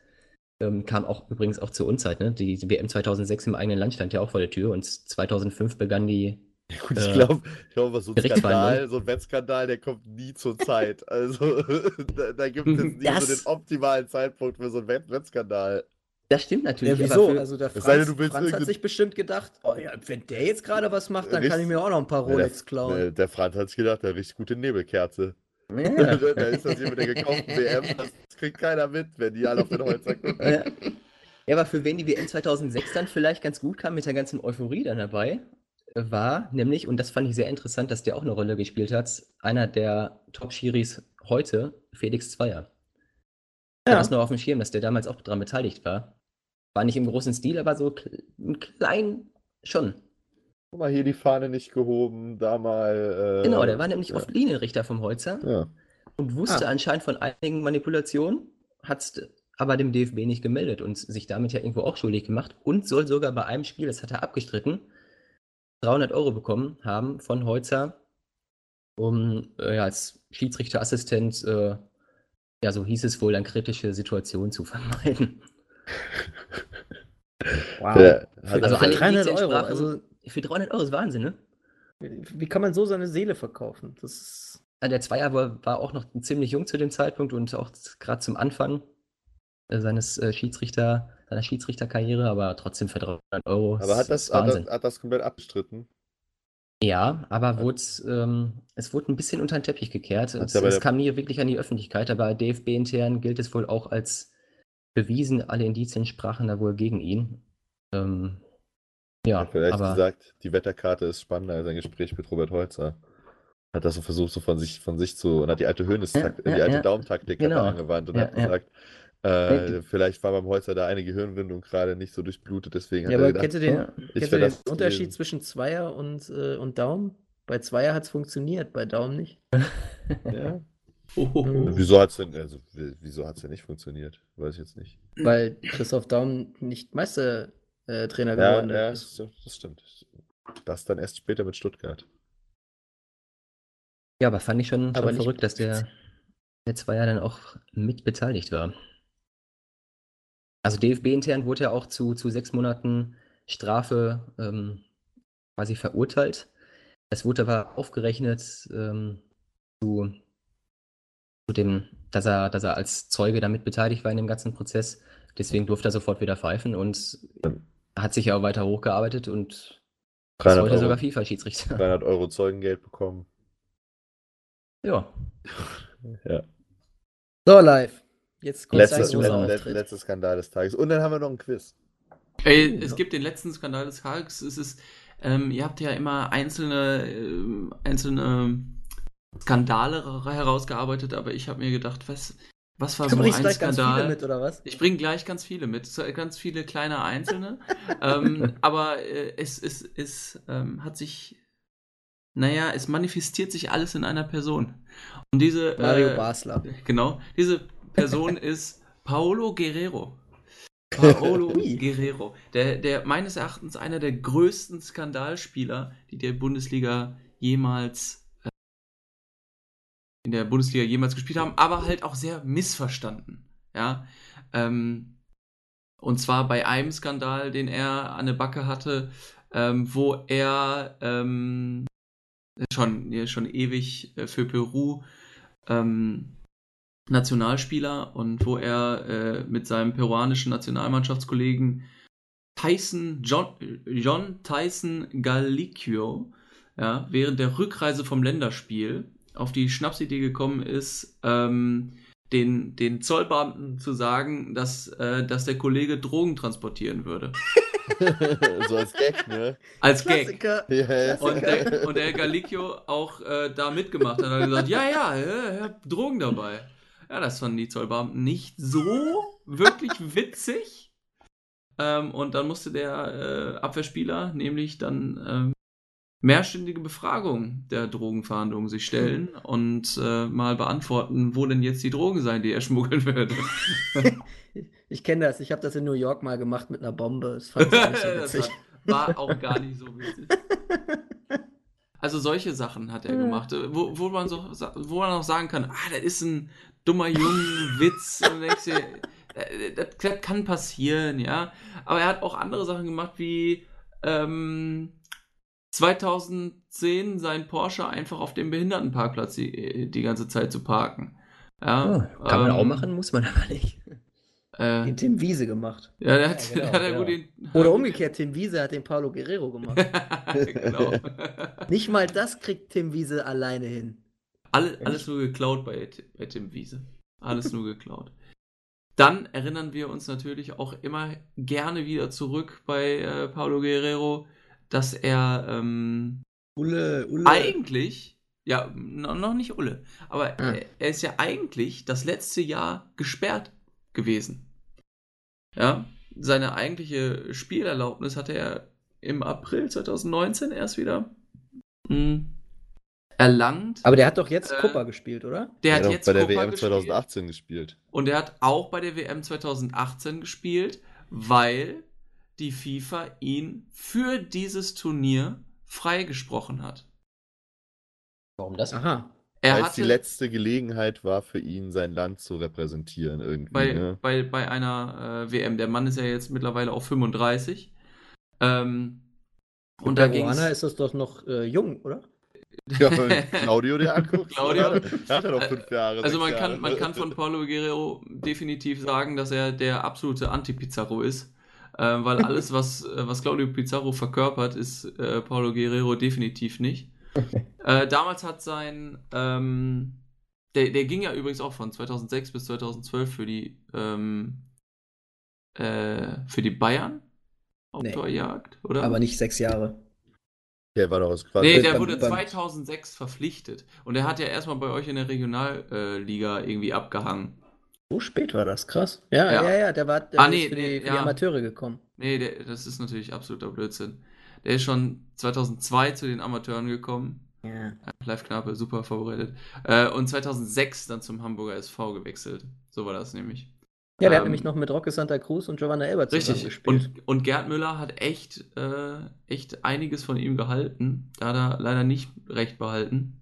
S5: Ähm, kam auch übrigens auch zur Unzeit, ne? Die, die WM 2006 im eigenen Land stand ja auch vor der Tür und 2005 begann die.
S1: Gut, ich
S5: Äh,
S1: glaube, ich glaub, so ein. Skandal, so ein Wettskandal, der kommt nie zur Zeit. Also, da, da gibt es nie
S5: Das-
S1: so den optimalen Zeitpunkt für so einen Wett Wettskandal.
S5: Das stimmt natürlich.
S4: Ja,
S5: aber
S4: wieso?
S5: für-
S4: Also der
S1: Es sei
S4: Franz, Franz hat
S1: irgendein-
S4: sich bestimmt gedacht, oh ja, wenn der jetzt gerade was macht, dann kann ich mir auch noch ein paar
S1: Ja, der-
S4: Rolex klauen.
S1: Der, der Franz hat sich gedacht, der riecht gute Nebelkerze.
S5: Ja.
S1: da ist das hier mit der gekauften WM, das kriegt keiner mit, wenn die alle auf den Holzer gucken.
S5: Ja. ja, aber für wen die WM 2006 dann vielleicht ganz gut kam mit der ganzen Euphorie dann dabei, war nämlich, und das fand ich sehr interessant, dass der auch eine Rolle gespielt hat, einer der Top-Schiris heute, Felix Zweier.
S4: Ja.
S5: das noch auf dem Schirm, dass der damals auch daran beteiligt war. War nicht im großen Stil, aber so ein klein schon.
S1: Guck mal, hier die Fahne nicht gehoben, da mal. Äh,
S5: Genau, der war nämlich
S1: ja.
S5: oft Linienrichter vom Holzer
S1: Ja.
S5: und wusste
S4: Ah.
S5: anscheinend von einigen Manipulationen, hat es aber dem DFB nicht gemeldet und sich damit ja irgendwo auch schuldig gemacht und soll sogar bei einem Spiel, das hat er abgestritten, 300 Euro bekommen haben von Holzer, um äh, ja, als Schiedsrichterassistent, äh, ja, so hieß es wohl, dann kritische Situationen zu vermeiden.
S4: Wow.
S1: Hat
S5: Also
S4: für
S5: alle
S4: 300 Euro. Also,
S5: Für 300 Euro ist Wahnsinn, ne?
S4: wie kann man so seine Seele verkaufen? Das ist.
S5: Ja, Der Zweier war, war auch noch ziemlich jung zu dem Zeitpunkt und auch gerade zum Anfang äh, seines äh, Schiedsrichter, seiner Schiedsrichterkarriere, aber trotzdem für 300 Euro.
S1: Aber hat das, hat,
S5: Wahnsinn.
S1: das, hat das komplett abgestritten?
S5: Ja, aber wurde, ähm, es wurde ein bisschen unter den Teppich gekehrt. Es,
S1: ja
S5: es kam nie wirklich an die Öffentlichkeit, aber DFB-intern gilt es wohl auch als bewiesen. Alle Indizien sprachen da wohl gegen ihn. Ähm, ja,
S1: Vielleicht
S5: aber
S1: gesagt, die Wetterkarte ist spannender als ein Gespräch mit Robert Holzer. Hat das so versucht, so von sich, von sich zu, und hat die alte Höhnes,
S5: Ja,
S1: die
S5: ja,
S1: alte
S5: ja.
S1: Daumentaktik hat
S5: Genau.
S1: er angewandt und
S5: Ja,
S1: hat
S5: ja.
S1: gesagt, äh, vielleicht war beim Holzer da eine Gehirnwindung gerade nicht so durchblutet, deswegen hat
S4: Ja,
S1: er
S4: aber
S1: gedacht,
S4: kennt ihr den, ihr
S1: wär
S4: den
S1: das
S4: Unterschied
S1: gewesen.
S4: zwischen Zweier und, äh, und Daumen? Bei Zweier hat es funktioniert, bei Daumen nicht.
S1: ja.
S3: Hohoho.
S1: Wieso hat es denn, also, w- wieso hat's denn nicht funktioniert? Weiß ich jetzt nicht.
S4: Weil Christoph Daum nicht Meistertrainer äh, Trainer
S1: Ja,
S4: geworden
S1: ja,
S4: ist.
S1: das das stimmt. Das dann erst später mit Stuttgart.
S5: ja, aber fand ich schon,
S4: Aber
S5: schon verrückt, dass der, der Zweier dann auch mit beteiligt war. Also DFB-intern wurde er auch zu, zu sechs Monaten Strafe ähm, quasi verurteilt. Das wurde aber aufgerechnet ähm, zu, zu dem, dass er, dass er als Zeuge damit beteiligt war in dem ganzen Prozess. Deswegen durfte er sofort wieder pfeifen und hat sich ja auch weiter hochgearbeitet und ist
S1: 300
S5: heute
S1: Euro.
S5: sogar FIFA-Schiedsrichter.
S1: 300 Euro Zeugengeld bekommen.
S5: Ja.
S1: Ja.
S4: So, live. Jetzt kommt
S1: Letzter,
S4: Auftritt.
S1: letzter Skandal des Tages. Und dann haben wir noch ein Quiz.
S3: Ey, es gibt den letzten Skandal des Tages. Es ist, ähm, ihr habt ja immer einzelne, ähm, einzelne Skandale ra- herausgearbeitet, aber ich habe mir gedacht, was, was war
S4: Du
S3: so ein
S4: gleich ganz
S3: Skandal?
S4: viele mit, oder was?
S3: Ich bringe gleich ganz viele mit, ganz viele kleine einzelne. ähm, aber äh, es, es, es ähm, hat sich, naja, es manifestiert sich alles in einer Person. Und diese.
S4: Mario
S3: äh,
S4: Basler.
S3: Genau, diese Person ist Paolo Guerrero. Paolo. Guerrero, der, der meines Erachtens einer der größten Skandalspieler, die der Bundesliga jemals in der Bundesliga jemals gespielt haben, aber halt auch sehr missverstanden. Ja, ähm, und zwar bei einem Skandal, den er an der Backe hatte, ähm, wo er ähm, schon, schon ewig äh, für Peru ähm, Nationalspieler und wo er äh, mit seinem peruanischen Nationalmannschaftskollegen Tyson, John, John Tyson Galicchio, ja, während der Rückreise vom Länderspiel auf die Schnapsidee gekommen ist, ähm, den, den Zollbeamten zu sagen, dass, äh, dass der Kollege Drogen transportieren würde.
S1: so als Gag, ne?
S3: Als Gag.
S4: Klassiker.
S1: Ja, ja.
S3: Und der, und der Galicchio auch äh, da mitgemacht hat. Er hat gesagt, ja, ja, ja, ich hab Drogen dabei. Ja, das fanden die Zollbeamten nicht so wirklich witzig. Ähm, und dann musste der äh, Abwehrspieler nämlich dann ähm, mehrstündige Befragung der Drogenverhandlungen sich stellen und äh, mal beantworten, wo denn jetzt die Drogen seien, die er schmuggeln würde.
S4: Ich kenne das. Ich habe das in New York mal gemacht mit einer Bombe. Das fand ich nicht so witzig.
S3: war, war auch gar nicht so witzig. Also solche Sachen hat er gemacht, äh, wo, wo, man so, wo man auch sagen kann, ah, das ist ein dummer Jungen, Witz. Und du denkst dir, äh, das, das kann passieren, ja. Aber er hat auch andere Sachen gemacht, wie ähm, 2010 sein Porsche einfach auf dem Behindertenparkplatz die, die ganze Zeit zu parken. Ja,
S5: Oh, kann man
S3: ähm,
S5: auch machen, muss man aber nicht.
S3: Äh,
S4: Den Tim Wiese gemacht.
S3: ja, der hat,
S5: Ja, genau,
S3: hat ja
S5: ja.
S3: gut den.
S4: Oder umgekehrt, Tim Wiese hat den Paulo Guerrero gemacht.
S3: genau.
S4: Nicht mal das kriegt Tim Wiese alleine hin.
S3: Alle, alles nur geklaut bei, bei Tim Wiese. Alles nur geklaut. Dann erinnern wir uns natürlich auch immer gerne wieder zurück bei äh, Paulo Guerrero, dass er ähm,
S4: Ulle, Ulle.
S3: eigentlich, ja, no, noch nicht Ulle, aber
S4: Ah.
S3: er, er ist ja eigentlich das letzte Jahr gesperrt gewesen. Ja, seine eigentliche Spielerlaubnis hatte er im April 2019 erst wieder mh, erlangt.
S4: Aber der hat doch jetzt
S3: Äh,
S4: gespielt, oder?
S3: Der
S1: Er
S3: hat
S1: hat
S3: jetzt
S1: bei der
S3: Copa
S1: WM
S3: gespielt.
S1: 2018 gespielt.
S3: Und er hat auch bei der WM 2018 gespielt, weil die FIFA ihn für dieses Turnier freigesprochen hat.
S5: Warum das?
S4: Aha.
S3: Er
S1: Weil es die letzte Gelegenheit war für ihn, sein Land zu repräsentieren irgendwie.
S3: bei,
S1: ne?
S3: bei, bei einer äh, WM, der Mann ist ja jetzt mittlerweile auch 35. Ähm, und da ging
S4: Peruaner
S3: es.
S4: ist das doch noch äh, jung, oder?
S1: Ja, Claudio dir anguckt.
S3: Claudio.
S1: Der hat ja noch fünf Jahre.
S3: Also man kann,
S1: Jahre.
S3: man kann von Paulo Guerrero definitiv sagen, dass er der absolute Anti-Pizarro ist. Ähm, weil alles, was, äh, was Claudio Pizarro verkörpert, ist äh, Paulo Guerrero definitiv nicht. äh, damals hat sein, ähm, der, der ging ja übrigens auch von 2006 bis 2012 für die, ähm, äh, für die Bayern auf
S4: Nee.
S3: Torjagd, oder?
S4: Aber nicht sechs Jahre.
S1: Der war doch aus quasi.
S3: Nee, der
S4: beim-
S3: wurde
S4: beim-
S3: 2006 verpflichtet. Und er hat ja erstmal bei euch in der Regionalliga irgendwie abgehangen.
S4: So spät war das, krass. Ja,
S3: Ja.
S4: ja, ja, der war der
S3: Ah,
S4: ist
S3: nee,
S4: für, die,
S3: nee,
S4: für die
S3: ja.
S4: Amateure gekommen.
S3: Nee, der, das ist natürlich absoluter Blödsinn. Der ist schon 2002 zu den Amateuren gekommen.
S4: Ja.
S3: Live Knappe, super vorbereitet. Äh, und 2006 dann zum Hamburger SV gewechselt. So war das nämlich.
S4: Ja, der hat
S3: Ähm,
S4: nämlich noch mit Roque Santa Cruz und Giovanna Elber zusammen
S3: Richtig.
S4: gespielt.
S3: Und, und Gerd Müller hat echt, äh, echt einiges von ihm gehalten. Da hat er leider nicht recht behalten.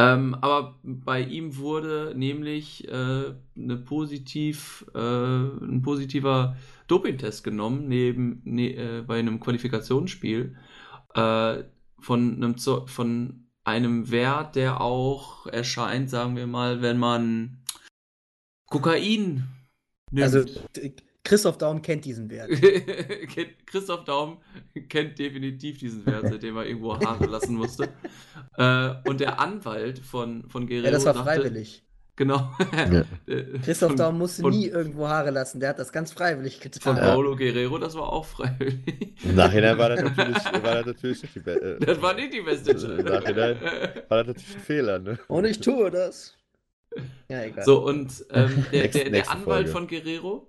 S3: Ähm, aber bei ihm wurde nämlich äh, eine positiv, äh, ein positiver Dopingtest genommen neben, ne, äh, bei einem Qualifikationsspiel, äh, von einem, von einem Wert, der auch erscheint, sagen wir mal, wenn man Kokain nimmt.
S4: Also Christoph Daum kennt diesen Wert.
S3: Christoph Daum kennt definitiv diesen Wert, seitdem er irgendwo Haare lassen musste. Äh, und der Anwalt von, von Guerrero
S4: Ja, das war freiwillig.
S3: Genau.
S1: Ja.
S4: Christoph
S3: von-
S4: Daum musste
S3: von-
S4: nie irgendwo Haare lassen. Der hat das ganz freiwillig
S3: Von
S4: getan.
S3: Paulo Guerrero, das war auch freiwillig.
S1: Im Nachhinein war das natürlich, war das natürlich nicht die Be äh,
S3: Das war nicht die beste
S1: Im Nachhinein war das natürlich ein Fehler, ne?
S4: Und ich tue das. Ja, egal.
S3: So, und ähm, der,
S1: Nächste-
S3: der, der
S1: nächste
S3: Anwalt
S1: Folge.
S3: von Guerrero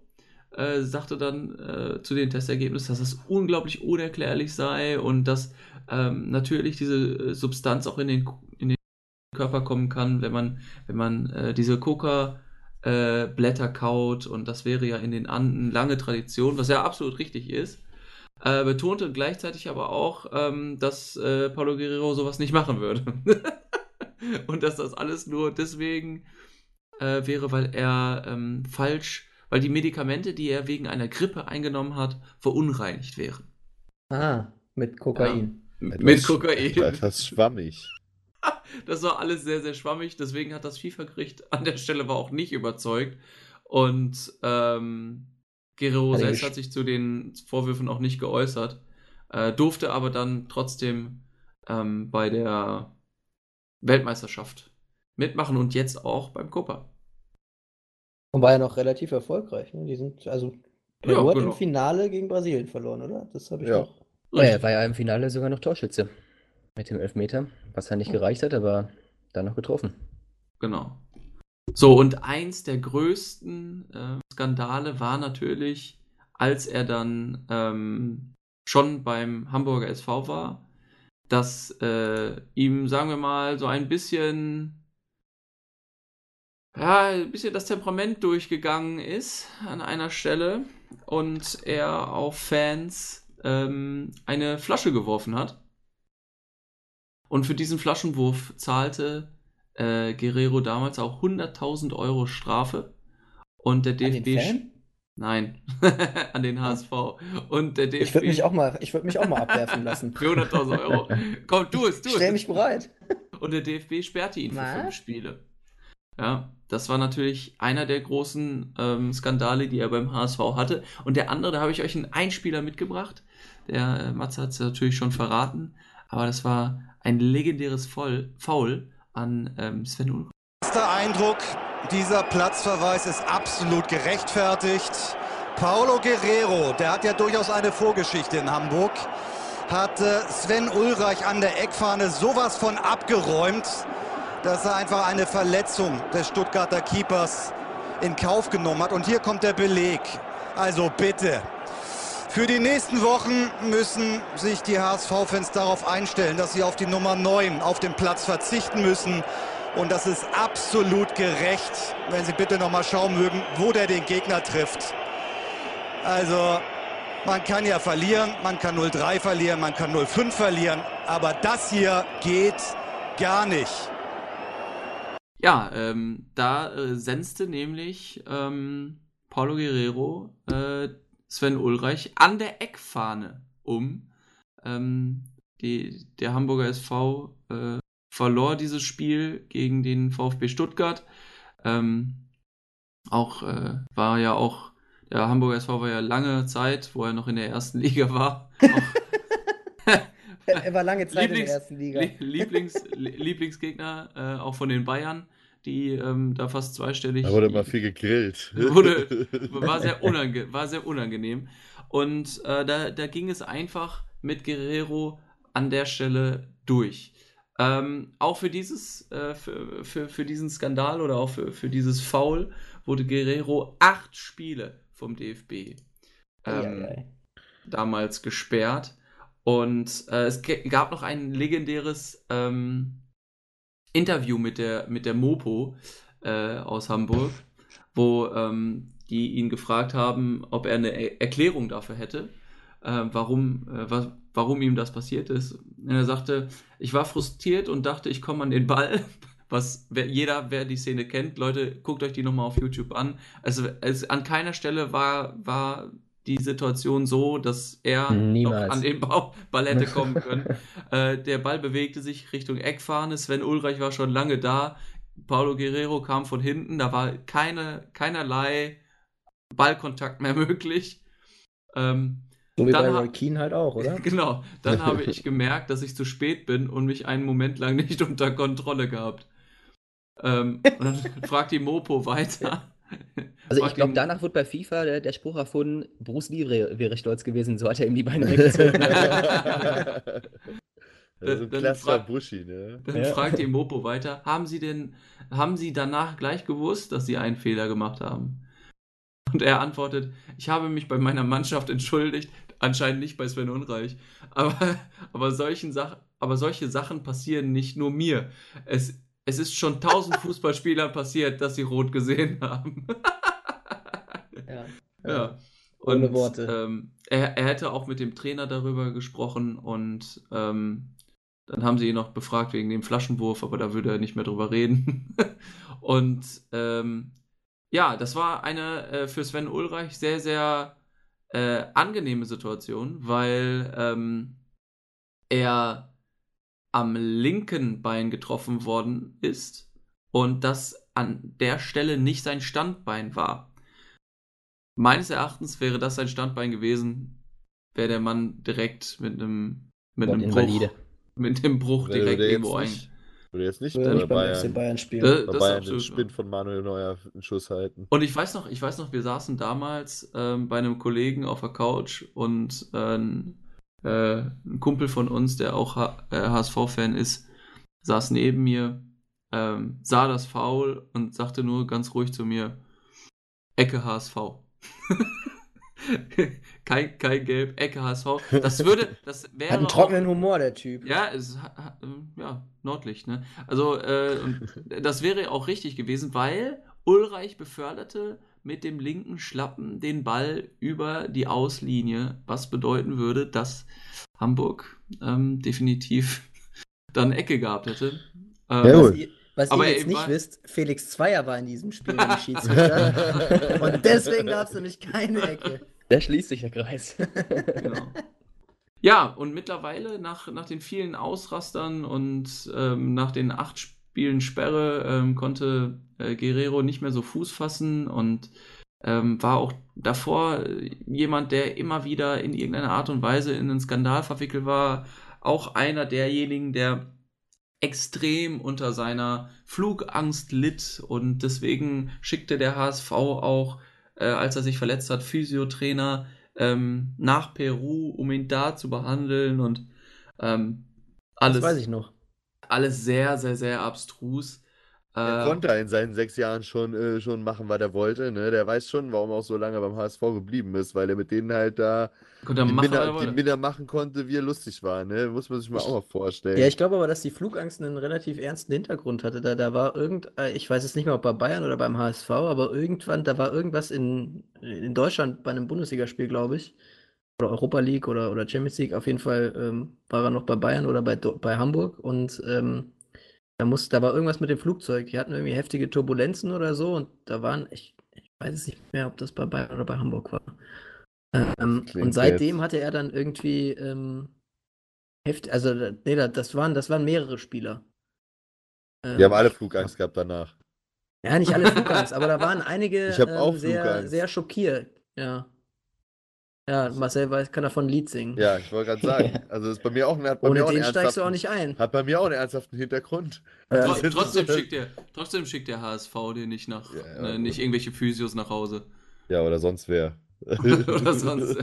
S3: äh, sagte dann äh, zu den Testergebnissen, dass das unglaublich unerklärlich sei und dass ähm, natürlich diese äh, Substanz auch in den, in den Körper kommen kann, wenn man, wenn man äh, diese Coca-Blätter kaut und das wäre ja in den Anden lange Tradition, was ja absolut richtig ist. Äh, betonte gleichzeitig aber auch, ähm, dass äh, Paulo Guerrero sowas nicht machen würde. und dass das alles nur deswegen äh, wäre, weil er ähm, falsch, weil die Medikamente, die er wegen einer Grippe eingenommen hat, verunreinigt wären.
S4: Ah, mit Kokain.
S3: Mit
S1: Etwas-
S3: Kokain.
S1: Etwas schwammig.
S3: Das war alles sehr, sehr schwammig, deswegen hat das FIFA-Gericht an der Stelle aber auch nicht überzeugt. Und ähm, Guerrero
S4: Hat er
S3: selbst hat sich zu den Vorwürfen auch nicht geäußert, äh, durfte aber dann trotzdem ähm, bei der Weltmeisterschaft mitmachen und jetzt auch beim Copa.
S4: Und war ja noch relativ erfolgreich. Ne? Die sind, also,
S3: Ja,
S4: Peru hat
S3: genau.
S4: im Finale gegen Brasilien verloren, oder? Das habe ich
S1: Ja.
S4: noch.
S5: Oh, er war ja im Finale sogar noch Torschütze mit dem Elfmeter, was ja nicht gereicht hat, aber dann noch getroffen.
S3: Genau. So, und eins der größten äh, Skandale war natürlich, als er dann ähm, schon beim Hamburger SV war, dass äh, ihm, sagen wir mal, so ein bisschen, ja, ein bisschen das Temperament durchgegangen ist an einer Stelle und er auf Fans ähm, eine Flasche geworfen hat. Und für diesen Flaschenwurf zahlte äh, Guerrero damals auch 100.000 Euro Strafe. Und der
S4: den
S3: DFB.
S4: Fan?
S3: Nein, an den HSV. Und der DFB.
S4: Ich würde mich auch mal, ich würde mich auch mal abwerfen lassen.
S3: Für 100.000 Euro. Komm, tu es, tu es.
S4: Stell mich bereit.
S3: Und der DFB sperrte ihn für
S4: Was?
S3: fünf Spiele. Ja, das war natürlich einer der großen ähm, Skandale, die er beim HSV hatte. Und der andere, da habe ich euch einen Einspieler mitgebracht. Der äh, Matze hat es natürlich schon verraten. Aber das war ein legendäres Foul, Foul an ähm, Sven Ulreich.
S12: Erster Eindruck, dieser Platzverweis ist absolut gerechtfertigt. Paulo Guerrero, der hat ja durchaus eine Vorgeschichte in Hamburg, hat äh, Sven Ulreich an der Eckfahne sowas von abgeräumt, dass er einfach eine Verletzung des Stuttgarter Keepers in Kauf genommen hat. Und hier kommt der Beleg. Also bitte. Für die nächsten Wochen müssen sich die HSV-Fans darauf einstellen, dass sie auf die Nummer 9 auf dem Platz verzichten müssen. Und das ist absolut gerecht, wenn Sie bitte noch mal schauen mögen, wo der den Gegner trifft. Also, man kann ja verlieren, man kann 0-3 verlieren, man kann 0-5 verlieren, aber das hier geht gar nicht.
S3: Ja, ähm, da äh, senzte nämlich ähm, Paulo Guerrero äh, Sven Ulreich an der Eckfahne um. Ähm, die, der Hamburger SV äh, verlor dieses Spiel gegen den VfB Stuttgart. Ähm, auch äh, war ja auch, der Hamburger SV war ja lange Zeit, wo er noch in der ersten Liga war.
S4: Er war lange Zeit in
S3: Lieblings-
S4: der ersten Liga.
S3: Lie- Lieblings, Lie- Lieblingsgegner, äh, auch von den Bayern, die ähm, da fast zweistellig.
S1: Da wurde mal viel gegrillt.
S3: Wurde, war, sehr unange war sehr unangenehm. Und äh, da, da ging es einfach mit Guerrero an der Stelle durch. Ähm, auch für dieses, äh, für, für, für diesen Skandal oder auch für, für dieses Foul wurde Guerrero acht Spiele vom DFB ähm,
S4: Eieiei.
S3: damals gesperrt. Und äh, es gab noch ein legendäres ähm, Interview mit der, mit der Mopo äh, aus Hamburg, wo ähm, die ihn gefragt haben, ob er eine Er- Erklärung dafür hätte, äh, warum, äh, was, warum ihm das passiert ist. Und er sagte, ich war frustriert und dachte, ich komme an den Ball. Was wer, jeder, wer die Szene kennt, Leute, guckt euch die nochmal auf YouTube an. Also es, an keiner Stelle war, war die Situation so, dass er
S5: Niemals.
S3: noch an den Ball, hätte kommen können. äh, der Ball bewegte sich Richtung Eckfahne. Sven Ulreich war schon lange da. Paulo Guerrero kam von hinten. Da war keine, keinerlei Ballkontakt mehr möglich. Ähm,
S4: So wie
S3: dann
S4: bei Roy Keane halt auch, oder?
S3: Genau. Dann habe ich gemerkt, dass ich zu spät bin und mich einen Moment lang nicht unter Kontrolle gehabt. Ähm, und dann fragt die Mopo weiter.
S5: Also ich glaube, danach wird bei FIFA der, der Spruch erfunden, Bruce Lee wäre, wäre stolz gewesen, so hat er ihm die Beine weggezogen.
S1: Das ist ein
S3: Dann
S1: klassischer
S3: frag-
S1: Buschi, ne?
S3: Dann fragt die Mopo weiter, haben Sie denn, haben Sie danach gleich gewusst, dass Sie einen Fehler gemacht haben? Und er antwortet, ich habe mich bei meiner Mannschaft entschuldigt, anscheinend nicht bei Sven Unreich, aber, aber, solchen Sach aber solche Sachen passieren nicht nur mir. Es, es ist schon tausend Fußballspielern passiert, dass sie rot gesehen haben.
S4: Ja.
S3: Ja.
S4: Ohne
S3: Und,
S4: Worte.
S3: Ähm, er, er hätte auch mit dem Trainer darüber gesprochen und ähm, dann haben sie ihn noch befragt wegen dem Flaschenwurf, aber da würde er nicht mehr drüber reden. und ähm, ja, das war eine äh, für Sven Ulreich sehr, sehr äh, angenehme Situation, weil ähm, er am linken Bein getroffen worden ist und das an der Stelle nicht sein Standbein war. Meines Erachtens wäre das sein Standbein gewesen, wäre der Mann direkt mit einem mit einem Bruch, mit dem Bruch
S1: Würde
S3: direkt irgendwo ein.
S1: Würde jetzt nicht
S4: Würde beim
S1: Bayern,
S4: FC Bayern spielen.
S3: Äh,
S1: bei
S3: das
S1: Bayern den Spind von Manuel Neuer einen Schuss halten.
S3: Und ich weiß noch, ich weiß noch, wir saßen damals ähm, bei einem Kollegen auf der Couch und äh, ein, äh, ein Kumpel von uns, der auch H- äh, HSV-Fan ist, saß neben mir, ähm, sah das Foul und sagte nur ganz ruhig zu mir: Ecke HSV. kein, kein Gelb, Ecke HSV. Das würde, das wäre
S4: Hat einen
S3: auch-
S4: trockenen Humor, der Typ.
S3: ja, es ja, Nordlicht, ne? Also, äh, das wäre auch richtig gewesen, weil Ulreich beförderte mit dem linken Schlappen den Ball über die Auslinie, was bedeuten würde, dass Hamburg ähm, definitiv dann Ecke gehabt hätte. Ähm,
S1: Ja,
S4: Was ihr, was
S3: Aber
S4: ihr jetzt nicht wisst, Felix Zweier war in diesem Spiel der Schiedsrichter. Und deswegen gab's nämlich keine Ecke.
S5: Da schließt sich der Kreis.
S3: Genau. Ja, und mittlerweile nach, nach den vielen Ausrastern und ähm, nach den acht Spielen Sperre ähm, konnte äh, Guerrero nicht mehr so Fuß fassen und ähm, war auch davor äh, jemand, der immer wieder in irgendeiner Art und Weise in einen Skandal verwickelt war. Auch einer derjenigen, der extrem unter seiner Flugangst litt und deswegen schickte der HSV auch, äh, als er sich verletzt hat, Physiotrainer ähm, nach Peru, um ihn da zu behandeln und ähm, alles,
S4: Das weiß ich noch.
S3: alles sehr, sehr, sehr abstrus.
S1: Der
S3: Äh,
S1: konnte in seinen sechs Jahren schon, äh, schon machen, was er wollte. Ne? Der weiß schon, warum er auch so lange beim HSV geblieben ist, weil er mit denen halt da
S3: er
S1: die,
S3: machen, er
S1: Minder, die. Minder machen konnte, wie er lustig war. Ne? Muss man sich mal auch mal vorstellen.
S4: Ja, ich glaube aber, dass die Flugangst einen relativ ernsten Hintergrund hatte. Da, da war irgend, äh, ich weiß jetzt nicht mehr, ob bei Bayern oder beim HSV, aber irgendwann, da war irgendwas in, in Deutschland bei einem Bundesligaspiel, glaube ich. Oder Europa League oder, oder Champions League. Auf jeden Fall ähm, war er noch bei Bayern oder bei, Do- bei Hamburg und ähm, da, muss, da war irgendwas mit dem Flugzeug. Die hatten irgendwie heftige Turbulenzen oder so und da waren, ich, ich weiß es nicht mehr, ob das bei Bayern oder bei Hamburg war. Ähm, und seitdem
S1: jetzt-
S4: hatte er dann irgendwie ähm, Heft, also nee, da- das waren, das waren mehrere Spieler. Ähm,
S1: Die haben alle Flugangst gehabt danach.
S4: Ja, nicht alle Flugangst, aber da waren einige
S1: Ich auch
S4: ähm, sehr,
S1: Flugangst.
S4: sehr schockiert. Ja. Ja, Marcel weiß, kann davon ein Lied singen.
S1: Ja, ich wollte gerade sagen. Also das ist bei mir auch, ein- hat bei
S4: Ohne
S1: mir auch einen
S4: den steigst du auch
S1: ernsthaften-
S4: nicht ein.
S1: Hat bei mir auch einen ernsthaften Hintergrund.
S4: Ja.
S1: Also das
S3: trotzdem, schickt der, trotzdem schickt der HSV dir nicht nach,
S1: Ja, ja,
S3: ne, nicht irgendwelche Physios nach Hause.
S1: Ja, oder sonst wer.
S3: Oder sonst.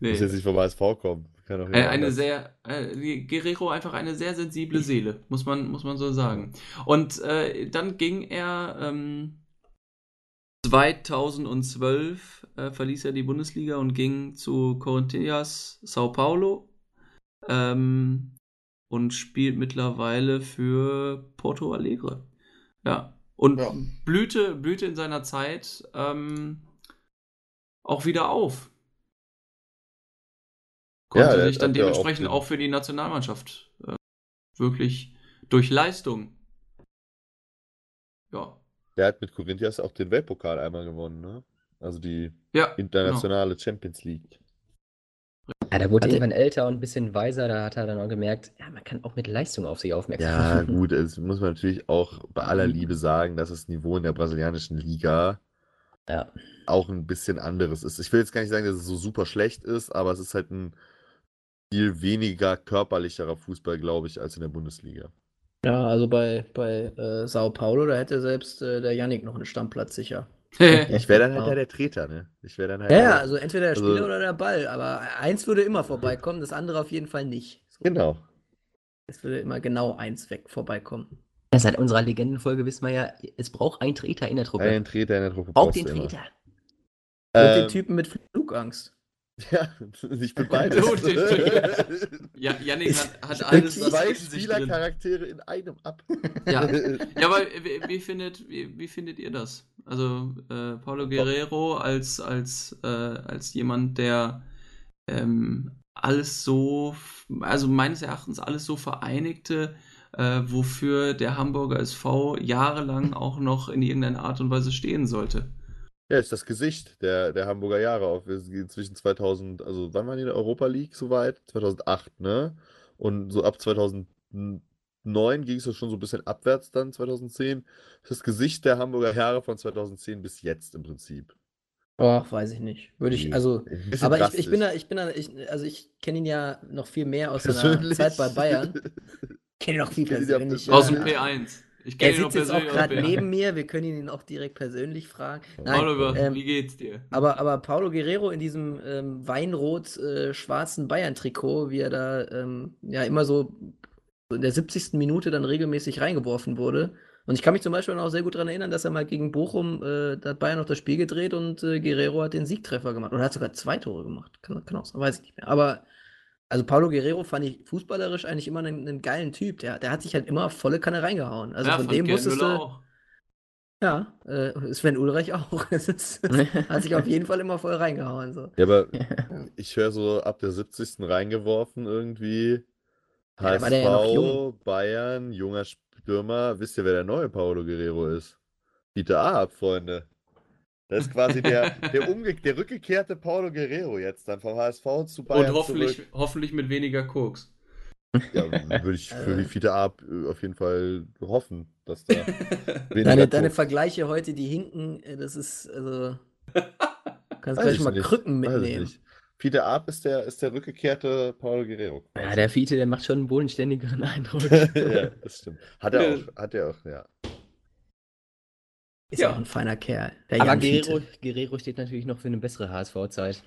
S3: nee.
S1: Muss jetzt nicht vom HSV kommen. Kann auch jemand
S3: eine
S1: anders.
S3: sehr, äh, Guerrero einfach eine sehr sensible Seele, muss man, muss man so sagen. Und äh, dann ging er ähm, 2012 äh, verließ er die Bundesliga und ging zu Corinthians Sao Paulo ähm, und spielt mittlerweile für Porto Alegre. Ja. Und
S1: Ja.
S3: blühte, blühte in seiner Zeit ähm, auch wieder auf.
S1: Ja,
S3: Konnte
S1: der
S3: sich dann
S1: ja auch
S3: dementsprechend
S1: den-
S3: auch für die Nationalmannschaft äh, wirklich durch Leistung. Ja.
S1: Der hat mit Corinthians auch den Weltpokal einmal gewonnen, ne? Also die
S3: Ja,
S1: internationale Champions League.
S5: Ja, da wurde
S4: Hatte-
S5: irgendwann älter und ein bisschen weiser, da hat er dann auch gemerkt, ja, man kann auch mit Leistung auf sich aufmerksam
S1: Ja,
S5: machen.
S1: gut, es muss man natürlich auch bei aller Liebe sagen, dass das Niveau in der brasilianischen Liga
S5: Ja.
S1: auch ein bisschen anderes ist. Ich will jetzt gar nicht sagen, dass es so super schlecht ist, aber es ist halt ein viel weniger körperlicherer Fußball, glaube ich, als in der Bundesliga.
S4: Ja, also bei, bei äh, Sao Paulo, da hätte selbst äh, der Yannick noch einen Stammplatz sicher.
S1: Ich wäre dann halt
S4: Ja.
S1: der Treter, ne? Ich wäre dann halt
S4: Ja, ja, also entweder der
S1: also-
S4: Spieler oder der Ball, aber eins würde immer vorbeikommen, das andere auf jeden Fall nicht. So,
S1: Genau.
S4: es würde immer genau eins weg vorbeikommen.
S5: Ja, Seit unserer Legendenfolge wissen wir ja, es braucht einen Treter in der Truppe.
S1: Einen Treter in der Truppe
S5: Braucht den. Treter.
S4: Und den
S1: Ähm,
S4: Typen mit Flugangst.
S1: Ja, ich bin beides.
S3: Ja, Yannick hat, hat alles
S1: Zwei. Spielercharaktere in einem ab.
S3: Ja. ja, aber wie, wie, findet, wie, wie findet ihr das? Also äh, Paulo Guerrero als, als, äh, als jemand, der ähm, alles so, also meines Erachtens alles so vereinigte, äh, wofür der Hamburger SV jahrelang auch noch in irgendeiner Art und Weise stehen sollte.
S1: Ja, ist das Gesicht der, der Hamburger Jahre auf. Wir sind zwischen 2000, also wann waren die in der Europa League soweit? 2008, ne? Und so ab 2009 ging es ja schon so ein bisschen abwärts dann, 2010. Das ist das Gesicht der Hamburger Jahre von 2010 bis jetzt im Prinzip.
S4: Och, weiß ich nicht. Würde ich, also, aber ich, ich bin da, ich bin da, ich, also ich kenne ihn ja noch viel mehr aus seiner. Zeit bei Bayern. Kenne ihn noch viel persönlich.
S3: Aus dem
S4: ja.
S3: P1. Ich
S4: Er sitzt jetzt auch gerade
S3: P1.
S4: neben mir, wir können ihn auch direkt persönlich fragen.
S3: Paulo,
S4: ähm,
S3: wie geht's dir?
S4: Aber, aber Paulo Guerrero in diesem ähm, weinrot-schwarzen Bayern-Trikot, wie er da ähm, ja immer so so in der 70. Minute dann regelmäßig reingeworfen wurde. Und ich kann mich zum Beispiel auch sehr gut daran erinnern, dass er mal gegen Bochum, äh, da hat Bayern noch das Spiel gedreht und äh, Guerrero hat den Siegtreffer gemacht. Oder hat sogar zwei Tore gemacht. Kann, kann auch sein, weiß ich nicht mehr. Aber also Paulo Guerrero fand ich fußballerisch eigentlich immer einen, einen geilen Typ. Der, der hat sich halt immer volle Kanne reingehauen. Also
S3: ja,
S4: von dem
S3: Müller
S4: du.
S3: auch.
S4: Ja, äh, Sven Ulreich auch. Hat sich auf jeden Fall immer voll reingehauen. So.
S1: Ja, aber ich höre so ab der 70. reingeworfen irgendwie.
S4: Ja, der ja
S1: HSV,
S4: jung.
S1: Bayern, junger Stürmer. Wisst ihr, wer der neue Paulo Guerrero ist? Dieter Ahab, Freunde. Das ist quasi der, der, umge der rückgekehrte Paulo Guerrero jetzt dann vom HSV zu Bayern
S3: Und hoffentlich,
S1: zurück.
S3: hoffentlich mit weniger Koks.
S1: Ja, würde ich für die Fiete Ahab äh, auf jeden Fall hoffen, dass da weniger
S4: Deine, deine
S1: Koks-
S4: Vergleiche heute, die hinken, äh, das ist, also. Kannst gleich
S1: ich
S4: mal
S1: nicht,
S4: Krücken mitnehmen.
S1: Fiete Ahab ist der, ist der rückgekehrte Paulo Guerrero.
S5: Ja, der Fiete, der macht schon einen bodenständigeren Eindruck.
S1: ja, das stimmt. Hat er auch, hat er auch, ja.
S4: Ist
S3: Ja.
S4: auch ein feiner Kerl. Der
S5: Aber Guerrero. Guerrero steht natürlich noch für eine bessere HSV-Zeit.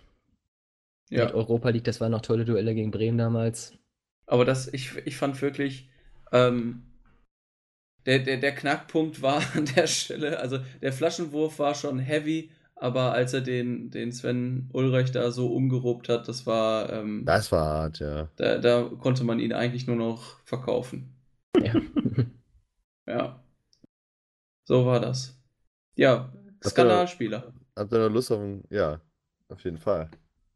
S3: Ja.
S5: Mit Europa League, das waren noch tolle Duelle gegen Bremen damals.
S3: Aber das, ich, ich fand wirklich, ähm, der, der, der Knackpunkt war an der Stelle, also der Flaschenwurf war schon heavy, aber als er den, den Sven Ulreich da so umgerobt hat, das war, ähm,
S1: Das war hart, ja.
S3: da, da konnte man ihn eigentlich nur noch verkaufen.
S5: Ja.
S3: Ja. So war das. Ja, Skandalspieler.
S1: Habt ihr noch Lust auf ein, ja, auf jeden Fall.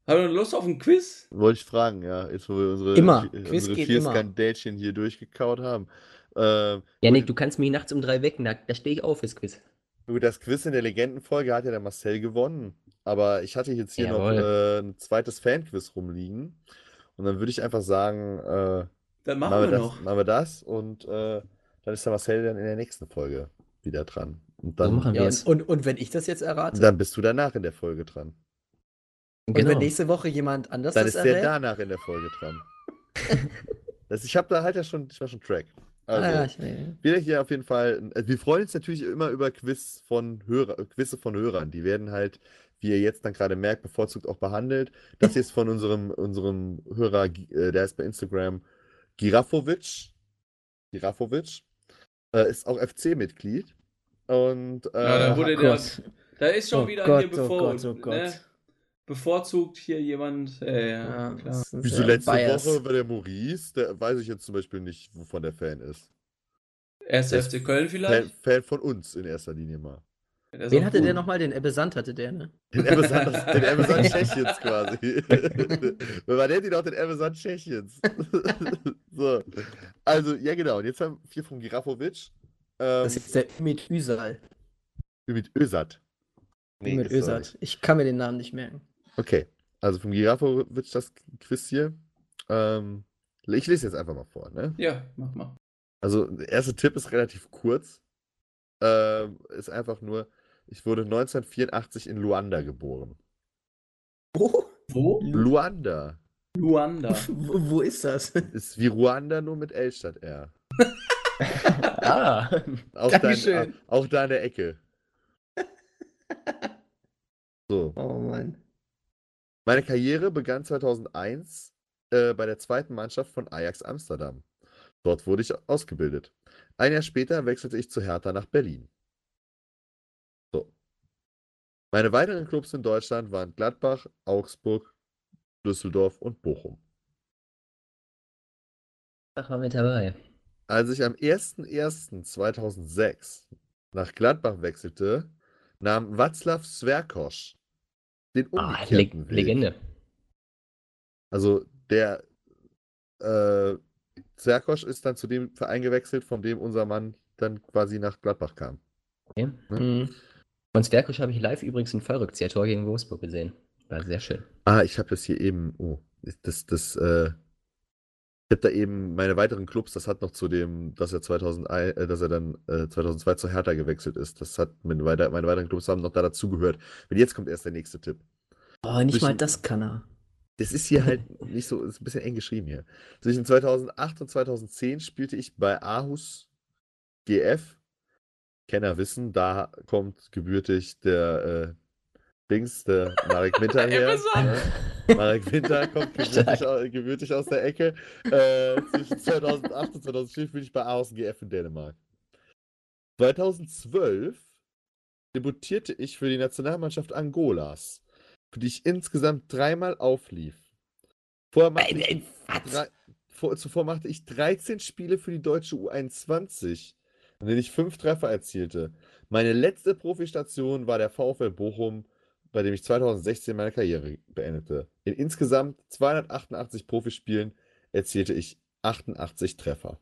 S3: Haben wir Lust auf ein Quiz?
S1: Wollte ich fragen, ja, jetzt wo wir unsere,
S4: Immer.
S1: vi-
S4: Quiz
S1: unsere
S4: geht
S1: vier
S4: immer.
S1: Skandälchen hier durchgekaut haben. Ähm,
S5: Janik, du kannst mich nachts um drei wecken, da, da stehe ich auf fürs Quiz.
S1: Gut, das Quiz in der Legendenfolge hat ja der Marcel gewonnen. Aber ich hatte jetzt hier
S5: Jawohl.
S1: noch äh, ein zweites Fanquiz rumliegen. Und dann würde ich einfach sagen, äh,
S3: Dann machen
S1: machen wir
S3: wir
S1: das,
S3: noch.
S1: machen wir das und äh, dann ist der Marcel dann in der nächsten Folge wieder dran. Und
S5: So
S1: dann,
S5: machen
S4: Ja,
S5: wir
S4: und,
S5: es.
S4: und, und wenn ich das jetzt errate?
S1: dann bist du danach in der Folge dran.
S4: Und wenn
S5: Genau.
S4: nächste Woche jemand anders
S1: Dann
S4: das
S1: ist der
S4: errät?
S1: danach in der Folge dran. das, ich habe da halt ja schon, ich war schon Track.
S4: Ah,
S1: Also,
S4: ja, ich, äh,
S1: wieder hier auf jeden Fall. äh, Wir freuen uns natürlich immer über Quiz von Hörer, äh, Quizze von Hörern. Die werden halt, wie ihr jetzt dann gerade merkt, bevorzugt auch behandelt. Das hier ist von unserem, unserem Hörer, äh, der ist bei Instagram Girafovic. Girafovic. Äh, ist auch FC-Mitglied. Und äh,
S3: Ja, da wurde
S4: oh
S3: der, da ist schon
S4: Oh
S3: wieder
S4: Gott,
S3: hier
S4: oh
S3: bevor,
S4: Gott, oh Gott.
S3: Ne, bevorzugt hier jemand. Äh, ja,
S4: Ja,
S3: klar.
S1: wieso
S4: ja
S1: letzte
S4: Bias.
S1: Woche war der Maurice, der weiß ich jetzt zum Beispiel nicht, wovon der Fan ist.
S3: Erst
S1: Der ist
S3: FC Köln
S1: Fan,
S3: vielleicht?
S1: Fan von uns in erster Linie mal.
S4: Wen hatte der nochmal? Den Ebbe Sand hatte der, ne?
S1: Den Amazon, den Amazon Tschechiens quasi. Man nennt ihn auch den Amazon Tschechiens. so. Also, ja genau. Und jetzt haben wir vom Girafovic. Ähm,
S4: Das ist der Ümit Üsal.
S1: mit Özat. Nee,
S4: mit
S1: ist er
S4: Özat. Ich kann mir den Namen nicht merken.
S1: Okay, also vom Girafowitsch das Quiz hier. Ähm, ich lese jetzt einfach mal vor, ne?
S3: Ja, mach mal.
S1: Also, der erste Tipp ist relativ kurz. Ähm, ist einfach nur, ich wurde 1984 in Luanda geboren.
S4: Wo?
S3: Wo?
S1: Luanda.
S3: Luanda.
S4: Wo, wo ist das?
S1: Ist wie Ruanda, nur mit L statt R.
S5: Ah,
S1: Auch, da,
S4: Dankeschön.
S1: auch da in der Ecke. So.
S4: Oh Mann.
S1: Meine Karriere begann 2001 äh, bei der zweiten Mannschaft von Ajax Amsterdam. Dort wurde ich ausgebildet. Ein Jahr später wechselte ich zu Hertha nach Berlin. So. Meine weiteren Clubs in Deutschland waren Gladbach, Augsburg, Düsseldorf und Bochum.
S5: Ach, war mit dabei.
S1: Als ich am 01.01.2006 nach Gladbach wechselte, nahm Václav Sverkosch den
S5: Ah, Le
S1: umgekehrten Weg.
S5: Legende.
S1: Also der äh, Zerkosch ist dann zu dem Verein gewechselt, von dem unser Mann dann quasi nach Gladbach kam.
S5: Okay.
S1: Ne?
S4: Mhm.
S5: Von Zwerkusch habe ich live übrigens ein Fallrückzieher-Tor gegen Wolfsburg gesehen. War sehr schön.
S1: Ah, ich habe das hier eben. Oh, das, das, äh, habe da eben meine weiteren Clubs, das hat noch zu dem, dass er 2001, äh, dass er dann äh, 2002 zu Hertha gewechselt ist. Das hat meine, weiter, meine weiteren Clubs haben noch da dazugehört. Und jetzt kommt erst der nächste Tipp.
S4: Oh, nicht
S1: Zwischen-
S4: mal das kann er.
S1: Das ist hier halt nicht so, ist ein bisschen eng geschrieben hier. Zwischen 2008 und 2010 spielte ich bei Aarhus GF. Kenner wissen, da kommt gebürtig der äh, Dings, der Marek Winter her. Ne? Marek Winter kommt gebürtig, au- gebürtig aus der Ecke. Äh, zwischen 2008 und 2010 spielte ich bei Aarhus GF in Dänemark. 2012 debütierte ich für die Nationalmannschaft Angolas, für die ich insgesamt dreimal auflief. Vorher machte ich
S4: was?
S1: drei, vor, zuvor machte ich 13 Spiele für die deutsche U21, in denen ich fünf Treffer erzielte. Meine letzte Profistation war der VfL Bochum, bei dem ich 2016 meine Karriere beendete. In insgesamt 288 Profispielen erzielte ich 88 Treffer.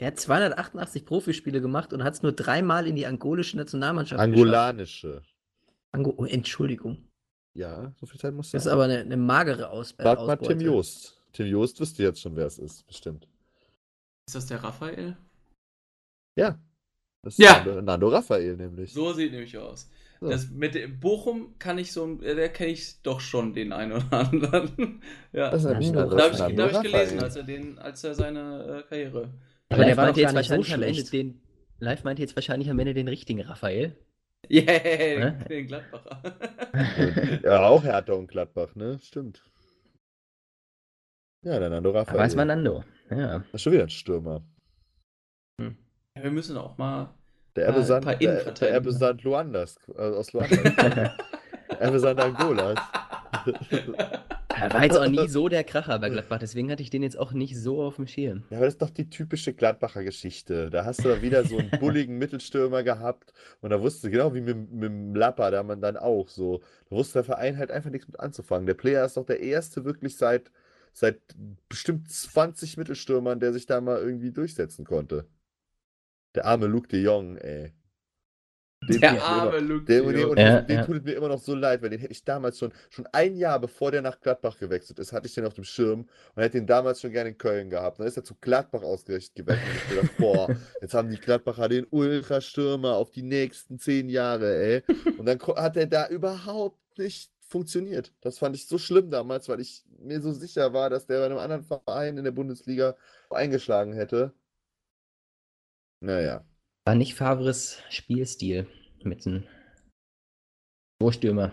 S4: Der hat 288 Profispiele gemacht und hat es nur dreimal in die angolische Nationalmannschaft geschafft.
S1: Angolanische.
S4: Ango oh, Entschuldigung.
S1: Ja, so viel Zeit muss
S4: Das ist
S1: sein.
S4: aber eine, eine magere Aus äh,
S1: Sag mal Tim. Joost. Tim Joost wüsste jetzt schon, wer es ist, bestimmt.
S3: Ist das der Raphael?
S1: Ja. Das ist
S3: Ja.
S1: Nando, Nando Raphael nämlich.
S3: So sieht nämlich aus.
S1: So.
S3: Das mit Bochum kann ich so, äh, der kenne ich doch schon den einen oder anderen. ja.
S1: Das ist
S5: Nando,
S3: da habe ich, da hab ich gelesen,
S1: Raphael.
S3: als er, den, als er seine äh, Karriere.
S4: Aber der
S5: Live
S4: war doch
S5: jetzt
S4: nicht so
S5: wahrscheinlich am Ende
S4: schlecht.
S5: den. Live meinte jetzt wahrscheinlich am Ende den richtigen Raphael.
S3: Yeah,
S5: Hä?
S3: den Gladbacher.
S1: Ja, auch Hertha und Gladbach, ne? Stimmt. Ja, der Nando
S5: Da
S1: Raphael.
S5: weiß man Nando. Ja.
S1: Das ist schon wieder ein Stürmer.
S3: Ja, wir müssen auch mal.
S1: Der
S3: Äh,
S1: Erbesand,
S3: ein paar
S1: der, der
S3: Innenverteidiger.
S1: Erbesand Luandas, äh, aus Luanda. Erbesand Angolas.
S5: Er war jetzt auch nie so der Kracher bei Gladbach, deswegen hatte ich den jetzt auch nicht so auf dem Schirm.
S1: Ja, aber das ist doch die typische Gladbacher Geschichte. Da hast du da wieder so einen bulligen Mittelstürmer gehabt und da wusste, genau wie mit, mit dem Lapper, da man dann auch so, da wusste der Verein halt einfach nichts mit anzufangen. Der Player ist doch der erste wirklich seit, seit bestimmt 20 Mittelstürmern, der sich da mal irgendwie durchsetzen konnte. Der arme Luke de Jong, ey. Dem
S3: Der arme
S1: immer-
S3: Luke de Jong.
S1: und
S5: Ja, ja.
S1: tut es mir immer noch so leid, weil den hätte ich damals schon, schon ein Jahr bevor der nach Gladbach gewechselt ist, hatte ich den auf dem Schirm und hätte ihn damals schon gerne in Köln gehabt. Dann ist er zu Gladbach ausgerechnet gewechselt und ich hab gedacht, boah, jetzt haben die Gladbacher den Ultrastürmer auf die nächsten zehn Jahre, ey. Und dann hat er da überhaupt nicht funktioniert. Das fand ich so schlimm damals, weil ich mir so sicher war, dass der bei einem anderen Verein in der Bundesliga eingeschlagen hätte. Naja.
S5: War nicht Favres Spielstil mit einem Vorstürmer.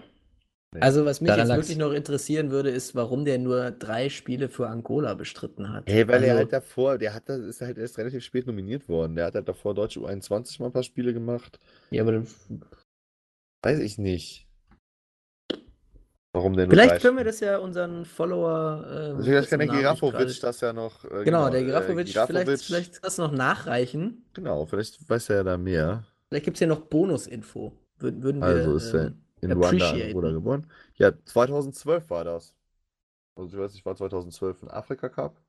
S4: Also, was mich
S5: Daran
S4: jetzt
S5: lag's.
S4: wirklich noch interessieren würde, ist, warum der nur drei Spiele für Angola bestritten hat.
S1: Hey, weil er
S4: Also,
S1: halt davor, der hat, da- ist halt erst relativ spät nominiert worden. Der hat halt davor Deutsche U21 mal ein paar Spiele gemacht.
S4: ja, aber das-
S1: Weiß ich nicht. Warum der nur
S4: vielleicht können wir das ja unseren Follower. Äh,
S1: vielleicht kann der
S4: ich
S1: Girafovic das ja noch. äh,
S4: Genau, der
S1: äh,
S4: Girafovic,
S1: Girafovic-
S4: vielleicht, vielleicht das noch nachreichen.
S1: Genau, vielleicht weiß er ja da mehr.
S4: Vielleicht gibt es ja noch Bonusinfo. Würden, würden wir
S1: Also ist er
S4: ähm,
S1: in Ruanda geboren. Ja, 2012 war das. Also ich weiß nicht, war 2012 ein Afrika Cup?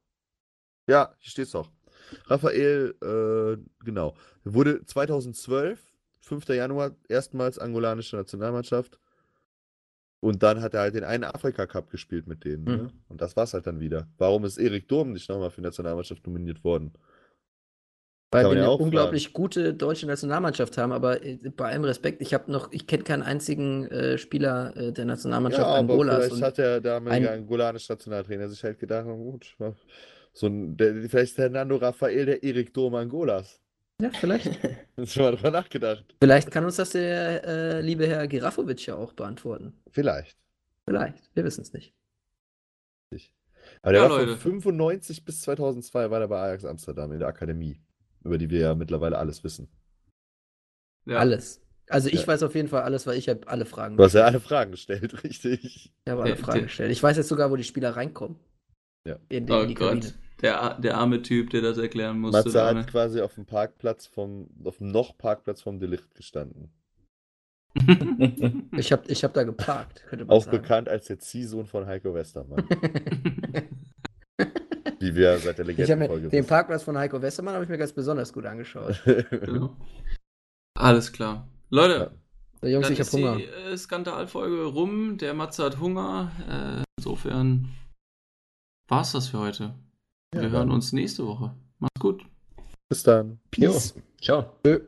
S1: Ja, hier steht's doch. Raphael, äh, genau. Wurde 2012 5. Januar, erstmals angolanische Nationalmannschaft. Und dann hat er halt den einen Afrika-Cup gespielt mit denen. Ne?
S5: Mhm.
S1: Und das war's halt dann wieder. Warum ist Erik Durm nicht nochmal für die Nationalmannschaft nominiert worden?
S4: Weil wir
S1: ja
S4: eine unglaublich gute deutsche Nationalmannschaft haben, aber äh, bei allem Respekt, ich habe noch, ich kenne keinen einzigen äh, Spieler äh, der Nationalmannschaft
S1: Ja,
S4: Angolas.
S1: vielleicht hat der damalige
S4: ein-
S1: angolanische Nationaltrainer sich halt gedacht, na gut, so ein, der, vielleicht ist der Nando Raphael der Erik Durm Angolas.
S4: Ja, vielleicht.
S1: Hast du schon mal drüber nachgedacht?
S4: vielleicht kann uns das der äh, liebe Herr Girafovic ja auch beantworten.
S1: Vielleicht.
S4: Vielleicht, wir wissen es nicht.
S1: Aber der
S3: Ja,
S1: war
S3: Leute.
S1: von 95 bis 2002 war der bei Ajax Amsterdam in der Akademie, über die wir ja mittlerweile alles wissen.
S3: Ja.
S4: Alles. Also ich
S1: Ja.
S4: weiß auf jeden Fall alles, weil ich habe alle Fragen
S1: Du hast ja alle Fragen gestellt, richtig.
S4: Ich habe alle Fragen gestellt. Ich weiß jetzt sogar, wo die Spieler reinkommen.
S1: Ja.
S4: In, in
S3: Oh
S4: die
S3: Gott.
S4: Kabine.
S3: Der, der arme Typ, der das erklären musste.
S1: Matze
S3: da,
S1: hat quasi auf dem Parkplatz vom, auf dem Noch-Parkplatz vom Delicht gestanden.
S4: Ich habe ich hab da geparkt, könnte man
S1: Auch
S4: sagen.
S1: bekannt als der Ziehsohn von Heiko Westermann, wie wir seit der
S4: Ich habe mir
S1: Legendenfolge
S4: den Parkplatz von Heiko Westermann habe ich mir ganz besonders gut angeschaut.
S3: Genau. Alles klar. Leute,
S4: So, Jungs,
S3: dann
S4: ich habe
S3: ist
S4: Hunger.
S3: die äh, Skandalfolge rum. Der Matze hat Hunger. Äh, insofern war's das für heute.
S1: Ja,
S3: Wir
S1: dann.
S3: hören uns nächste Woche. Macht's gut.
S1: Bis dann.
S5: Jo.
S1: Peace.
S5: Ciao.
S4: Tschö.